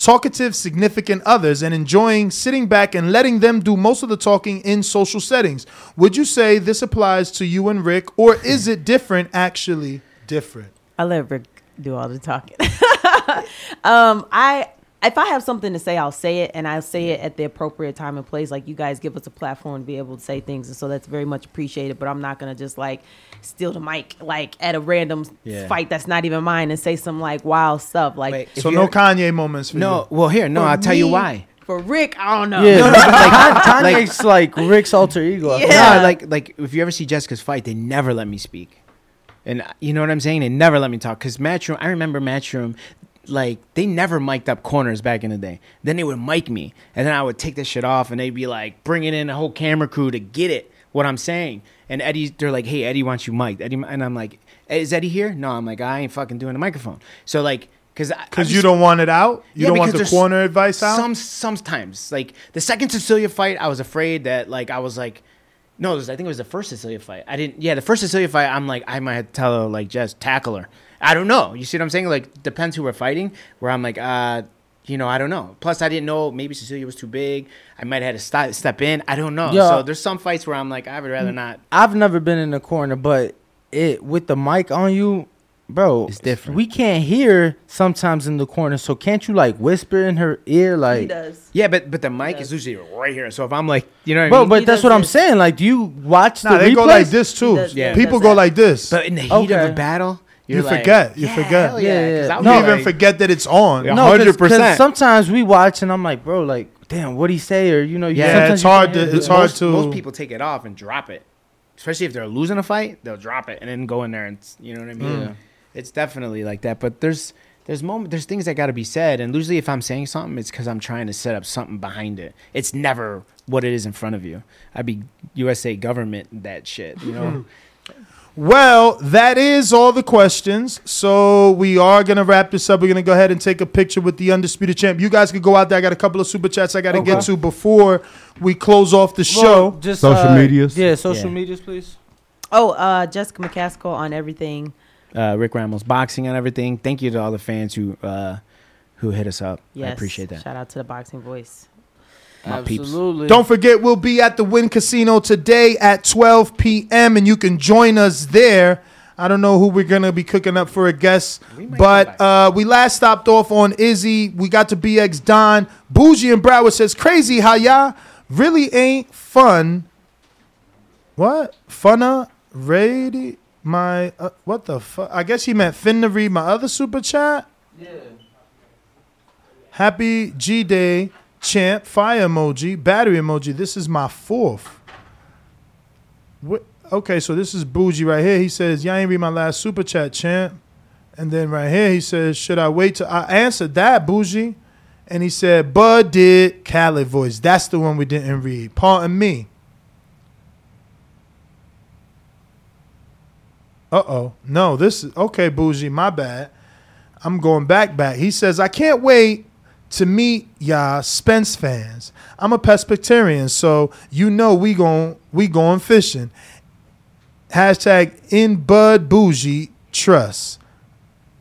talkative, significant others and enjoying sitting back and letting them do most of the talking in social settings. Would you say this applies to you and Rick, or is it different, actually different? I let Rick do all the talking. um, I if I have something to say, I'll say it, and I'll say it at the appropriate time and place. Like you guys give us a platform to be able to say things, and so that's very much appreciated. But I'm not gonna just like steal the mic like at a random Yeah. fight that's not even mine and say some like wild stuff. Like Wait, So no Kanye moments for No, you. well here, no, for I'll tell you why. For Rick, I don't know. Yeah, No, no, like- Kan- like- Kanye's like Rick's alter ego. Yeah. No, like like if you ever see Jessica's fight, they never let me speak, and you know what I'm saying. They never let me talk because Matchroom. I remember Matchroom, like they never mic'd up corners back in the day. Then they would mic me, and then I would take this shit off, and they'd be like bringing in a whole camera crew to get it what I'm saying. And Eddie, they're like, "Hey, Eddie wants you mic'd." Eddie, and I'm like, eh, "Is Eddie here?" No, I'm like, "I ain't fucking doing the microphone." So like, because Because you don't want it out? You Yeah, don't want the corner advice out? Some sometimes, like the second Cecilia fight, I was afraid that like I was like, no, was, I think it was the first Cecilia fight. I didn't. Yeah, the first Cecilia fight, I'm like, I might have to tell her like just tackle her. I don't know. You see what I'm saying? Like depends who we're fighting. Where I'm like, uh, you know, I don't know. Plus, I didn't know maybe Cecilia was too big. I might have had to stop, step in. I don't know. Yeah. So there's some fights where I'm like, I would rather not. I've never been in the corner, but it with the mic on you, bro. It's different. We can't hear sometimes in the corner, so can't you like whisper in her ear, Like, he like, does. Yeah, but but the mic is usually right here. So if I'm like, you know what I mean? But He that's does what I'm this. saying. Like, do you watch Nah, the they go like this too. Does- yeah, People go that. like this. But in the heat Okay. of a battle, you're you like, forget. You yeah, forget. hell yeah, Yeah, 'cause yeah. I'll You be even forget that it's on. No, 100%. because sometimes we watch and I'm like, bro, like, damn, what do he say or you know, Yeah, Yeah, it's hard can't to- it's hard most, to- Most people take it off and drop it, especially if they're losing a fight. They'll drop it and then go in there and you know what I mean. Yeah. It's definitely like that. But there's there's moment there's things that got to be said, and usually if I'm saying something, it's because I'm trying to set up something behind it. It's never what it is in front of you. I'd be USA government that shit, you know. Hmm. Well, that is all the questions. So we are gonna wrap this up. We're gonna go ahead and take a picture with the undisputed champ. You guys could go out there. I got a couple of super chats I got to get to before we close off the show. Well, just, Social uh, medias? Yeah, social Yeah. medias, please. Oh, uh, Jessica McCaskill on everything. uh, Rick Ramos boxing and everything. Thank you to all the fans who uh, who hit us up. Yes, I appreciate that. Shout out to the boxing voice. My peeps. Absolutely. Don't forget, we'll be at the Wynn Casino today at 12 p.m. and you can join us there. I don't know who we're gonna be cooking up for a guest, but uh, we last stopped off on Izzy. We got to BX Don. Bougie and Broward says, "Crazy how y'all really ain't fun." What funna read my uh, what the fuck? I guess he meant finna read my other super chat. Yeah. Happy G Day, champ, fire emoji, battery emoji. This is my fourth. What, okay, so this is Bougie right here. He says, Y'all ain't read my last super chat, champ. And then right here, he says, Should I wait till I answered that, Bougie? And he said, Bud did Khaled voice. That's the one we didn't read. Pardon me. Uh oh. No, this is okay, Bougie. My bad. I'm going back back. He says, I can't wait to meet y'all Spence fans. I'm a Presbyterian, so you know we gon' we going fishing. Hashtag in Bud Bougie Trust.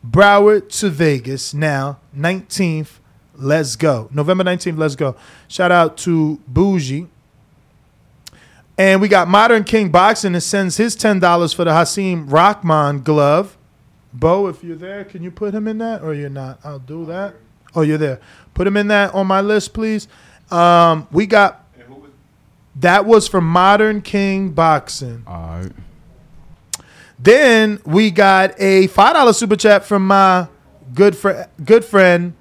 Broward to Vegas now, 19th. Let's go. November 19th, let's go. Shout out to Bougie. And we got Modern King Boxing that sends his $10 for the Hasim Rahman glove. Bo, if you're there, can you put him in that or you're not? I'll do that. Oh, you're there. Put him in that on my list, please. Um, we got that was from Modern King Boxing. All right. Then we got a five dollar super chat from my good friend, good friend,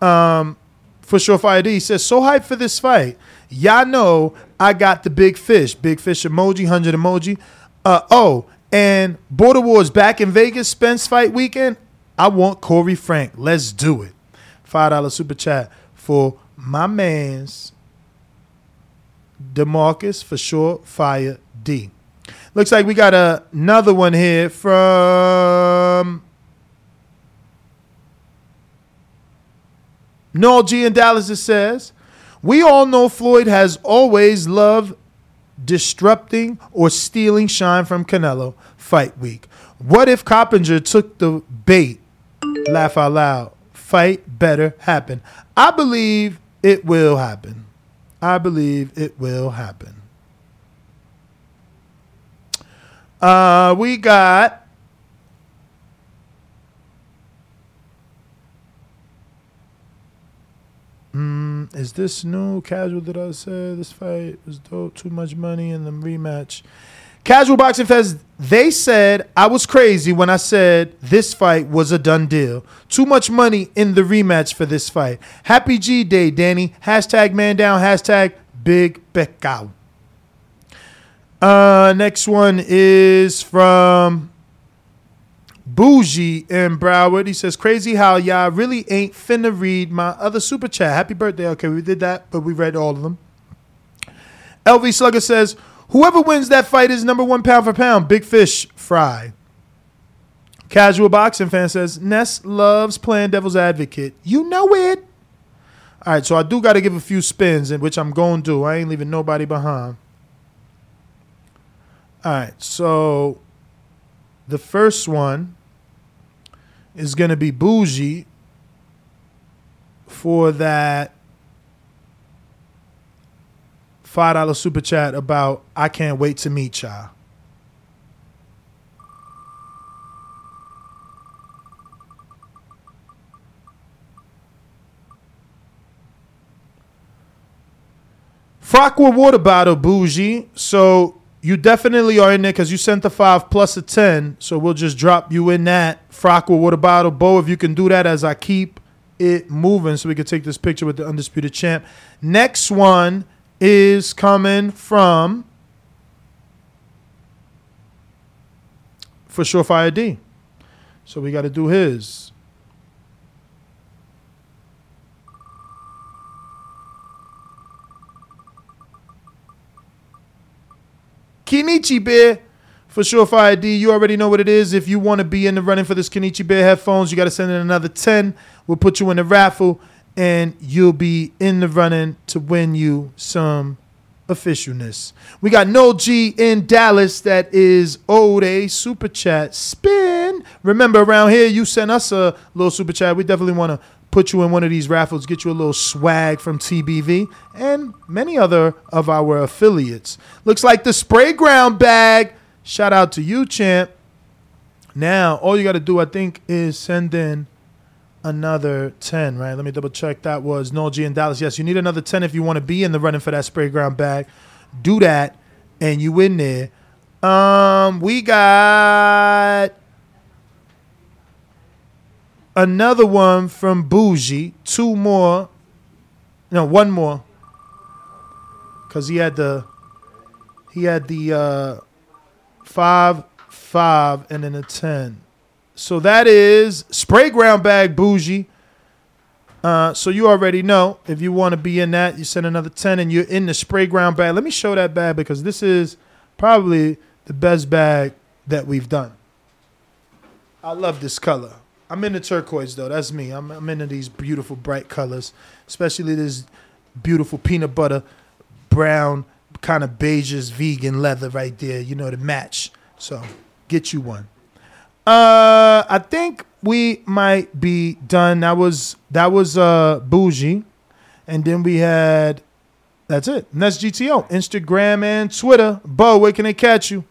um, for sure. Fire D He says, "So hyped for this fight. Y'all know I got the big fish, big fish emoji, hundred emoji. Uh oh, and Border Wars back in Vegas, Spence fight weekend. I want Corey Frank. Let's do it. Five dollar super chat for my man's Demarcus for sure. Fire D. Looks like we got another one here from Noel G in Dallas. It says, "We all know Floyd has always loved disrupting or stealing shine from Canelo fight week. What if Coppinger took the bait? Laugh out loud. Fight better happen. I believe it will happen. I believe it will happen. Uh, we got Mm, is this new casual that I said this fight was dope? Too much money in the rematch. Casual Boxing Fest, they said I was crazy when I said this fight was a done deal. Too much money in the rematch for this fight. Happy G Day, Danny. Hashtag man down. Hashtag big Beckow. Uh, next one is from Bougie in Broward. He says, Crazy how y'all really ain't finna read my other super chat. Happy birthday. Okay, we did that, but we read all of them. LV Slugger says, Whoever wins that fight is number one pound for pound. Big fish fry. Casual boxing fan says, Ness loves playing devil's advocate. You know it. All right, so I do got to give a few spins, in which I'm going to do. I ain't leaving nobody behind. All right, so the first one is going to be Bougie for that $5 super chat about I can't wait to meet y'all. Frockwood water bottle, bougie. So you definitely are in there because you sent the five plus a ten. So we'll just drop you in that Frockwood water bottle. Bo, if you can do that as I keep it moving, so we can take this picture with the undisputed champ. Next one is coming from for Surefire D. So we got to do his. Kenichi Bear for Surefire D. You already know what it is. If you want to be in the running for this Kenichi Bear headphones, you got to send in another 10. We'll put you in the raffle and you'll be in the running to win you some officialness. We got No G in Dallas that is owed a super chat spin. Remember, around here, you sent us a little super chat. We definitely want to put you in one of these raffles, get you a little swag from TBV and many other of our affiliates. Looks like the spray ground bag. Shout out to you, champ. Now, all you got to do, I think, is send in another 10, right? Let me double check. That was Nolji in Dallas. Yes, you need another 10 if you want to be in the running for that spray ground bag. Do that, and you in there. Um, we got another one from Bougie. Two more. No, one more. Cause he had the He had the uh, five, five, and then a ten. So that is spray ground bag bougie. Uh, so you already know if you want to be in that, you send another ten, and you're in the spray ground bag. Let me show that bag because this is probably the best bag that we've done. I love this color. I'm into turquoise though. That's me. I'm, I'm into these beautiful bright colors, especially this beautiful peanut butter brown kind of beiges vegan leather right there. You know to match. So get you one. Uh, I think we might be done. That was that was uh bougie, and then we had that's it. And that's GTO, Instagram and Twitter. Bo, where can they catch you?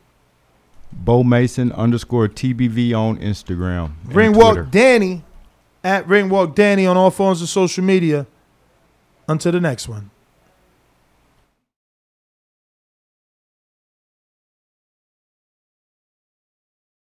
Bo Mason underscore TBV on Instagram. Ringwalk Danny at Ringwalk Danny on all forms of social media. Until the next one.